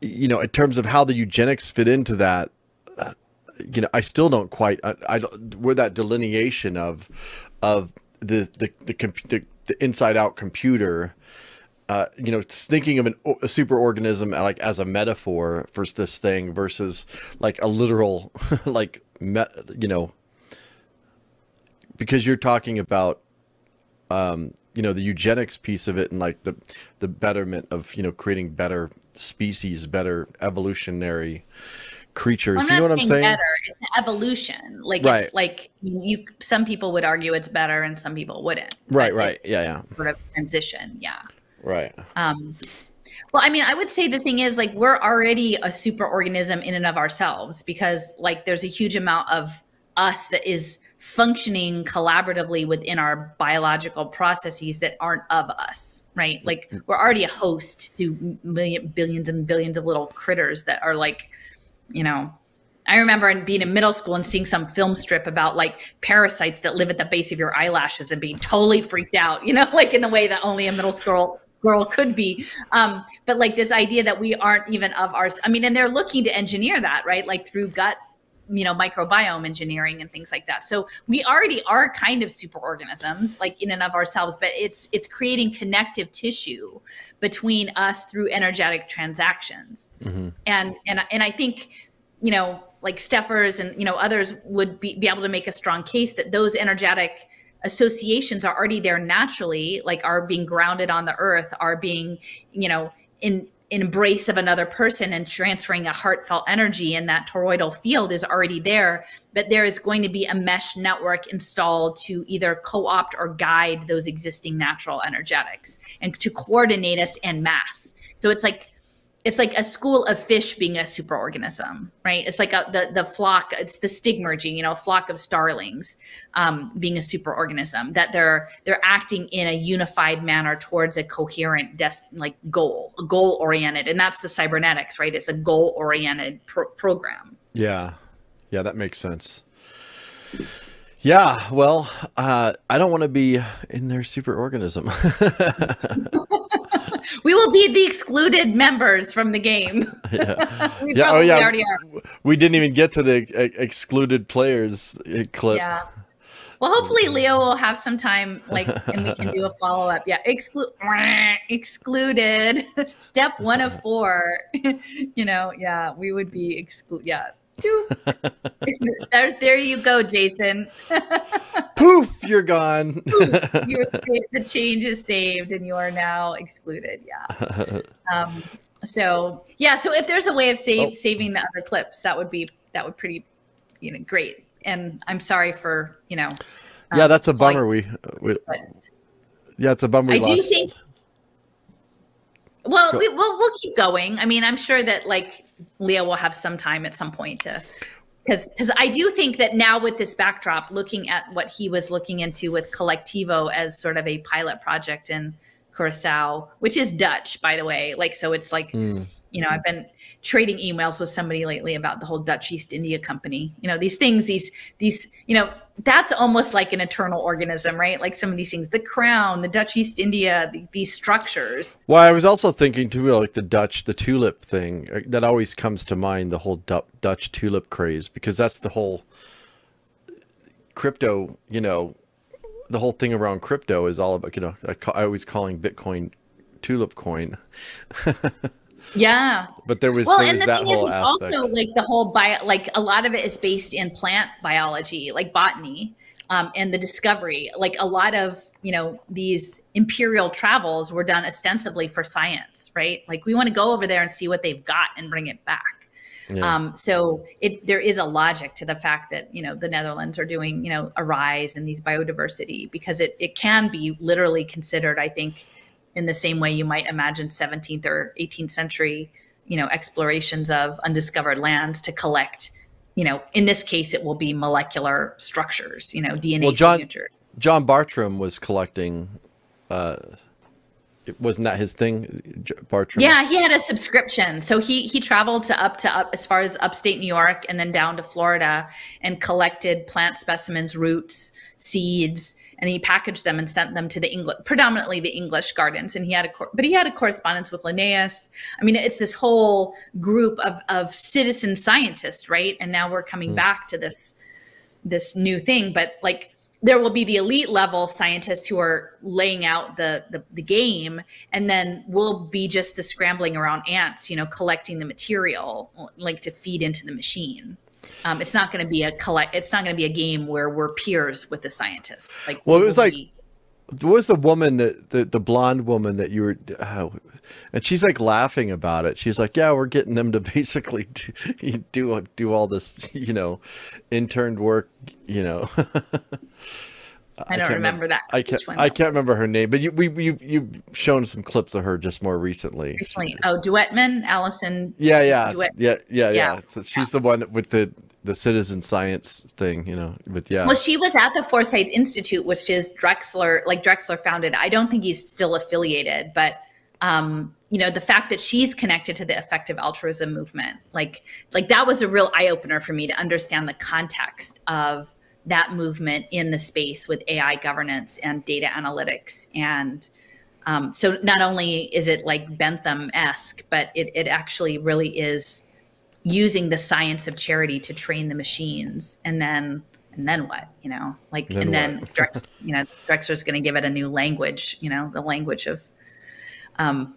you know, in terms of how the eugenics fit into that, you know, I still don't quite, I, I don't, where that delineation of, of the, the, the, the, the inside out computer, uh, you know, thinking of an, a super organism uh, like as a metaphor for this thing versus like a literal, like, me, you know, because you're talking about, um, you know, the eugenics piece of it and like the, the betterment of, you know, creating better species, better evolutionary creatures. You know what I'm saying? Better. It's evolution. Like right. it's like you. Some people would argue it's better, and some people wouldn't. Right. Right. Yeah. Yeah. Sort of transition. Yeah. Right. Um, well, I mean, I would say the thing is like we're already a super organism in and of ourselves because like there's a huge amount of us that is functioning collaboratively within our biological processes that aren't of us, right? Like mm-hmm. we're already a host to million, billions and billions of little critters that are like, you know, I remember being in middle school and seeing some film strip about like parasites that live at the base of your eyelashes and being totally freaked out, you know, like in the way that only a middle school girl could be. Um, but like this idea that we aren't even of ours. I mean, and they're looking to engineer that, right? Like through gut you know microbiome engineering and things like that so we already are kind of superorganisms like in and of ourselves but it's it's creating connective tissue between us through energetic transactions mm-hmm. and and and i think you know like steffers and you know others would be, be able to make a strong case that those energetic associations are already there naturally like are being grounded on the earth are being you know in embrace of another person and transferring a heartfelt energy in that toroidal field is already there but there is going to be a mesh network installed to either co-opt or guide those existing natural energetics and to coordinate us en masse. So it's like it's like a school of fish being a superorganism, right? It's like a, the the flock. It's the stigmerging, you know, a flock of starlings um, being a superorganism. That they're they're acting in a unified manner towards a coherent des- like goal, goal oriented, and that's the cybernetics, right? It's a goal oriented pro- program. Yeah, yeah, that makes sense. Yeah, well, uh, I don't want to be in their super organism. we will be the excluded members from the game. Yeah, we yeah, oh, yeah. already are. We didn't even get to the uh, excluded players uh, clip. Yeah. Well, hopefully Leo will have some time, like, and we can do a follow up. Yeah, exclude, excluded. Step one of four. you know, yeah, we would be excluded. Yeah, there, there you go, Jason. Poof, you're gone. You're the change is saved, and you are now excluded. Yeah. Um, so yeah, so if there's a way of save, oh. saving the other clips, that would be that would pretty, you know, great. And I'm sorry for you know. Um, yeah, that's a bummer. We, we yeah, it's a bummer. I lost. do think. Well, we, we'll we'll keep going. I mean, I'm sure that like Leo will have some time at some point to because because I do think that now with this backdrop, looking at what he was looking into with Kolektivo as sort of a pilot project in Curacao, which is Dutch, by the way. Like so, it's like mm. you know I've been trading emails with somebody lately about the whole Dutch East India Company. You know these things, these these you know that's almost like an eternal organism, right? Like some of these things, the crown, the Dutch East India, the, these structures. Well, I was also thinking too, like the Dutch, the tulip thing. Uh, that always comes to mind, the whole du- Dutch tulip craze, because that's the whole crypto. You know, the whole thing around crypto is all about. You know, I, I always calling Bitcoin tulip coin. Yeah. But there was well, there and was the thing is, it's aspect. also like the whole bio, like a lot of it is based in plant biology, like botany, um, and the discovery. Like a lot of you know these imperial travels were done ostensibly for science, right? Like we want to go over there and see what they've got and bring it back. Yeah. Um, so it there is a logic to the fact that you know the Netherlands are doing you know a rise in these biodiversity because it it can be literally considered, I think in the same way you might imagine 17th or 18th century, you know, explorations of undiscovered lands to collect, you know, in this case it will be molecular structures, you know, DNA well, John, signatures. John Bartram was collecting uh wasn't that his thing bartram yeah he had a subscription so he he traveled to up to up as far as upstate new york and then down to florida and collected plant specimens roots seeds and he packaged them and sent them to the English, predominantly the English gardens. And he had a, but he had a correspondence with Linnaeus. I mean, it's this whole group of of citizen scientists, right? And now we're coming mm. back to this this new thing, but like there will be the elite level scientists who are laying out the, the, the game and then we'll be just the scrambling around ants you know collecting the material like to feed into the machine um, it's not going to be a collect. It's not going to be a game where we're peers with the scientists. Like, well, it was like, be... what was the woman that the the blonde woman that you were, uh, and she's like laughing about it. She's like, yeah, we're getting them to basically do do, do all this, you know, interned work, you know. I don't remember, that. I can't. I can't remember her name, but you we you you've shown some clips of her just more recently. Recently, oh, Duettmann, Allison. Yeah, yeah, Duet- yeah, yeah, yeah, yeah. So she's yeah. the one with the the citizen science thing, you know. But yeah. Well, she was at the Foresight Institute, which is Drexler, like Drexler founded. I don't think he's still affiliated, but um, you know, the fact that she's connected to the effective altruism movement, like like that was a real eye opener for me to understand the context of that movement in the space with AI governance and data analytics. And um, so not only is it like Bentham esque, but it, it actually really is using the science of charity to train the machines. And then and then what you know? Like then and then Drex, you know drexler's going to give it a new language you know the language of um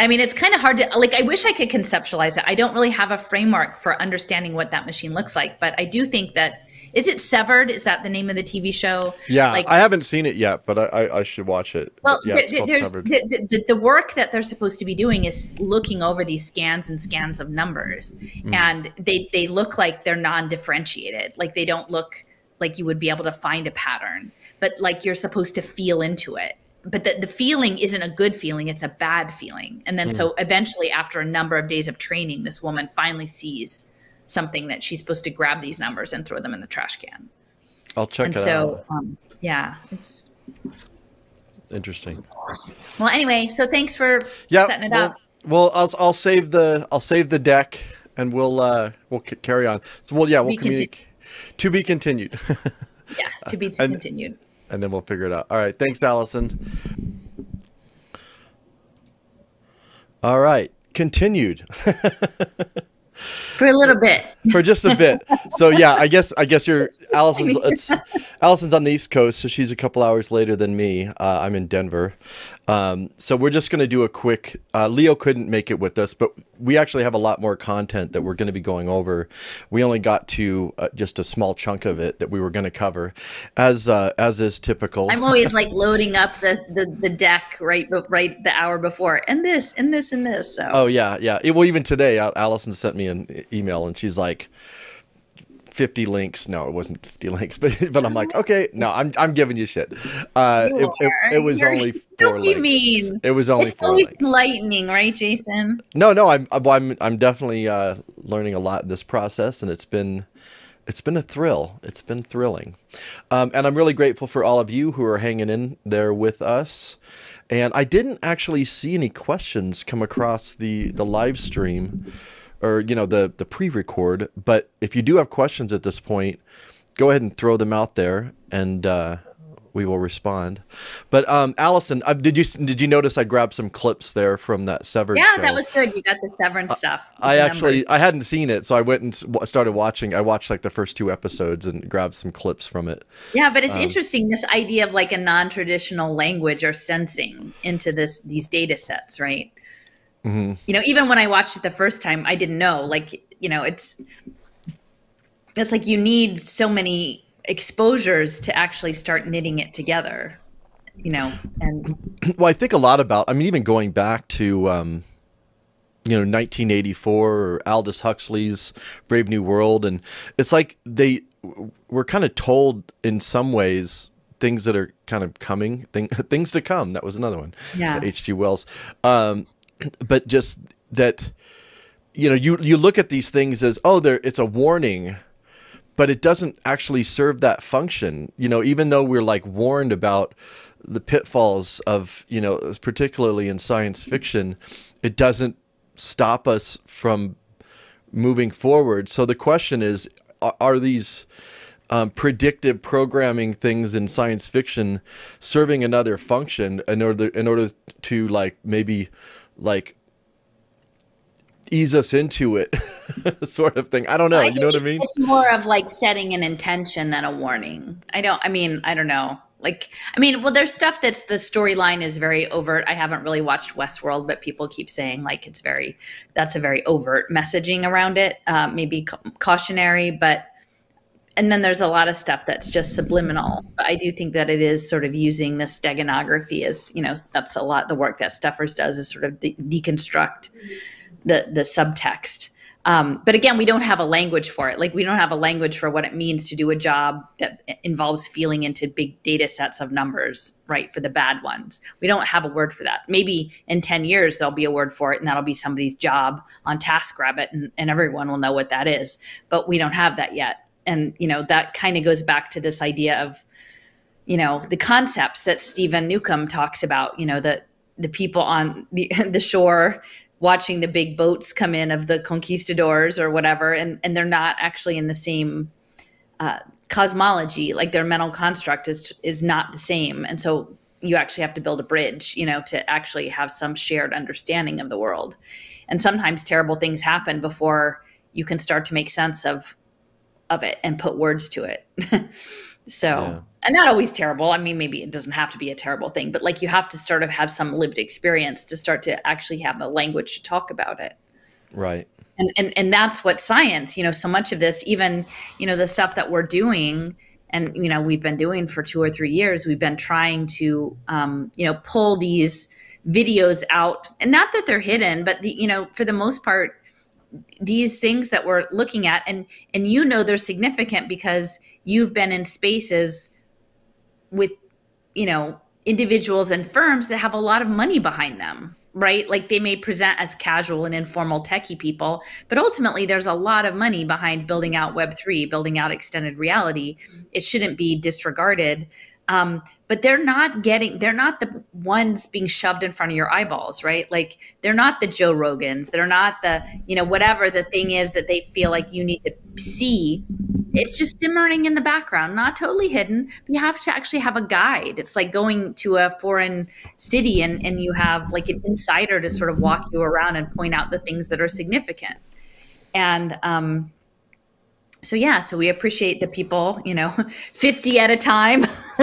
i mean it's kind of hard to like i wish i could conceptualize it. I don't really have a framework for understanding what that machine looks like but i do think that is it Severed? Is that the name of the TV show? Yeah, like, I haven't seen it yet, but I, I should watch it. Well, yeah, there's the, the, the, work that they're supposed to be doing is looking over these scans and scans of numbers, mm. and they they look like they're non-differentiated. Like they don't look like you would be able to find a pattern, but like you're supposed to feel into it. But the, the feeling isn't a good feeling; it's a bad feeling. And then mm. so eventually, after a number of days of training, this woman finally sees something that she's supposed to grab these numbers and throw them in the trash can. I'll check and it so, out. Um, yeah, it's interesting. Well, anyway, so thanks for yeah, setting it well, up. Well, I'll I'll save the I'll save the deck and we'll uh we'll c- carry on. So we'll yeah, we'll communicate. To be continued. yeah, to be and, continued. And then we'll figure it out. All right, thanks, Allison. All right, continued. for a little bit. For just a bit. So yeah i guess i guess you're allison's it's allison's on the east coast so she's a couple hours later than me. Uh, i'm in denver um, so we're just going to do a quick uh, leo couldn't make it with us but we actually have a lot more content that we're going to be going over. We only got to uh, just a small chunk of it that we were going to cover as uh, as is typical. I'm always like loading up the, the the deck right right the hour before and this and this and this so. Oh yeah yeah. It, well even today allison sent me an email and she's like 50 links. No, it wasn't 50 links, but but I'm like, okay, no, I'm I'm giving you shit. Uh, it, it, it, was You're, only four links. mean? It was only it's four links. Lightning, right, Jason? No, no, I'm I'm I'm definitely uh, learning a lot in this process, and it's been it's been a thrill. It's been thrilling, um, and I'm really grateful for all of you who are hanging in there with us. And I didn't actually see any questions come across the the live stream or you know the the pre-record. But if you do have questions at this point, go ahead and throw them out there, and uh, we will respond. But um, Allison, uh, did you did you notice I grabbed some clips there from that Severed? Yeah, show? that was good. You got the Severance uh, stuff. I actually numbers. I hadn't seen it, so I went and started watching. I watched like the first two episodes and grabbed some clips from it. Yeah, but it's um, interesting this idea of like a non-traditional language or sensing into this these data sets, right? Mm-hmm. You know, even when I watched it the first time, I didn't know. Like, you know, it's it's like you need so many exposures to actually start knitting it together. You know, and well, I think a lot about. I mean, even going back to. Um, you know 1984 or aldous huxley's brave new world and it's like they were kind of told in some ways things that are kind of coming thing, things to come that was another one yeah hg wells um, but just that you know you you look at these things as oh there it's a warning but it doesn't actually serve that function. You know even though we're like warned about the pitfalls of you know particularly in science fiction it doesn't stop us from moving forward. So the question is are, are these um, predictive programming things in science fiction serving another function in order in order to like maybe like ease us into it sort of thing. I don't know. I you know what I mean? It's more of like setting an intention than a warning. I don't I mean, I don't know. Like I mean, well there's stuff that's the storyline is very overt. I haven't really watched Westworld, but people keep saying like it's very that's a very overt messaging around it. Uh, maybe ca- cautionary, but and then there's a lot of stuff that's just subliminal. I do think that it is sort of using the steganography as you know that's a lot the work that Steffers does is sort of de- deconstruct the the subtext. Um, but again, we don't have a language for it. Like we don't have a language for what it means to do a job that involves feeling into big data sets of numbers, right? For the bad ones, we don't have a word for that. Maybe in ten years there'll be a word for it, and that'll be somebody's job on TaskRabbit, and, and everyone will know what that is. But we don't have that yet and you know that kind of goes back to this idea of you know the concepts that Stephen Newcomb talks about you know the the people on the the shore watching the big boats come in of the conquistadors or whatever and and they're not actually in the same uh, cosmology. Like their mental construct is is not the same. And so you actually have to build a bridge you know to actually have some shared understanding of the world. And sometimes terrible things happen before you can start to make sense of of it and put words to it. so, yeah. and not always terrible. I mean, maybe it doesn't have to be a terrible thing, but like you have to sort of have some lived experience to start to actually have the language to talk about it. Right. And and and that's what science, you know, so much of this even, you know, the stuff that we're doing and you know, we've been doing for 2 or 3 years, we've been trying to um, you know, pull these videos out and not that they're hidden, but the, you know, for the most part these things that we're looking at and and you know they're significant because you've been in spaces with you know individuals and firms that have a lot of money behind them right? Like they may present as casual and informal techie people but ultimately there's a lot of money behind building out web3 building out extended reality. It shouldn't be disregarded. Um, but they're not getting they're not the ones being shoved in front of your eyeballs right? Like they're not the joe rogans. They're not the you know whatever the thing is that they feel like you need to see. It's just simmering in the background not totally hidden. But you have to actually have a guide. It's like going to a foreign city and and you have like an insider to sort of walk you around and point out the things that are significant. And um so yeah, so we appreciate the people, you know, 50 at a time,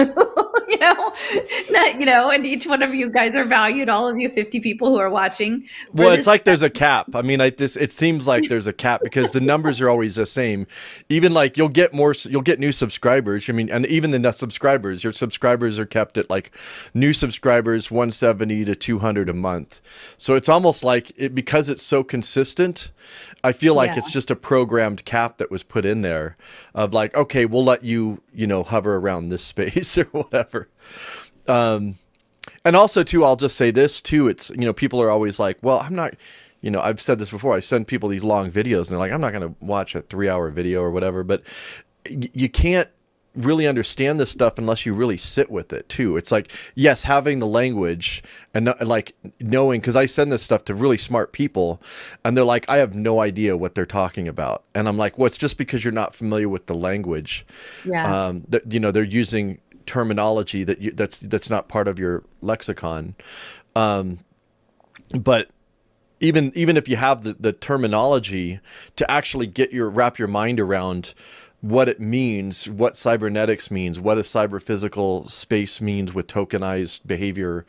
you know, that, you know, and each one of you guys are valued, all of you 50 people who are watching. Well, it's like there's a cap. I mean, like this, it seems like there's a cap because the numbers are always the same. Even like you'll get more, you'll get new subscribers. I mean, and even the subscribers, your subscribers are kept at like new subscribers, 170 to 200 a month. So it's almost like it, because it's so consistent, I feel like yeah. it's just a programmed cap that was put in there of like, okay, we'll let you, you know, hover around this space or whatever. Um, and also too, I'll just say this too. It's, you know, people are always like, well, I'm not, you know, I've said this before. I send people these long videos and they're like, I'm not going to watch a three hour video or whatever, but you can't really understand this stuff unless you really sit with it too. It's like, yes, having the language and like knowing, because I send this stuff to really smart people and they're like, I have no idea what they're talking about. And I'm like, well, it's just because you're not familiar with the language. Yeah. Um, that, you know, they're using terminology that you, that's, that's not part of your lexicon. Um, but even, even if you have the, the terminology to actually get your, wrap your mind around what it means, what cybernetics means, what a cyber physical space means with tokenized behavior.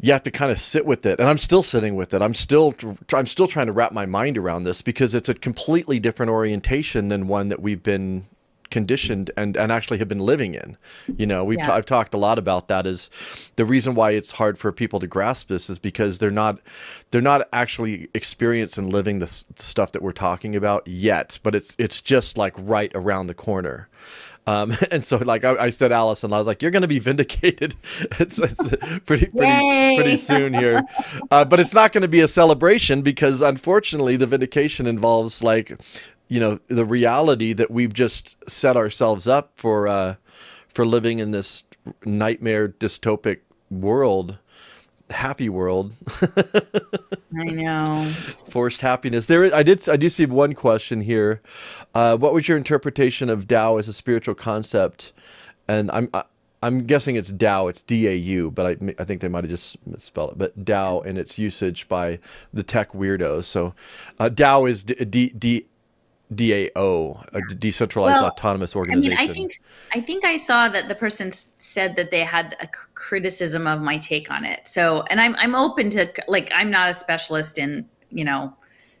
You have to kind of sit with it, and I'm still sitting with it. I'm still I'm still trying to wrap my mind around this because it's a completely different orientation than one that we've been conditioned and, and actually have been living in. You know, we've yeah. t- I've talked a lot about that is the reason why it's hard for people to grasp this is because they're not they're not actually experiencing living the, s- stuff that we're talking about yet, but it's it's just like right around the corner. Um, and so, like I, I, said, Allison, I was like, "You're going to be vindicated it's, it's pretty, pretty, pretty soon here." Uh, but it's not going to be a celebration because, unfortunately, the vindication involves like you know the reality that we've just set ourselves up for uh, for living in this nightmare dystopic world happy world. I know. Forced happiness. There i did i do see one question here. Uh, what was your interpretation of dao as a spiritual concept? And i'm I, am i am guessing it's dao it's d-a-u but i, I think they might have just misspelled it. But dao and its usage by the tech weirdos. So uh, dao is d, d, d DAO, a decentralized well, autonomous organization. I mean, I think I think I saw that the person said that they had a criticism of my take on it. So, and I'm I'm open to like I'm not a specialist in you know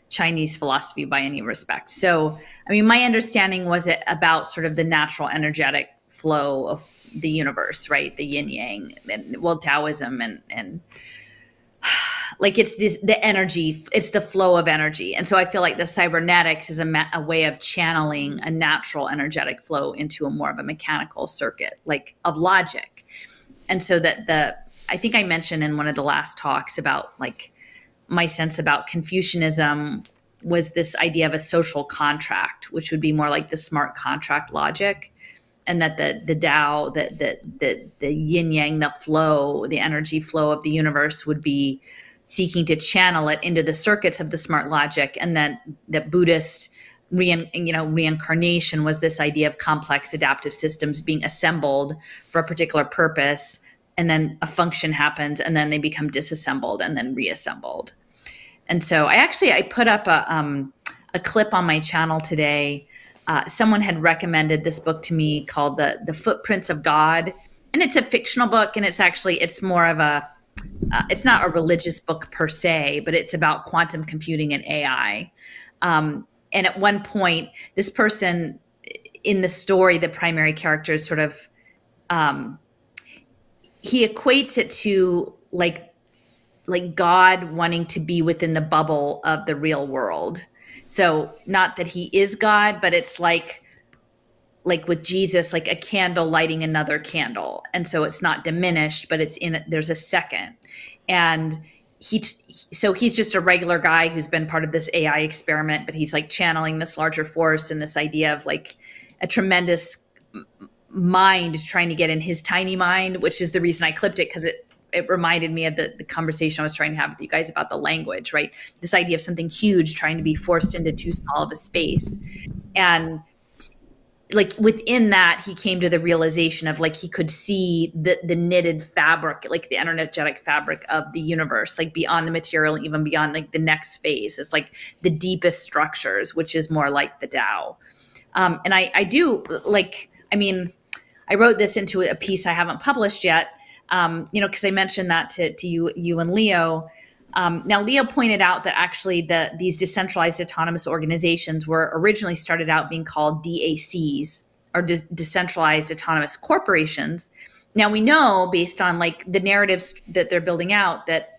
Chinese philosophy by any respect. So, I mean, my understanding was it about sort of the natural energetic flow of the universe, right? The yin yang, and well, Taoism and and like it's the, the energy it's the flow of energy. And so i feel like the cybernetics is a, ma- a way of channeling a natural energetic flow into a more of a mechanical circuit like of logic. And so that the i think i mentioned in one of the last talks about like my sense about confucianism was this idea of a social contract which would be more like the smart contract logic. And that the the Tao, the the the, the yin yang, the flow, the energy flow of the universe would be seeking to channel it into the circuits of the smart logic, and then the Buddhist rein, you know reincarnation was this idea of complex adaptive systems being assembled for a particular purpose, and then a function happens, and then they become disassembled and then reassembled. And so I actually I put up a um, a clip on my channel today. Uh, someone had recommended this book to me called the the Footprints of God, and it's a fictional book, and it's actually it's more of a uh, it's not a religious book per se, but it's about quantum computing and AI. Um, and at one point, this person in the story, the primary character is sort of um, he equates it to like like God wanting to be within the bubble of the real world. So not that he is God, but it's like like with Jesus, like a candle lighting another candle. And so it's not diminished, but it's in there's a second. And he so he's just a regular guy who's been part of this AI experiment, but he's like channeling this larger force and this idea of like a tremendous mind trying to get in his tiny mind, which is the reason I clipped it because it it reminded me of the, the conversation I was trying to have with you guys about the language, right? This idea of something huge trying to be forced into too small of a space. And like within that he came to the realization of like he could see the the knitted fabric like the energetic fabric of the universe like beyond the material even beyond like the next phase. It's like the deepest structures which is more like the Tao. Um, and I I do like I mean I wrote this into a piece I haven't published yet um, you know because I mentioned that to to you you and Leo um, now, Leo pointed out that actually the, these decentralized autonomous organizations were originally started out being called DACs or de- decentralized autonomous corporations. Now we know based on like the narratives that they're building out that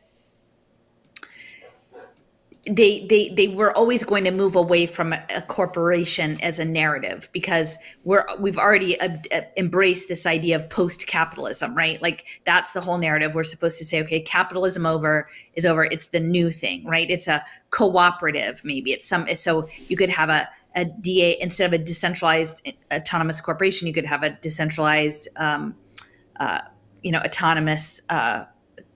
they they they were always going to move away from a, a corporation as a narrative because we're we've already embraced this idea of post capitalism right? Like that's the whole narrative. We're supposed to say okay capitalism over is over. It's the new thing right? It's a cooperative maybe. It's some so you could have a a DA instead of a decentralized autonomous corporation you could have a decentralized um, uh, you know autonomous uh,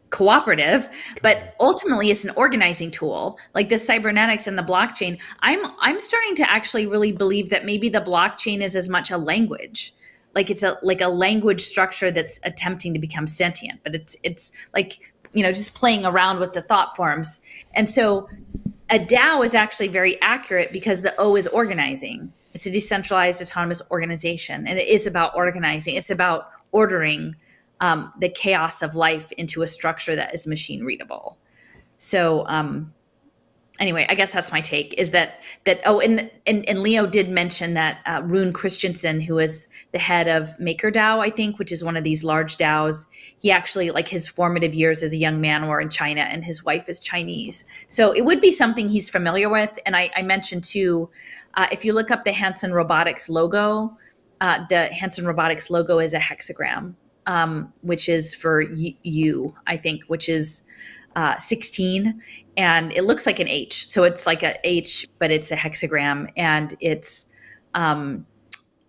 cooperative but ultimately it's an organizing tool. Like the cybernetics and the blockchain i'm i'm starting to actually really believe that maybe the blockchain is as much a language. Like it's a like a language structure that's attempting to become sentient but it's it's like you know just playing around with the thought forms. And so a dao is actually very accurate because the o is organizing. It's a decentralized autonomous organization and it is about organizing. It's about ordering um, the chaos of life into a structure that is machine readable. So um, anyway, I guess that's my take. Is that that? Oh, and and, and Leo did mention that uh, Rune Christensen, who is the head of MakerDAO, I think, which is one of these large DAOs. He actually like his formative years as a young man were in China, and his wife is Chinese. So it would be something he's familiar with. And I, I mentioned too, uh, if you look up the Hanson Robotics logo. Uh, the Hanson Robotics logo is a hexagram, um, which is for you, I think, which is uh, 16. And it looks like an H. So it's like a H, but it's a hexagram. And it's, um,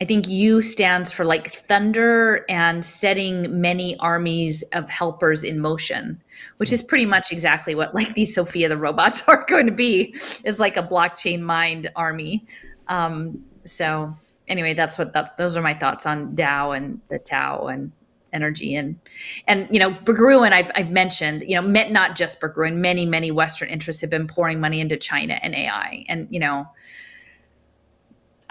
I think Yu stands for like thunder and setting many armies of helpers in motion, which is pretty much exactly what like these Sophia the robots are going to be, is like a blockchain mind army. Um, so anyway, that's what that's those are my thoughts on DAO and the Tao and energy and and you know Berggruen I've, I've mentioned you know not just Berggruen many many Western interests have been pouring money into China and AI and you know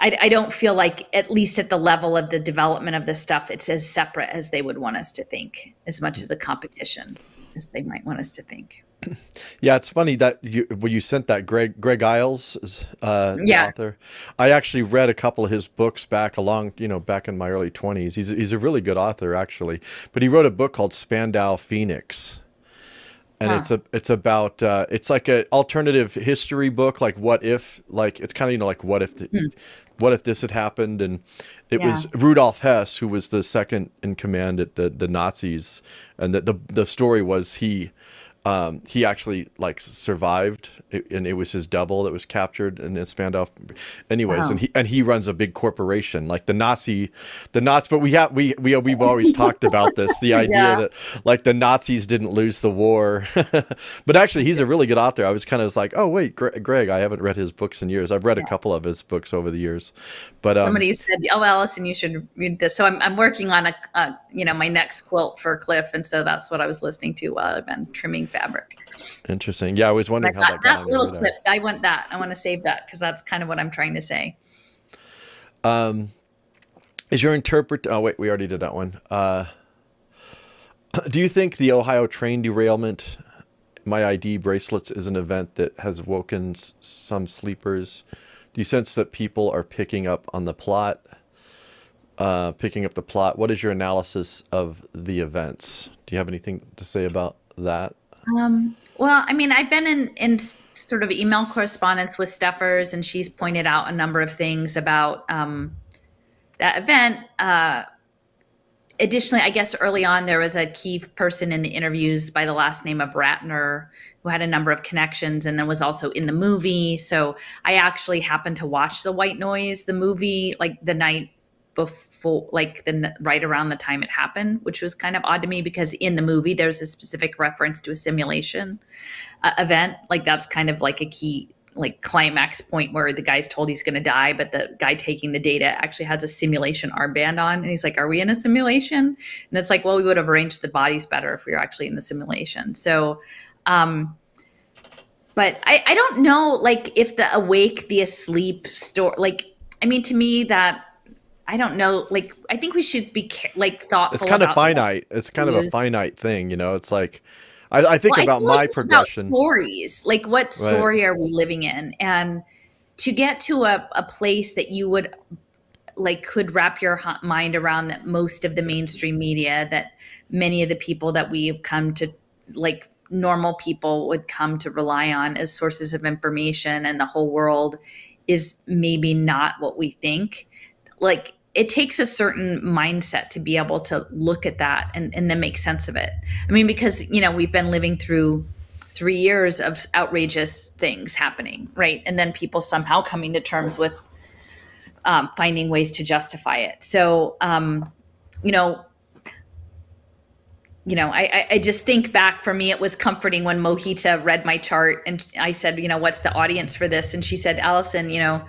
I, I don't feel like at least at the level of the development of this stuff it's as separate as they would want us to think as much as a competition as they might want us to think. Yeah, it's funny that you when you sent that Greg Greg Iles, uh, yeah. author. I actually read a couple of his books back along, you know, back in my early twenties. He's he's a really good author actually, but he wrote a book called Spandau Phoenix, and huh. it's a it's about uh, it's like an alternative history book, like what if, like it's kind of you know like what if the, hmm. what if this had happened, and it yeah. was Rudolf Hess who was the second in command at the the Nazis, and the the, the story was he um, he actually like survived, and it was his double that was captured in Spandau. Anyways, wow. and he and he runs a big corporation like the Nazi, the Nazis. But we have we we we've always talked about this, the idea yeah. that like the Nazis didn't lose the war. but actually, he's a really good author. I was kind of like, oh wait, Greg, I haven't read his books in years. I've read yeah. a couple of his books over the years, but um, somebody said, oh Allison, you should read this. So I'm I'm working on a, a you know my next quilt for Cliff, and so that's what I was listening to while I've been trimming fabric. Interesting. Yeah, I was wondering how that, that little clip. I want that. I want to save that because that's kind of what I'm trying to say. Um, is your interpret? Oh wait, we already did that one. Uh, do you think the Ohio train derailment, my ID bracelets, is an event that has woken some sleepers? Do you sense that people are picking up on the plot? Uh, picking up the plot. What is your analysis of the events? Do you have anything to say about that? Um, well, I mean, I've been in in sort of email correspondence with Steffers, and she's pointed out a number of things about um, that event. Uh, additionally, I guess early on there was a key person in the interviews by the last name of Ratner who had a number of connections and then was also in the movie. So I actually happened to watch the White Noise, the movie, like the night before, like the right around the time it happened, which was kind of odd to me because in the movie there's a specific reference to a simulation uh, event. Like that's kind of like a key like climax point where the guy's told he's going to die, but the guy taking the data actually has a simulation armband on. And he's like, Are we in a simulation? And it's like, Well, we would have arranged the bodies better if we were actually in the simulation. So, um, but I, I don't know, like, if the awake, the asleep story, like, I mean, to me, that I don't know. Like, I think we should be like thoughtful. It's kind of finite. It's kind of a finite thing, you know. It's like I, I think well, about I my like progression. About stories, like what story right. are we living in, and to get to a, a place that you would like could wrap your mind around that most of the mainstream media that many of the people that we've come to like normal people would come to rely on as sources of information and the whole world is maybe not what we think like it takes a certain mindset to be able to look at that and, and then make sense of it. I mean, because, you know, we've been living through three years of outrageous things happening, right? And then people somehow coming to terms with um, finding ways to justify it. So, um, you know, you know, I, I just think back for me, it was comforting when Mohita read my chart and I said, you know, what's the audience for this? And she said, Allison, you know,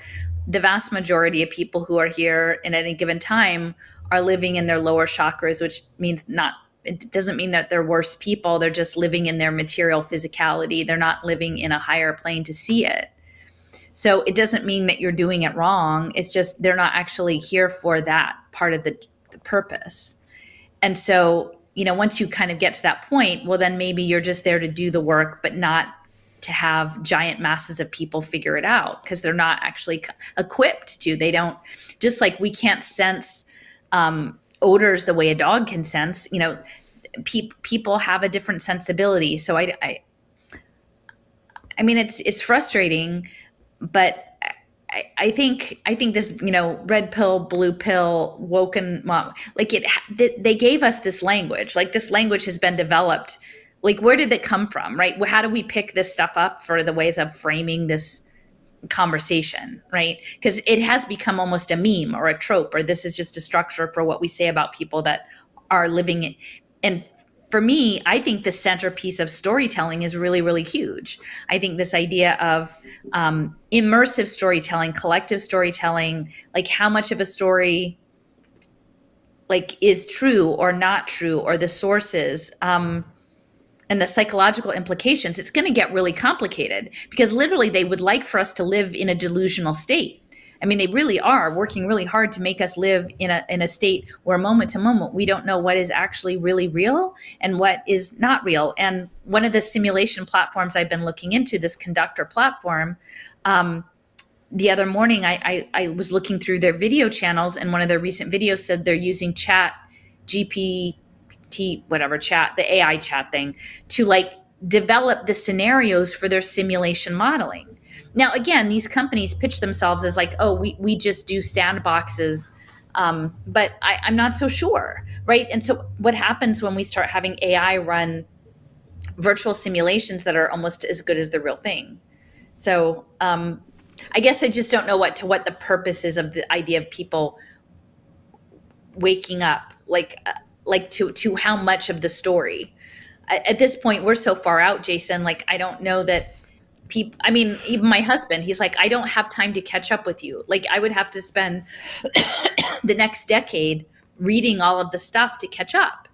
the vast majority of people who are here in any given time are living in their lower chakras, which means not it doesn't mean that they're worse people. They're just living in their material physicality. They're not living in a higher plane to see it. So it doesn't mean that you're doing it wrong. It's just they're not actually here for that part of the, the purpose. And so, you know, once you kind of get to that point, well, then maybe you're just there to do the work, but not to have giant masses of people figure it out because they're not actually equipped to. They don't, just like we can't sense um, odors the way a dog can sense, you know, pe- people have a different sensibility. So I, I, I mean, it's, it's frustrating, but I, I think I think this you know red pill blue pill woken well, like it they gave us this language like this language has been developed like where did it come from right? How do we pick this stuff up for the ways of framing this conversation right? Because it has become almost a meme or a trope or this is just a structure for what we say about people that are living in, and for me i think the centerpiece of storytelling is really really huge. I think this idea of um, immersive storytelling collective storytelling like how much of a story like is true or not true or the sources um, and the psychological implications, it's going to get really complicated because literally they would like for us to live in a delusional state. I mean, they really are working really hard to make us live in a in a state where moment to moment we don't know what is actually really real and what is not real. And one of the simulation platforms I've been looking into, this Conducttr platform, um, the other morning I, I, I was looking through their video channels, and one of their recent videos said they're using Chat GP Whatever chat, the AI chat thing, to like develop the scenarios for their simulation modeling. Now, again, these companies pitch themselves as like, oh, we, we just do sandboxes. Um, but I, I'm not so sure, right? And so, what happens when we start having AI run virtual simulations that are almost as good as the real thing? So, um, I guess I just don't know what to what the purpose is of the idea of people waking up. Like, uh, like to to how much of the story at this point we're so far out jason like i don't know that people i mean even my husband he's like i don't have time to catch up with you like i would have to spend the next decade reading all of the stuff to catch up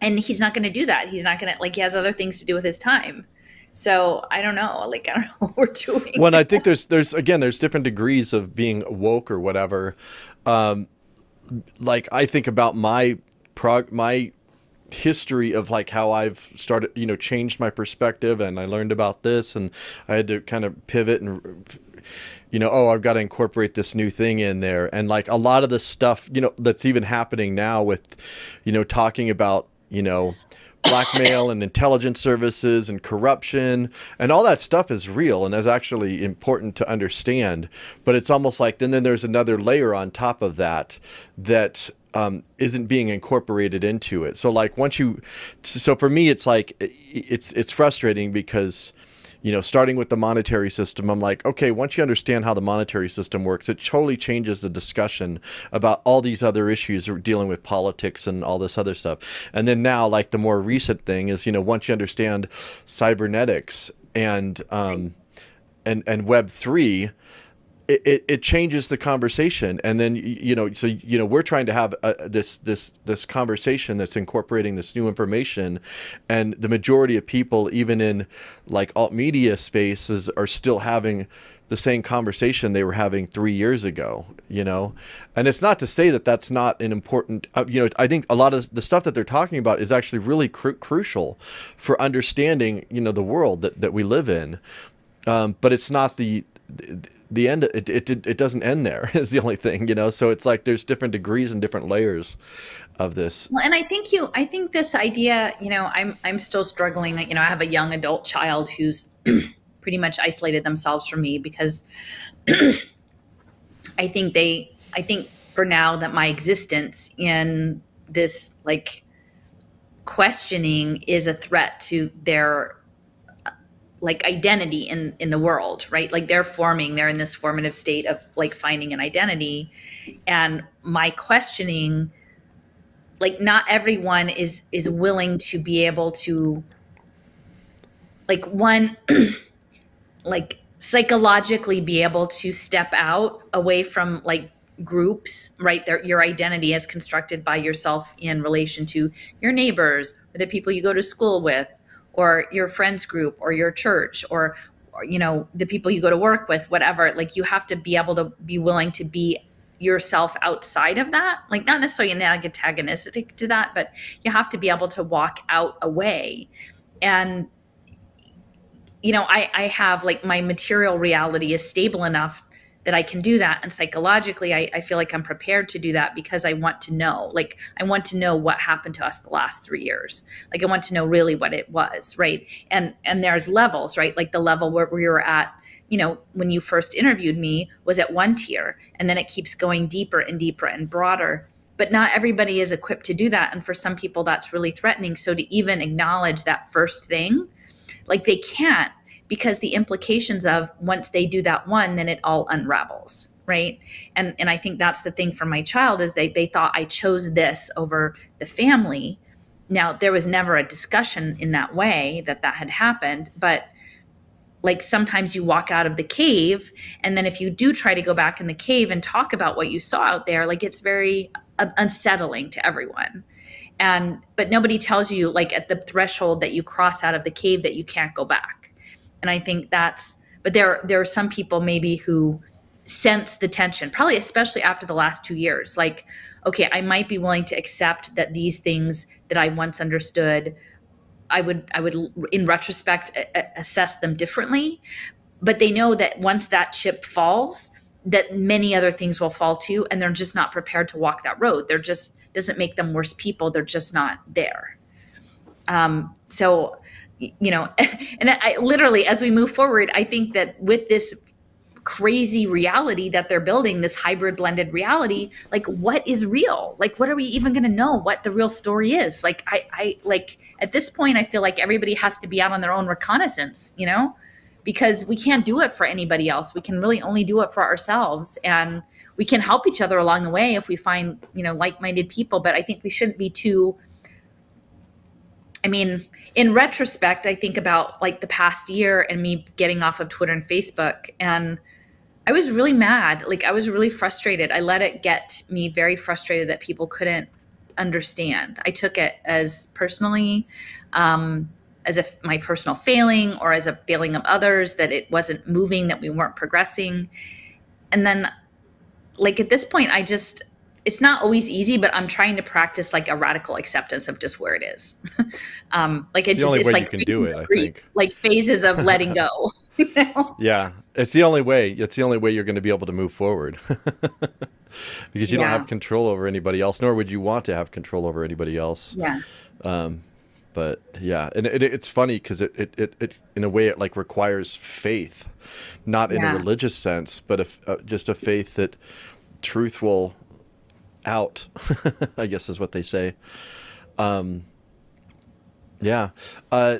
and he's not going to do that. He's not going to like he has other things to do with his time. So I don't know. Like I don't know what we're doing. Well, I think there's there's again there's different degrees of being woke or whatever. Um, like I think about my prog my history of like how I've started, you know, changed my perspective and I learned about this and I had to kind of pivot and you know, oh, I've got to incorporate this new thing in there. And like a lot of the stuff, you know, that's even happening now with, you know, talking about, you know, blackmail and intelligence services and corruption and all that stuff is real and is actually important to understand. But it's almost like then then there's another layer on top of that that um, isn't being incorporated into it. So like once you, so for me, it's like it's it's frustrating because you know, starting with the monetary system, I'm like, okay, once you understand how the monetary system works, it totally changes the discussion about all these other issues dealing with politics and all this other stuff. And then now, like the more recent thing is, you know, once you understand cybernetics and um, and and Web three, it, it, changes the conversation. And then you know so you know we're trying to have a, this this this conversation that's incorporating this new information. And the majority of people even in like alt media spaces are still having the same conversation they were having three years ago you know? And it's not to say that that's not an important uh, you know i think a lot of the stuff that they're talking about is actually really cru- crucial for understanding you know the world that, that we live in. Um, but it's not the end it, it it doesn't end there is the only thing you know? So it's like there's different degrees and different layers of this. Well and i think you i think this idea you know i'm i'm still struggling you know i have a young adult child who's pretty much isolated themselves from me because i think they i think for now that my existence in this like questioning is a threat to their like identity in in the world right? Like they're forming they're in this formative state of like finding an identity. And my questioning like not everyone is is willing to be able to like one like psychologically be able to step out away from like groups right? There your identity is constructed by yourself in relation to your neighbors or the people you go to school with or your friends group or your church or, you know the people you go to work with whatever like you have to be able to be willing to be yourself outside of that like not necessarily antagonistic to that but you have to be able to walk out away and you know i i have like my material reality is stable enough that I can do that. And psychologically, I, I, feel like I'm prepared to do that because I want to know. Like, I want to know what happened to us the last three years. Like, I want to know really what it was, right? And and there's levels, right? Like the level where we were at, you know, when you first interviewed me was at one tier, and then it keeps going deeper and deeper and broader. But not everybody is equipped to do that, and for some people, that's really threatening. So to even acknowledge that first thing, like they can't because the implications of once they do that one then it all unravels right? And and i think that's the thing for my child is they they thought i chose this over the family. Now there was never a discussion in that way that that had happened but like sometimes you walk out of the cave and then if you do try to go back in the cave and talk about what you saw out there like it's very unsettling to everyone. And but nobody tells you like at the threshold that you cross out of the cave that you can't go back and i think that's but there there are some people maybe who sense the tension probably especially after the last two years. Like okay i might be willing to accept that these things that i once understood i would i would in retrospect a- assess them differently. But they know that once that chip falls that many other things will fall too and they're just not prepared to walk that road. They're just doesn't make them worse people. They're just not there. Um, so you know, and I literally, as we move forward, I think that with this crazy reality that they're building, this hybrid blended reality, like what is real? Like, what are we even going to know what the real story is? Like, I, I, like at this point, I feel like everybody has to be out on their own reconnaissance, you know, because we can't do it for anybody else. We can really only do it for ourselves. And we can help each other along the way if we find, you know, like minded people. But I think we shouldn't be too I mean, in retrospect, I think about like the past year and me getting off of Twitter and Facebook and I was really mad. Like I was really frustrated. I let it get me very frustrated that people couldn't understand. I took it as personally, um, as if my personal failing or as a failing of others that it wasn't moving, that we weren't progressing. And then, like at this point, I just it's not always easy, but I'm trying to practice like a radical acceptance of just where it is. um, like it's, it's just it's like you can do it. I think like phases of letting go. You know? Yeah, it's the only way. It's the only way you're going to be able to move forward because you yeah. don't have control over anybody else, nor would you want to have control over anybody else. Yeah. Um, but yeah, and it, it's funny because it, it, it, it, in a way, it like requires faith, not in yeah. a religious sense, but a, uh, just a faith that truth will out, I guess is what they say. Um, yeah. Uh,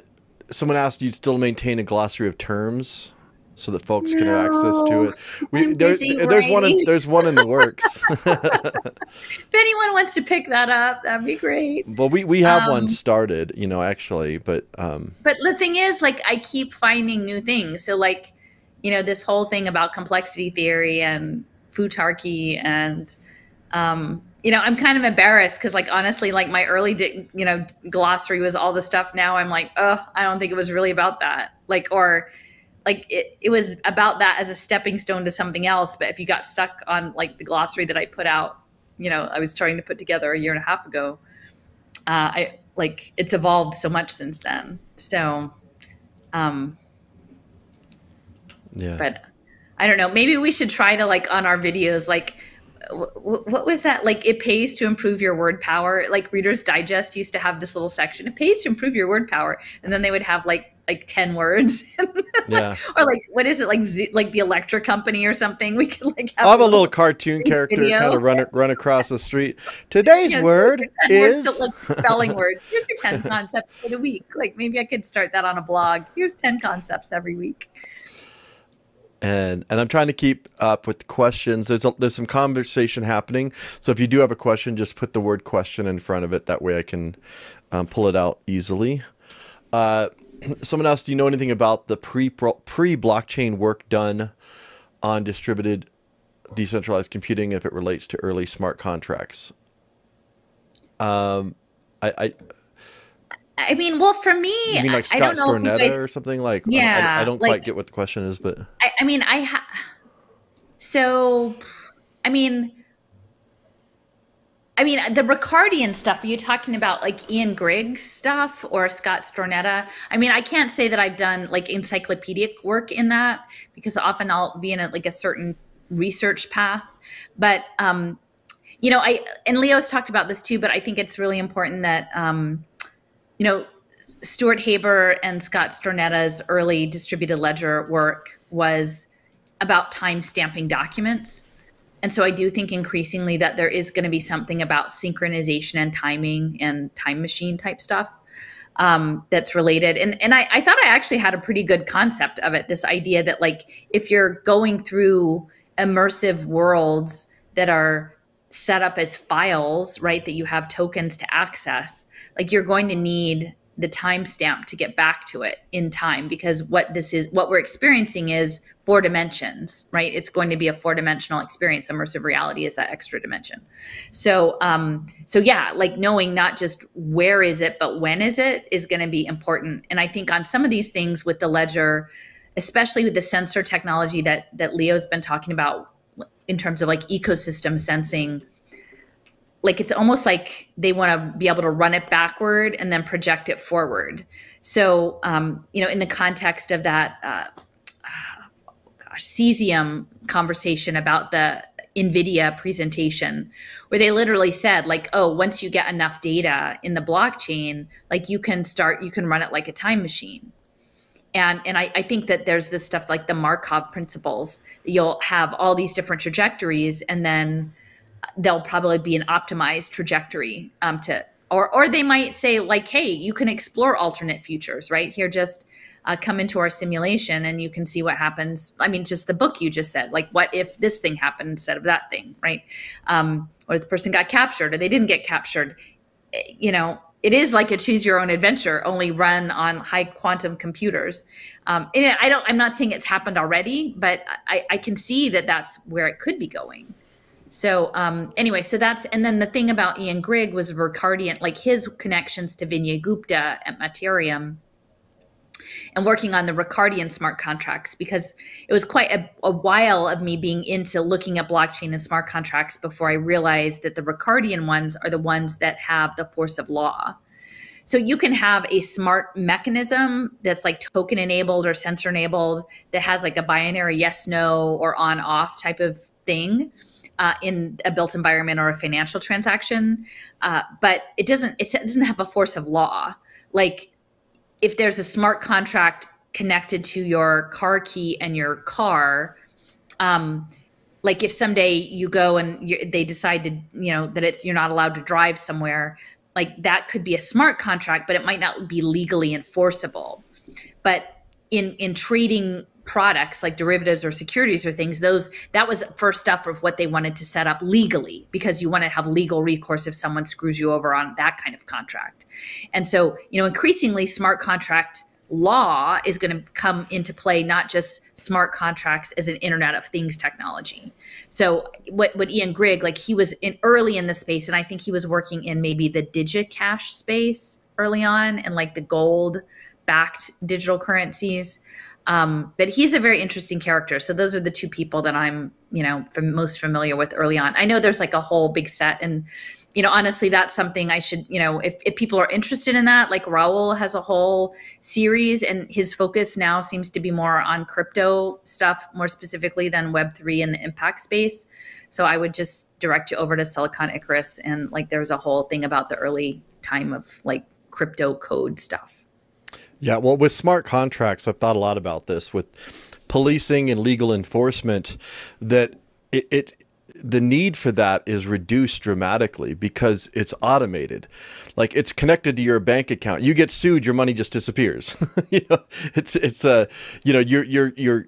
someone asked you still maintain a glossary of terms so that folks no, can have access to it. We, there, there's one in, there's one in the works. if anyone wants to pick that up, that'd be great. Well, we, we have um, one started, you know, actually, but um But the thing is like I keep finding new things. So like, you know, this whole thing about complexity theory and futarchy and um, you know, I'm kind of embarrassed because, like, honestly, like my early, di- you know, glossary was all the stuff. Now I'm like, oh, I don't think it was really about that. Like, or like it, it was about that as a stepping stone to something else. But if you got stuck on like the glossary that I put out, you know, I was trying to put together a year and a half ago, uh, I like it's evolved so much since then. So, um, yeah. But I don't know. Maybe we should try to like on our videos, like what was that like it pays to improve your word power? Like readers digest used to have this little section it pays to improve your word power and then they would have like like 10 words yeah. Or like what is it like like the electric company or something? We could like have, I have a little cartoon character video. kind of run run across the street. Today's yes, word is words to, like, spelling words. Here's your 10 concepts for the week. Like maybe i could start that on a blog. Here's 10 concepts every week and and I'm trying to keep up with questions. There's a, there's some conversation happening, so if you do have a question, just put the word question in front of it. That way, I can um, pull it out easily. Uh, someone asked, "Do you know anything about the pre pre blockchain work done on distributed decentralized computing if it relates to early smart contracts?" Um, I, I I mean, well, for me, you mean like Scott Stornetta guys, or something like? Yeah, I, I don't like, quite get what the question is, but I, I mean, I have. So, I mean, I mean, the Ricardian stuff. Are you talking about like Ian Grigg's stuff or Scott Stornetta? I mean, I can't say that I've done like encyclopedic work in that because often I'll be in a, like a certain research path. But um, you know, I and Leo's talked about this too. But I think it's really important that um, you know, Stuart Haber and Scott Stornetta's early distributed ledger work was about time stamping documents. And so I do think increasingly that there is going to be something about synchronization and timing and time machine type stuff um, that's related. And and I, I thought I actually had a pretty good concept of it. This idea that like if you're going through immersive worlds that are set up as files, right, that you have tokens to access, like you're going to need the timestamp to get back to it in time because what this is what we're experiencing is four dimensions right? It's going to be a four dimensional experience. Immersive reality is that extra dimension. So um so yeah like knowing not just where is it but when is it is going to be important. And i think on some of these things with the ledger especially with the sensor technology that that leo's been talking about in terms of like ecosystem sensing like it's almost like they want to be able to run it backward and then project it forward. So, um, you know, in the context of that, uh, oh gosh, cesium conversation about the NVIDIA presentation, where they literally said, like, oh, once you get enough data in the blockchain, like you can start, you can run it like a time machine. And, and I, I think that there's this stuff like the Markov principles. You'll have all these different trajectories, and then there'll probably be an optimized trajectory um, to or or they might say like hey you can explore alternate futures right? Here just uh, come into our simulation and you can see what happens. I mean just the book you just said like what if this thing happened instead of that thing right? Um, or the person got captured or they didn't get captured. Eh, you know it is like a choose your own adventure only run on high quantum computers. Um, and i don't i'm not saying it's happened already but I, I can see that that's where it could be going. So um, anyway, so that's and then the thing about Ian Grigg was Ricardian, like his connections to Vinay Gupta at Mattereum and working on the Ricardian smart contracts because it was quite a, a, while of me being into looking at blockchain and smart contracts before I realized that the Ricardian ones are the ones that have the force of law. So you can have a smart mechanism that's like token enabled or sensor enabled that has like a binary yes, no, or on off type of thing. Uh, in a built environment or a financial transaction, uh, but it doesn't. It doesn't have a force of law. Like if there's a smart contract connected to your car key and your car, um, like if someday you go and you, they decide to, you know, that it's you're not allowed to drive somewhere, like that could be a smart contract, but it might not be legally enforceable. But in in trading products like derivatives or securities or things those that was first step of what they wanted to set up legally because you want to have legal recourse if someone screws you over on that kind of contract. And so you know increasingly smart contract law is going to come into play not just smart contracts as an internet of things technology. So what what ian grigg like he was in early in the space and i think he was working in maybe the digicash space early on and like the gold backed digital currencies um, but he's a very interesting character. So those are the two people that I'm, you know, most familiar with early on. I know there's like a whole big set, and you know, honestly, that's something I should, you know, if, if people are interested in that, like Raul has a whole series, and his focus now seems to be more on crypto stuff, more specifically than Web three and the impact space. So I would just direct you over to Silicon Icarus, and like there's a whole thing about the early time of like crypto code stuff. Yeah, well, with smart contracts, I've thought a lot about this with policing and legal enforcement. That it, it the need for that is reduced dramatically because it's automated. Like it's connected to your bank account. You get sued, your money just disappears. you know, it's it's a uh, you know your your your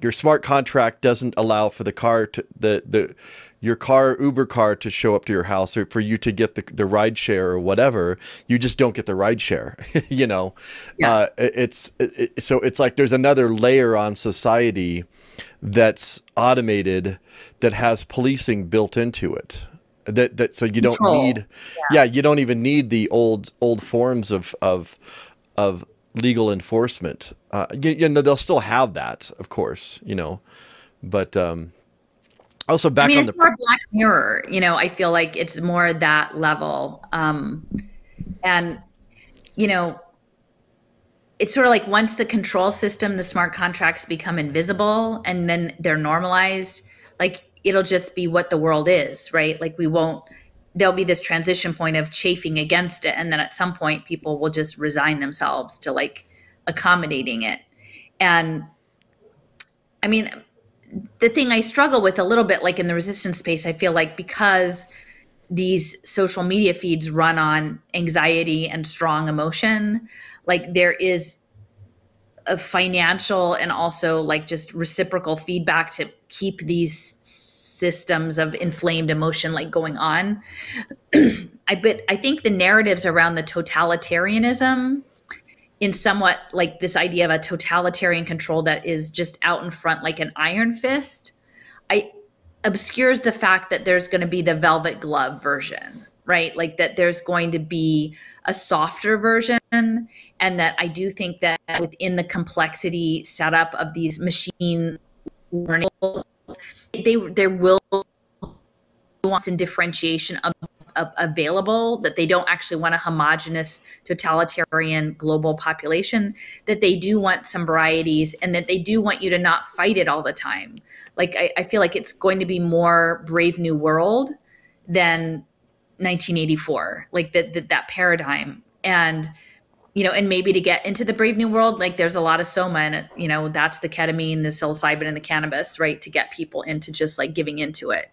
your smart contract doesn't allow for the car to the the your car Uber car to show up to your house or for you to get the, the ride share or whatever you just don't get the ride share you know? Yeah. uh, it's it, so it's like there's another layer on society that's automated that has policing built into it. That that so you don't need yeah. yeah you don't even need the old old forms of of of legal enforcement. Uh, you, you know they'll still have that of course you know? But um also back I mean, it's the more Black Mirror. You know, I feel like it's more that level. Um, and you know, it's sort of like once the control system, the smart contracts become invisible, and then they're normalized. Like it'll just be what the world is, right? Like we won't. There'll be this transition point of chafing against it, and then at some point, people will just resign themselves to like accommodating it. And I mean, the thing I struggle with a little bit, like in the resistance space, I feel like because these social media feeds run on anxiety and strong emotion, like there is a financial and also like just reciprocal feedback to keep these systems of inflamed emotion like going on. I but I think the narratives around the totalitarianism in somewhat like this idea of a totalitarian control that is just out in front like an iron fist i obscures the fact that there's going to be the velvet glove version right? Like that there's going to be a softer version and that i do think that within the complexity setup of these machine learning they there will nuance and differentiation of available, that they don't actually want a homogenous totalitarian global population, that they do want some varieties and that they do want you to not fight it all the time. Like I, I feel like it's going to be more Brave New World than 1984, like that that, that paradigm. And you know, and maybe to get into the Brave New World, like there's a lot of soma and you know, that's the ketamine, the psilocybin, and the cannabis, right? To get people into just like giving into it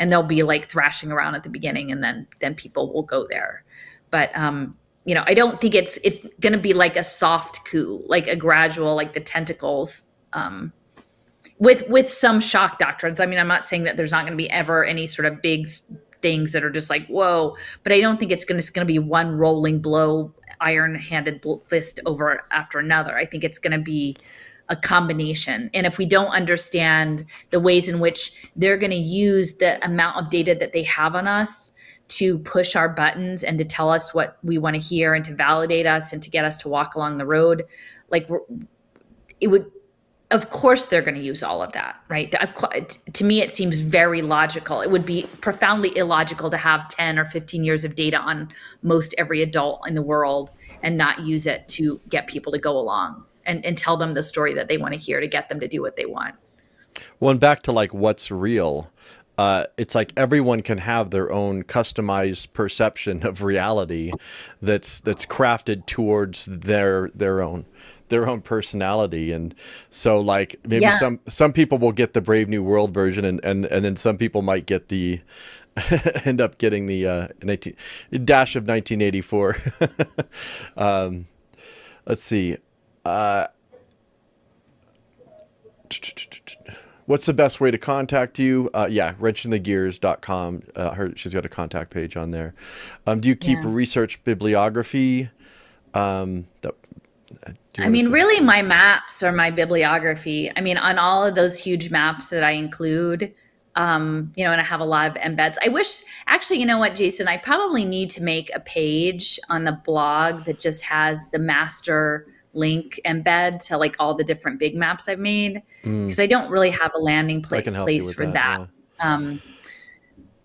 and they'll be like thrashing around at the beginning and then then people will go there. But um you know i don't think it's it's going to be like a soft coup like a gradual like the tentacles um with with some shock doctrines. I mean i'm not saying that there's not going to be ever any sort of big things that are just like whoa but i don't think it's going to, be one rolling blow iron handed fist over after another. I think it's going to be a combination. And if we don't understand the ways in which they're going to use the amount of data that they have on us to push our buttons and to tell us what we want to hear and to validate us and to get us to walk along the road, like it would of course they're going to use all of that right? To me it seems very logical. It would be profoundly illogical to have 10 or 15 years of data on most every adult in the world and not use it to get people to go along and, and tell them the story that they want to hear to get them to do what they want. Well, and back to like what's real. Uh, it's like everyone can have their own customized perception of reality that's that's crafted towards their their own their own personality and so like maybe yeah. some some people will get the brave new world version and and, and then some people might get the end up getting the uh 19 dash of 1984 um let's see uh, what's the best way to contact you? Uh, yeah, wrenchinthegears.com. Uh, her, she's got a contact page on there. Um, do you keep yeah. research bibliography? Um, that, uh, I mean, really, my maps are my bibliography. I mean, on all of those huge maps that I include, um, you know, and I have a lot of embeds. I wish, actually, you know what, Jason, I probably need to make a page on the blog that just has the master link embed to like all the different big maps I've made because mm. I don't really have a landing pla- place for that. that. Yeah. Um,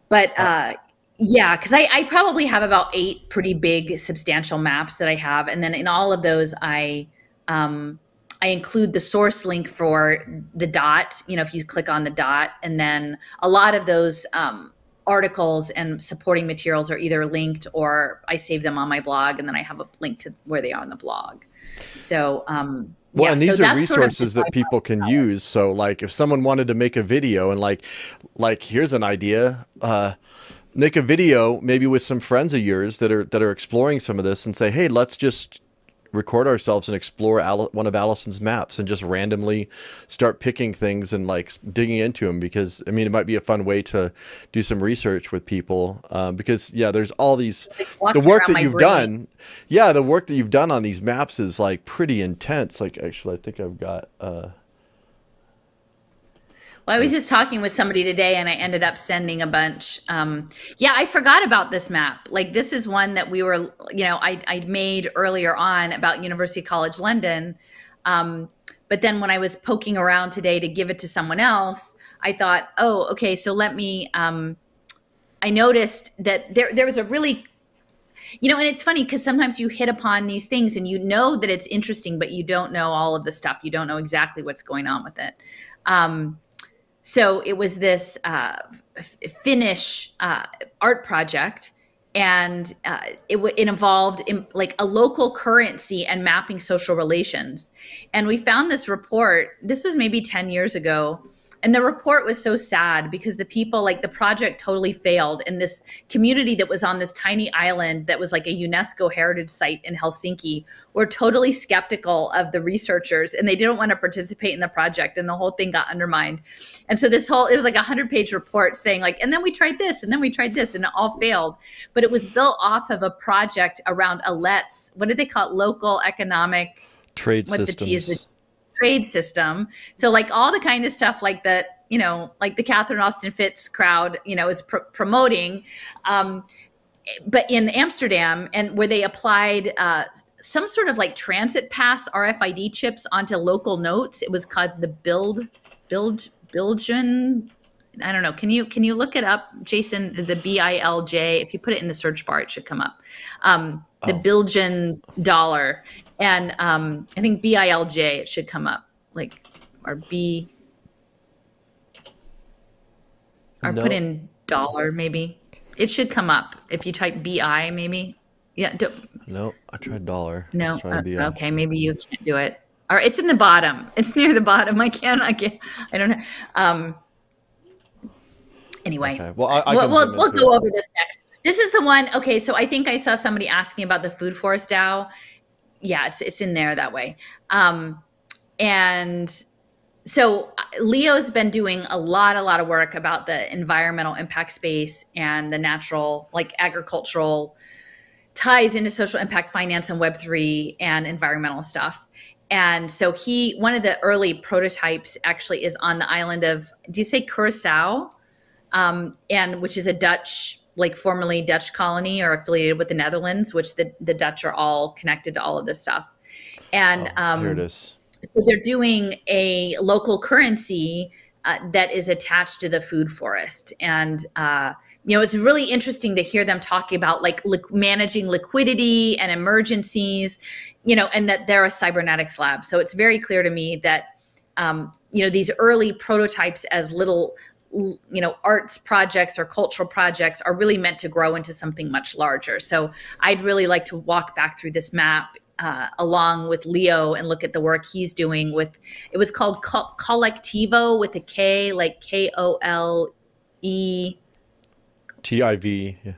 but uh, yeah, because I, I probably have about eight pretty big, substantial maps that I have, and then in all of those, I um, I include the source link for the dot. You know, if you click on the dot, and then a lot of those um, articles and supporting materials are either linked or I save them on my blog, and then I have a link to where they are on the blog. So, um, well, yeah, and these so are resources sort of that people can use. So, like, if someone wanted to make a video and like, like, here's an idea, uh, make a video maybe with some friends of yours that are that are exploring some of this, and say, hey, let's just record ourselves and explore Al- one of Allison's maps and just randomly start picking things and like digging into them because I mean it might be a fun way to do some research with people um, because yeah there's all these the work that you've brain. done yeah the work that you've done on these maps is like pretty intense like actually I think I've got uh well, I was just talking with somebody today and I ended up sending a bunch. Um, yeah, I forgot about this map. Like this is one that we were, you know, I, I made earlier on about University College London. Um, but then when I was poking around today to give it to someone else, I thought, oh, okay, so let me, um, I noticed that there, there was a really you know and it's funny because sometimes you hit upon these things and you know that it's interesting but you don't know all of the stuff you don't know exactly what's going on with it um, so it was this uh, Finnish uh, art project, and uh, it, it, involved in, like a local currency and mapping social relations. And we found this report. This was maybe ten years ago and the report was so sad because the people, like the project totally failed. And this community that was on this tiny island that was like a UNESCO heritage site in Helsinki were totally skeptical of the researchers and they didn't want to participate in the project. And the whole thing got undermined. And so this whole, it was like a 100 page report saying, like, and then we tried this and then we tried this and it all failed. But it was built off of a project around a let's, what did they call it? Local economic trade what systems. The T is the trade system. So like all the kind of stuff like that, you know, like the Catherine Austin Fitts crowd, you know, is pr- promoting. Um, but in Amsterdam, and where they applied uh, some sort of like transit pass RFID chips onto local notes. It was called the Build Build Bilgen. I don't know. Can you can you look it up, Jason? The B I L J. If you put it in the search bar, it should come up. Um, the oh. Bilgen dollar, and um, I think B I L J it should come up like or B or no. put in dollar maybe. It should come up. If you type bi maybe. Yeah do, no i tried dollar. No uh, okay maybe you can't do it. Or it's in the bottom. It's near the bottom. I can't i can't i don't know. Um anyway. Okay. well I, I we'll, we'll, we'll go over this next. This is the one okay so i think i saw somebody asking about the food forest dao yeah, it's, it's in there that way. Um, and so uh, Leo's been doing a lot, a lot of work about the environmental impact space and the natural, like agricultural ties into social impact finance and Web3 and environmental stuff. and so he, one of the early prototypes actually is on the island of, do you say Curacao? Um, and which is a Dutch, like formerly Dutch colony or affiliated with the Netherlands, which the, the Dutch are all connected to all of this stuff. And Oh, um, here it is. so they're doing a local currency uh, that is attached to the food forest and uh, you know it's really interesting to hear them talking about like li- managing liquidity and emergencies you know and that they're a cybernetics lab so it's very clear to me that um, you know these early prototypes as little you know arts projects or cultural projects are really meant to grow into something much larger so i'd really like to walk back through this map uh, along with Leo and look at the work he's doing with it was called Co- Kolektivo with a K, like K O L E TIV. Yeah.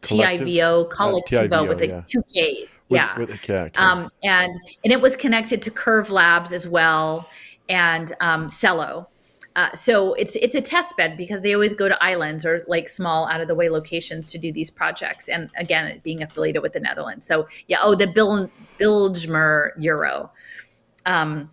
T I V O, Kolektivo Uh, with a yeah. two Ks. With- yeah. with- yeah, um, and and it was connected to Curve Labs as well and um, Celo. Uh, so it's it's a test bed because they always go to islands or like small out of the way locations to do these projects. And again, being affiliated with the Netherlands. So yeah, oh the Bil- Euro. Um,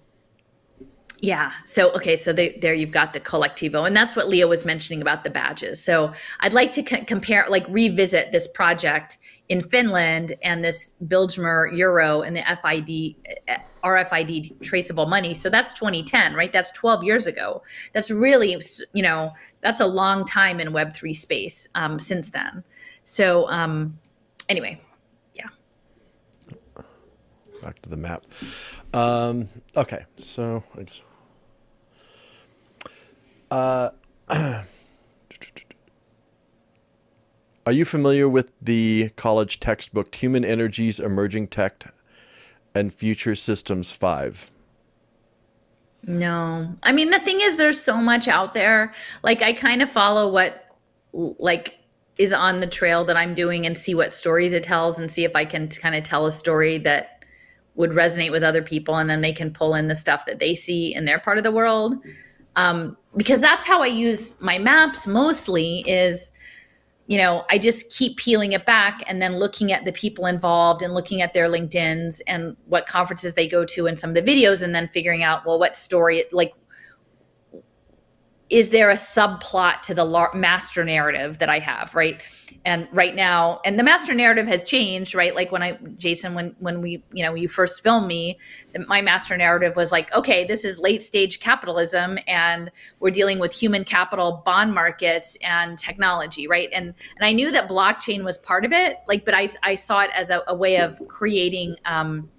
yeah. So okay. So they, there you've got the Kolektivo, and that's what Leo was mentioning about the badges. So I'd like to compare, like, revisit this project in Finland and this Bijlmer Euro and the FID, uh, RFID traceable money. So that's 2010, right? That's 12 years ago. That's really, you know, that's a long time in Web three space um, since then. So um, anyway, yeah. Back to the map. Um, okay, so I. Uh, are you familiar with the college textbook Human Energies Emerging Tech and Future Systems 5? No. I mean, the thing is, there's so much out there. Like, I kind of follow what, like, is on the trail that I'm doing and see what stories it tells and see if I can kind of tell a story that would resonate with other people. And then they can pull in the stuff that they see in their part of the world. Um, because that's how I use my maps mostly is, you know, I just keep peeling it back and then looking at the people involved and looking at their LinkedIn's and what conferences they go to and some of the videos and then figuring out, well, what story, like, is there a subplot to the lar- master narrative that I have, right? And right now, and the master narrative has changed, right? Like when I, Jason, when when we, you know, you first filmed me, my master narrative was like, okay, this is late stage capitalism, and we're dealing with human capital, bond markets, and technology, right? And and I knew that blockchain was part of it, like, but I I saw it as a, a way of creating. Um,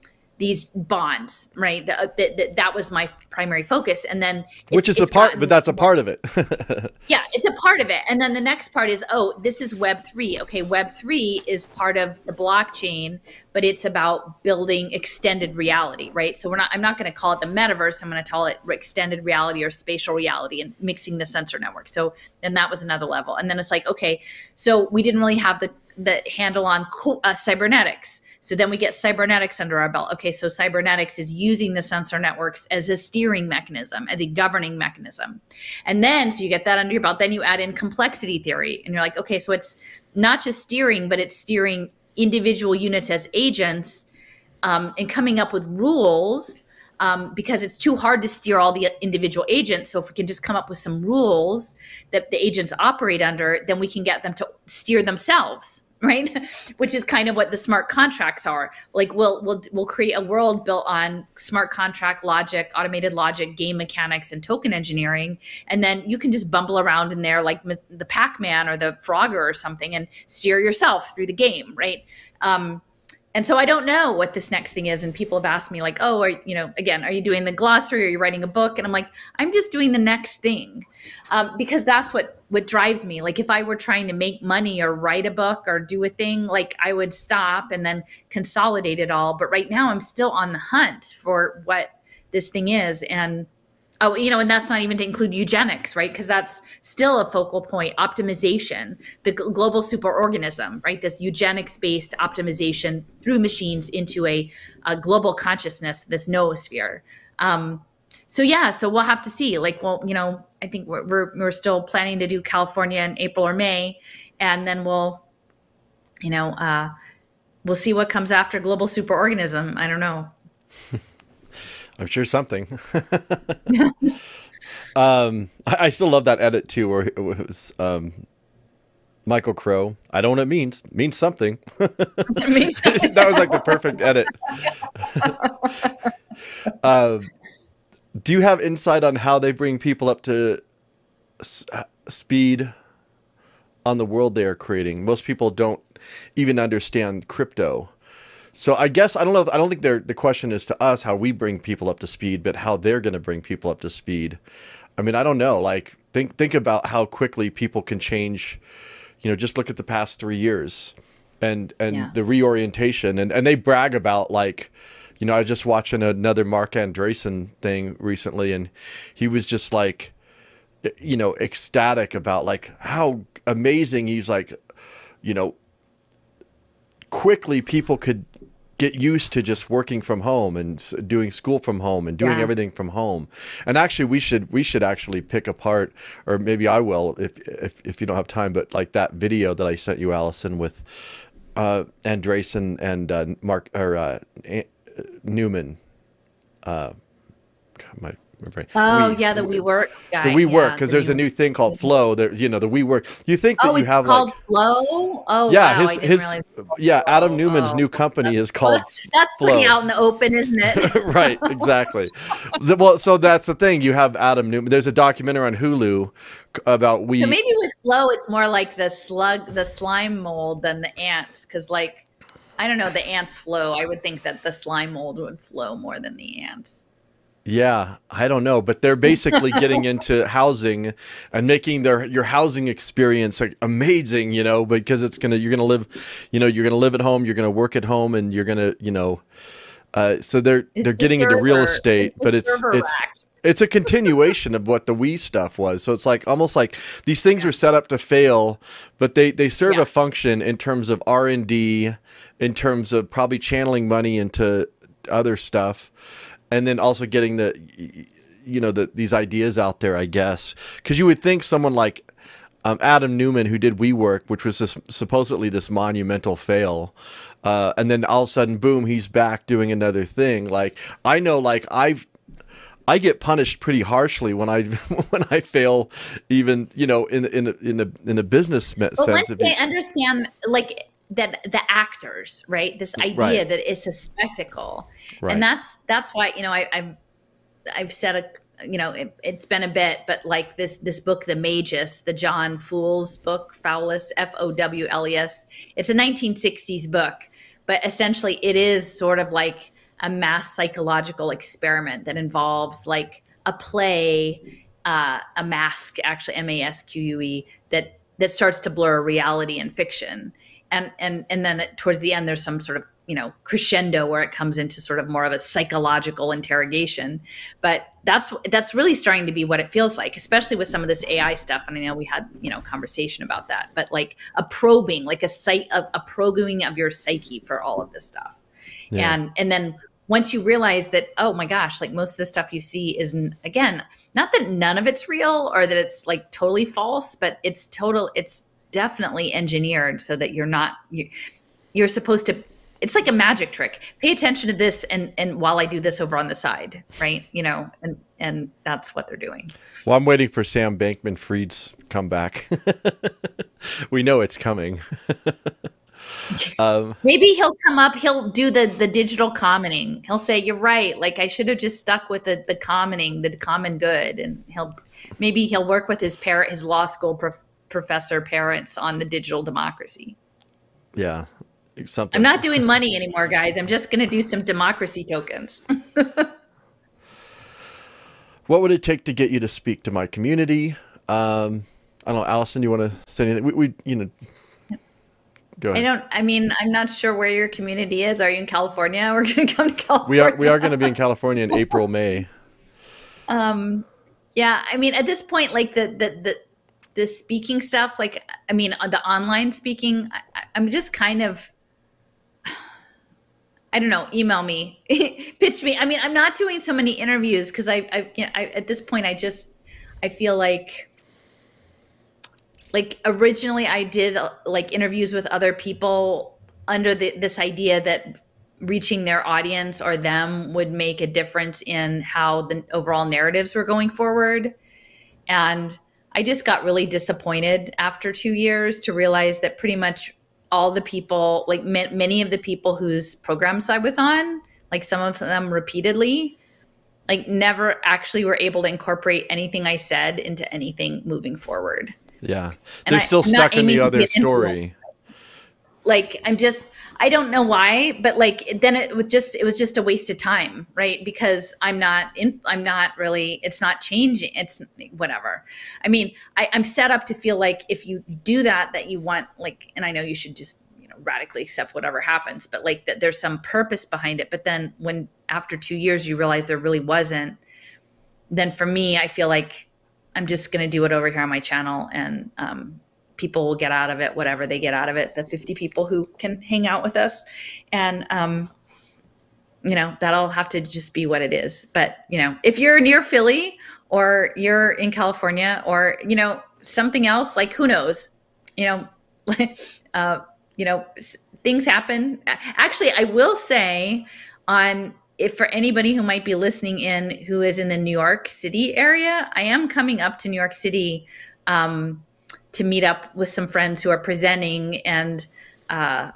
these bonds, right? That that that was my primary focus, and then Which is a part, but that's a part of it. yeah, it's a part of it. And then the next part is, oh, this is Web three. Okay, Web three is part of the blockchain, but it's about building extended reality, right? So we're not. I'm not going to call it the metaverse. I'm going to call it extended reality or spatial reality, and mixing the sensor network. So then that was another level. And then it's like, okay, so we didn't really have the the handle on co- uh, cybernetics. So then we get cybernetics under our belt. Okay, so cybernetics is using the sensor networks as a steering mechanism, as a governing mechanism. And then, so you get that under your belt, then you add in complexity theory. And you're like, okay, so it's not just steering, but it's steering individual units as agents um, and coming up with rules um, because it's too hard to steer all the individual agents. So if we can just come up with some rules that the agents operate under, then we can get them to steer themselves, right? Which is kind of what the smart contracts are. Like we'll we'll we'll create a world built on smart contract logic, automated logic, game mechanics, and token engineering, and then you can just bumble around in there like the Pac-Man or the Frogger or something and steer yourself through the game, right? Um, and so I don't know what this next thing is. And people have asked me, like, oh, are, you know, again, are you doing the glossary? Are you writing a book? And I'm like, I'm just doing the next thing, um, because that's what what drives me. Like, if I were trying to make money or write a book or do a thing, like I would stop and then consolidate it all. But right now, I'm still on the hunt for what this thing is, and Oh, you know, and that's not even to include eugenics, right? Because that's still a focal point. Optimization, the global superorganism, right? This eugenics-based optimization through machines into a, a global consciousness, this noosphere. Um, so yeah, so we'll have to see. Like, well, you know, I think we're we're, we're still planning to do California in April or May, and then we'll, you know, uh, we'll see what comes after global superorganism. I don't know. I'm sure something. um, I, I, still love that edit too, where it was um, Michael Crow. I don't know what it means. It means something. Means something. that was like the perfect edit. uh, do you have insight on how they bring people up to s- uh, speed on the world they are creating? Most people don't even understand crypto. So I guess I don't know. I don't think the question is to us how we bring people up to speed, but how they're going to bring people up to speed. I mean, I don't know. Like think think about how quickly people can change. You know, just look at the past three years, and and yeah. the reorientation, and and they brag about like. You know, I was just watching another Marc Andreessen thing recently, and he was just like, you know, ecstatic about like how amazing he's like, you know, quickly people could get used to just working from home and doing school from home and doing yeah. everything from home. And actually, we should we should actually pick apart, or maybe I will if if if you don't have time. But like that video that I sent you, Allison, with uh, Andreessen and uh, Mark or uh, Neumann. Uh, my Oh we, yeah, the WeWork guy. The WeWork because yeah, there's a new thing called Flow. That you know the WeWork. You think that oh, you have called like Flow? Oh yeah, wow, his his yeah Adam Neumann's oh. new company is called. That's Flow. pretty out in the open, isn't it? right, exactly. so, well, so that's the thing. You have Adam Neumann. There's a documentary on Hulu about we. So maybe with Flow, it's more like the slug, the slime mold than the ants, because like. I don't know, the ants flow. I would think that the slime mold would flow more than the ants. Yeah, I don't know, but they're basically getting into housing and making their your housing experience like amazing, you know, because it's gonna you're gonna live, you know, you're gonna live at home, you're gonna work at home, and you're gonna, you know, uh, so they're it's they're the getting server. into real estate, it's but it's it's racks. it's a continuation of what the We stuff was. So it's like almost like these things yeah. are set up to fail, but they they serve yeah. a function in terms of R and D, in terms of probably channeling money into other stuff and then also getting the you know the, these ideas out there i guess because you would think someone like um, adam Neumann, who did WeWork which was this supposedly this monumental fail uh, and then all of a sudden boom he's back doing another thing like i know like i've I get punished pretty harshly when I when I fail, even you know in in the in the in the business but sense. Once they understand, like that the actors, right? This idea right. that it's a spectacle, right. and that's that's why you know I, have I've said a you know it, has been a bit, but like this this book, The Magus, the John Fowles book, Fowles F O W L E S. It's a 1960s book, but essentially it is sort of like a mass psychological experiment that involves like a play, uh, a mask, actually M A S Q U E that that starts to blur reality and fiction and and and then towards the end there's some sort of you know crescendo where it comes into sort of more of a psychological interrogation. But that's that's really starting to be what it feels like especially with some of this ai stuff. And i know we had you know conversation about that but like a probing like a site a, a probing of your psyche for all of this stuff. Yeah. and and then once you realize that oh my gosh like most of the stuff you see is again not that none of it's real or that it's like totally false but it's total it's definitely engineered so that you're not you, you're supposed to it's like a magic trick. Pay attention to this and and while i do this over on the side right? You know and and that's what they're doing. Well i'm waiting for sam bankman fried's comeback we know it's coming. Um, maybe he'll come up he'll do the the digital commenting he'll say you're right like i should have just stuck with the the commenting the common good and he'll maybe he'll work with his parent his law school prof- professor parents on the digital democracy. Yeah. Something. I'm not doing money anymore, guys. I'm just going to do some democracy tokens. what would it take to get you to speak to my community? Um, I don't know, Allison. You want to say anything? We, we, you know, go ahead. I don't. I mean, I'm not sure where your community is. Are you in California? We're going to come to California. We are. We are going to be in California in April, May. Um, yeah. I mean, at this point, like the the the the speaking stuff, like I mean, uh, the online speaking, I, I'm just kind of I don't know, email me, pitch me. I mean, I'm not doing so many interviews because I, I, you know, I, at this point, I just, I feel like, like originally I did uh, like interviews with other people under the, this idea that reaching their audience or them would make a difference in how the overall narratives were going forward. And I just got really disappointed after two years to realize that pretty much all the people, like many of the people whose programs I was on, like some of them repeatedly, like never actually were able to incorporate anything I said into anything moving forward. Yeah. They're and still I, stuck in the other story. Like I'm just I don't know why, but like then it was just it was just a waste of time, right? Because I'm not in I'm not really it's not changing. It's whatever. I mean, I, I'm set up to feel like if you do that, that you want like and I know you should just you know radically accept whatever happens, but like that there's some purpose behind it. But then when after two years you realize there really wasn't, then for me, I feel like I'm just to do it over here on my channel and um, people will get out of it whatever they get out of it the 50 people who can hang out with us. And um, you know that'll have to just be what it is. But you know if you're near philly or you're in california or you know something else like who knows? You know uh, you know things happen. Actually i will say on if for anybody who might be listening in who is in the New York City area, I am coming up to New York City um, to meet up with some friends who are presenting and uh,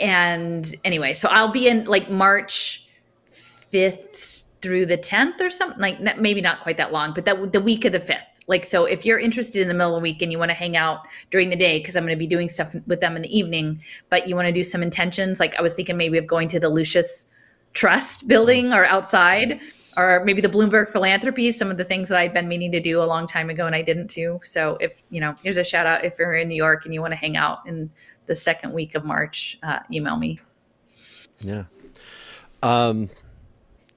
and anyway, so I'll be in like March fifth through the tenth or something like maybe not quite that long, but that the week of the fifth. Like so, if you're interested in the middle of the week and you want to hang out during the day, because I'm going to be doing stuff with them in the evening, but you want to do some intentions, like I was thinking maybe of going to the Lucis trust building or outside or maybe the Bloomberg philanthropy, some of the things that I'd been meaning to do a long time ago and I didn't do. So if, you know, here's a shout out if you're in New York and you want to hang out in the second week of March, uh, email me. Yeah. Um,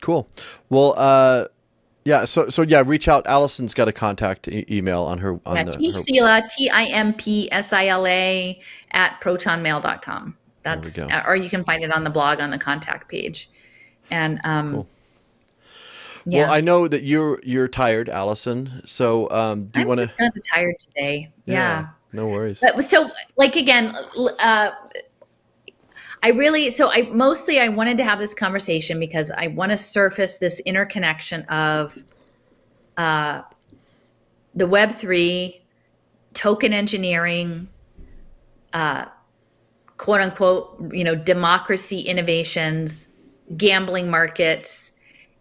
cool. Well, uh, yeah. So, so yeah, reach out. Allison's got a contact e- email on her. On yeah, the, Sila, T I M P S I L A at protonmail.com. That's, or you can find it on the blog on the contact page. And um, cool. Yeah. Well, I know that you're you're tired, Allison. So um, do you want to? Kind of tired today. Yeah. yeah. No worries. But so, like again, uh, I really so I mostly I wanted to have this conversation because I want to surface this interconnection of uh, the Web three token engineering. Uh, quote unquote, you know, democracy innovations, gambling markets,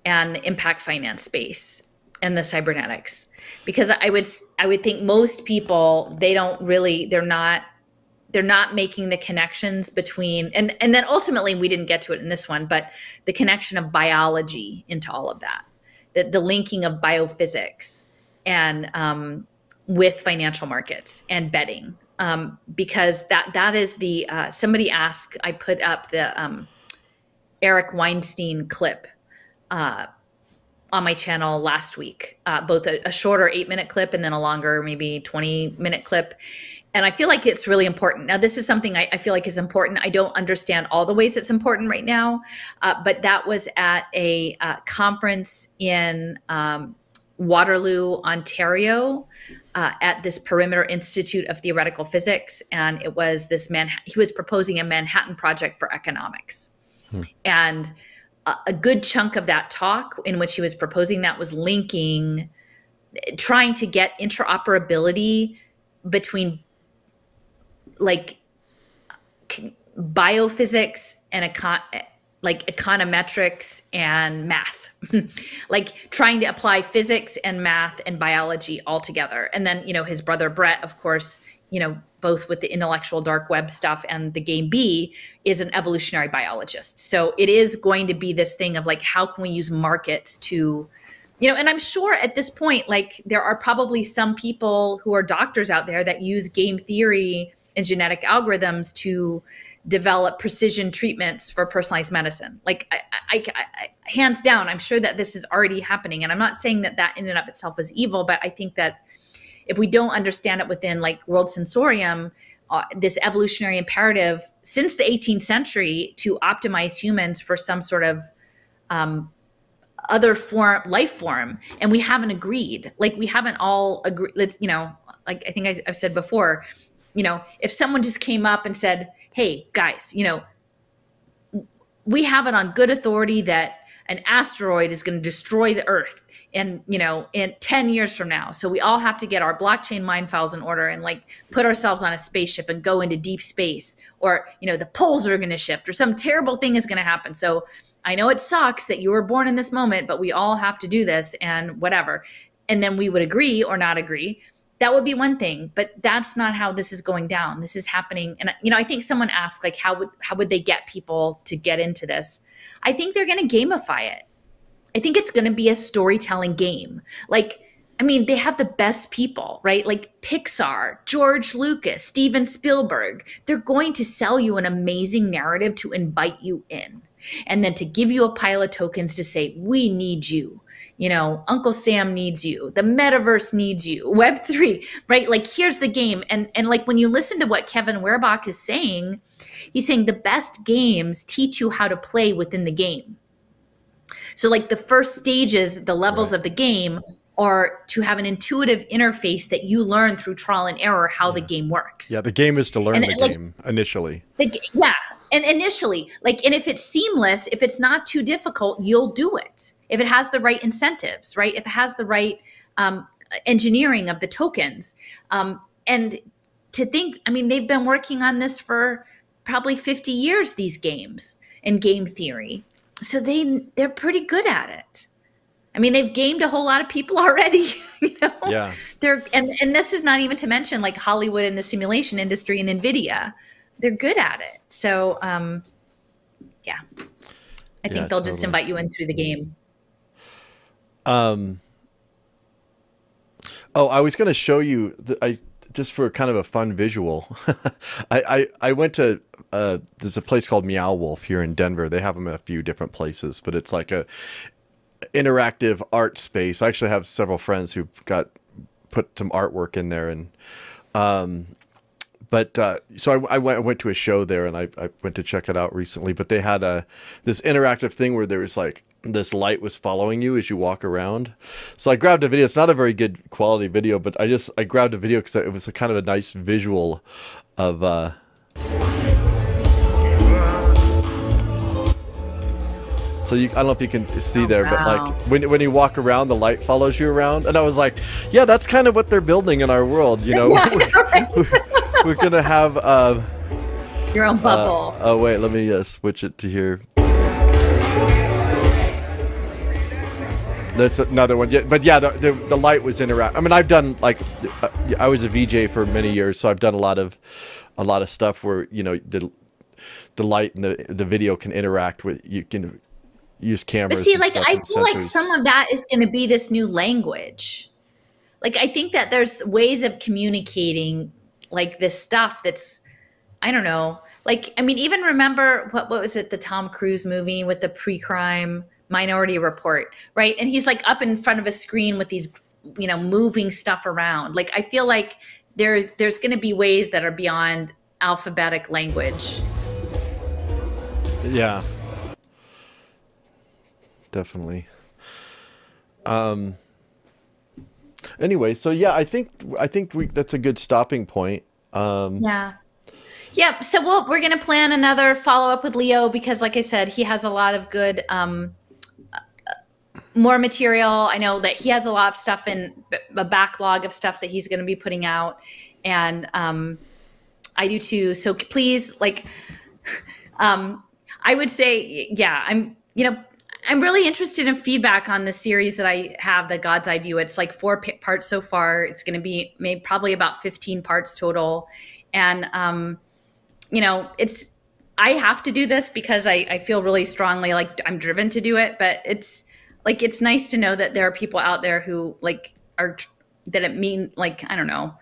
and impact finance space and the cybernetics. Because I would I would think most people they don't really they're not they're not making the connections between and and then ultimately we didn't get to it in this one, but the connection of biology into all of that, the the linking of biophysics and um, with financial markets and betting um, because that that is the uh, somebody asked I put up the um, Eric Weinstein clip uh, on my channel last week, uh, both a, a, shorter eight minute clip and then a longer, maybe 20 minute clip. And I feel like it's really important. Now, this is something I, I feel like is important. I don't understand all the ways it's important right now, uh, but that was at a uh, conference in um, Waterloo, Ontario, uh, at this Perimeter Institute of Theoretical Physics, and it was this man. He was proposing a Manhattan Project for economics, hmm. and a, good chunk of that talk, in which he was proposing that, was linking, trying to get interoperability between like biophysics and econ like econometrics and math. Like trying to apply physics and math and biology all together. And then you know his brother brett of course you know both with the intellectual dark web stuff and the game b is an evolutionary biologist so it is going to be this thing of like how can we use markets to you know and i'm sure at this point like there are probably some people who are doctors out there that use game theory and genetic algorithms to develop precision treatments for personalized medicine. Like, I, I, I, hands down, I'm sure that this is already happening. And I'm not saying that that in and of itself is evil, but I think that if we don't understand it within like world sensorium, uh, this evolutionary imperative since the 18th century to optimize humans for some sort of um, other form life form and we haven't agreed. Like we haven't all agreed you know like i think I, i've said before you know if someone just came up and said hey guys, you know, we have it on good authority that an asteroid is going to destroy the earth and you know in 10 years from now. So we all have to get our blockchain mine files in order and like put ourselves on a spaceship and go into deep space or you know the poles are going to shift or some terrible thing is going to happen. So i know it sucks that you were born in this moment but we all have to do this and whatever. And then we would agree or not agree. That would be one thing but that's not how this is going down. This is happening. And you know i think someone asked like how would how would they get people to get into this i think they're going to gamify it. I think it's going to be a storytelling game. Like i mean they have the best people right? Like pixar george lucas steven spielberg they're going to sell you an amazing narrative to invite you in. And then to give you a pile of tokens to say we need you. You know uncle sam needs you. The metaverse needs you. Web3 right? Like here's the game. And and like when you listen to what kevin werbach is saying he's saying the best games teach you how to play within the game so like the first stages the levels right. of the game are to have an intuitive interface that you learn through trial and error how yeah. the game works yeah the game is to learn and, the like, game initially the, yeah and initially like and if it's seamless if it's not too difficult you'll do it if it has the right incentives, right? If it has the right um, engineering of the tokens. Um, and to think, I mean, they've been working on this for probably 50 years, these games and game theory. So they they're pretty good at it. I mean, they've gamed a whole lot of people already. You know? Yeah. They're and and this is not even to mention like Hollywood and the simulation industry and Nvidia. They're good at it. So um, yeah, I yeah, think they'll totally. just invite you in through the game. Um. Oh, I was going to show you. I just for kind of a fun visual. I, I I went to uh, there's a place called Meow Wolf here in Denver. They have them in a few different places, but it's like a interactive art space. I actually have several friends who've got put some artwork in there, and um, but uh, so I, I, went I went to a show there, and I, I went to check it out recently. But they had a this interactive thing where there was like this light was following you as you walk around. So I grabbed a video. It's not a very good quality video, but I just I grabbed a video because it was a kind of a nice visual of. Uh, so you, I don't know if you can see oh, there, wow. but like when when you walk around, the light follows you around, and I was like, yeah, that's kind of what they're building in our world. You know, we're, we're, gonna have. Uh, your own bubble. Uh, oh wait, let me uh, switch it to here. That's another one. Yeah, but yeah, the, the, the light was interact. I mean, I've done like uh, I was a VJ for many years, so I've done a lot of a lot of stuff where you know the the light and the the video can interact with you can use cameras. But see, like I feel sensors. like some of that is going to be this new language. Like I think that there's ways of communicating like this stuff that's I don't know. Like I mean, even remember what what was it the Tom Cruise movie with the pre-crime Minority Report, right? And he's like up in front of a screen with these, you know, moving stuff around. Like I feel like there there's going to be ways that are beyond alphabetic language. Yeah. Definitely. Um anyway, so yeah, I think I think we that's a good stopping point. Um Yeah. Yep. So we'll, we're going to plan another follow up with Leo because, like I said, he has a lot of good um, more material. I know that he has a lot of stuff in a backlog of stuff that he's going to be putting out, and um, I do too. So please, like, um, I would say, yeah, I'm, you know, I'm really interested in feedback on the series that I have, the God's Eye View. It's like four p- parts so far. It's going to be maybe probably about 15 parts total, and um, you know, it's I have to do this because I, I feel really strongly like I'm driven to do it, but it's like it's nice to know that there are people out there who like are that it mean like I don't know.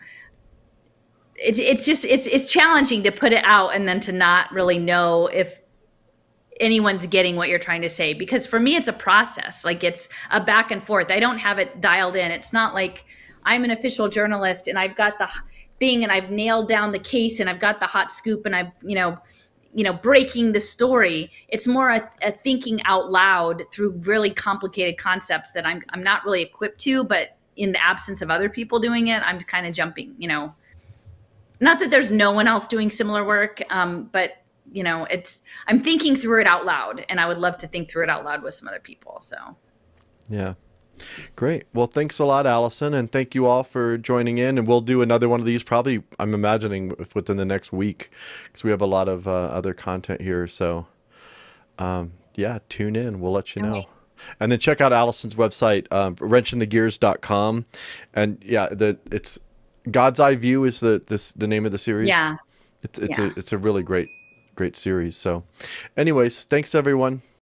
It's it's just it's it's challenging to put it out and then to not really know if anyone's getting what you're trying to say because for me it's a process. Like it's a back and forth. I don't have it dialed in. It's not like i'm an official journalist and i've got the thing and i've nailed down the case and i've got the hot scoop and i've you know you know breaking the story. It's more a, a, thinking out loud through really complicated concepts that i'm i'm not really equipped to but in the absence of other people doing it i'm kind of jumping you know. Not that there's no one else doing similar work um, but you know, it's I'm thinking through it out loud, and I would love to think through it out loud with some other people. So. Yeah. Great. Well, thanks a lot, Allison, and thank you all for joining in. And we'll do another one of these probably. I'm imagining within the next week because we have a lot of uh, other content here. So, um, yeah, tune in. We'll let you know. And then check out Allison's website, um, wrenchinthegears.com. And yeah, the it's God's Eye View is the this the name of the series. Yeah. It's it's Yeah. a it's a really great great series. So, anyways, thanks everyone.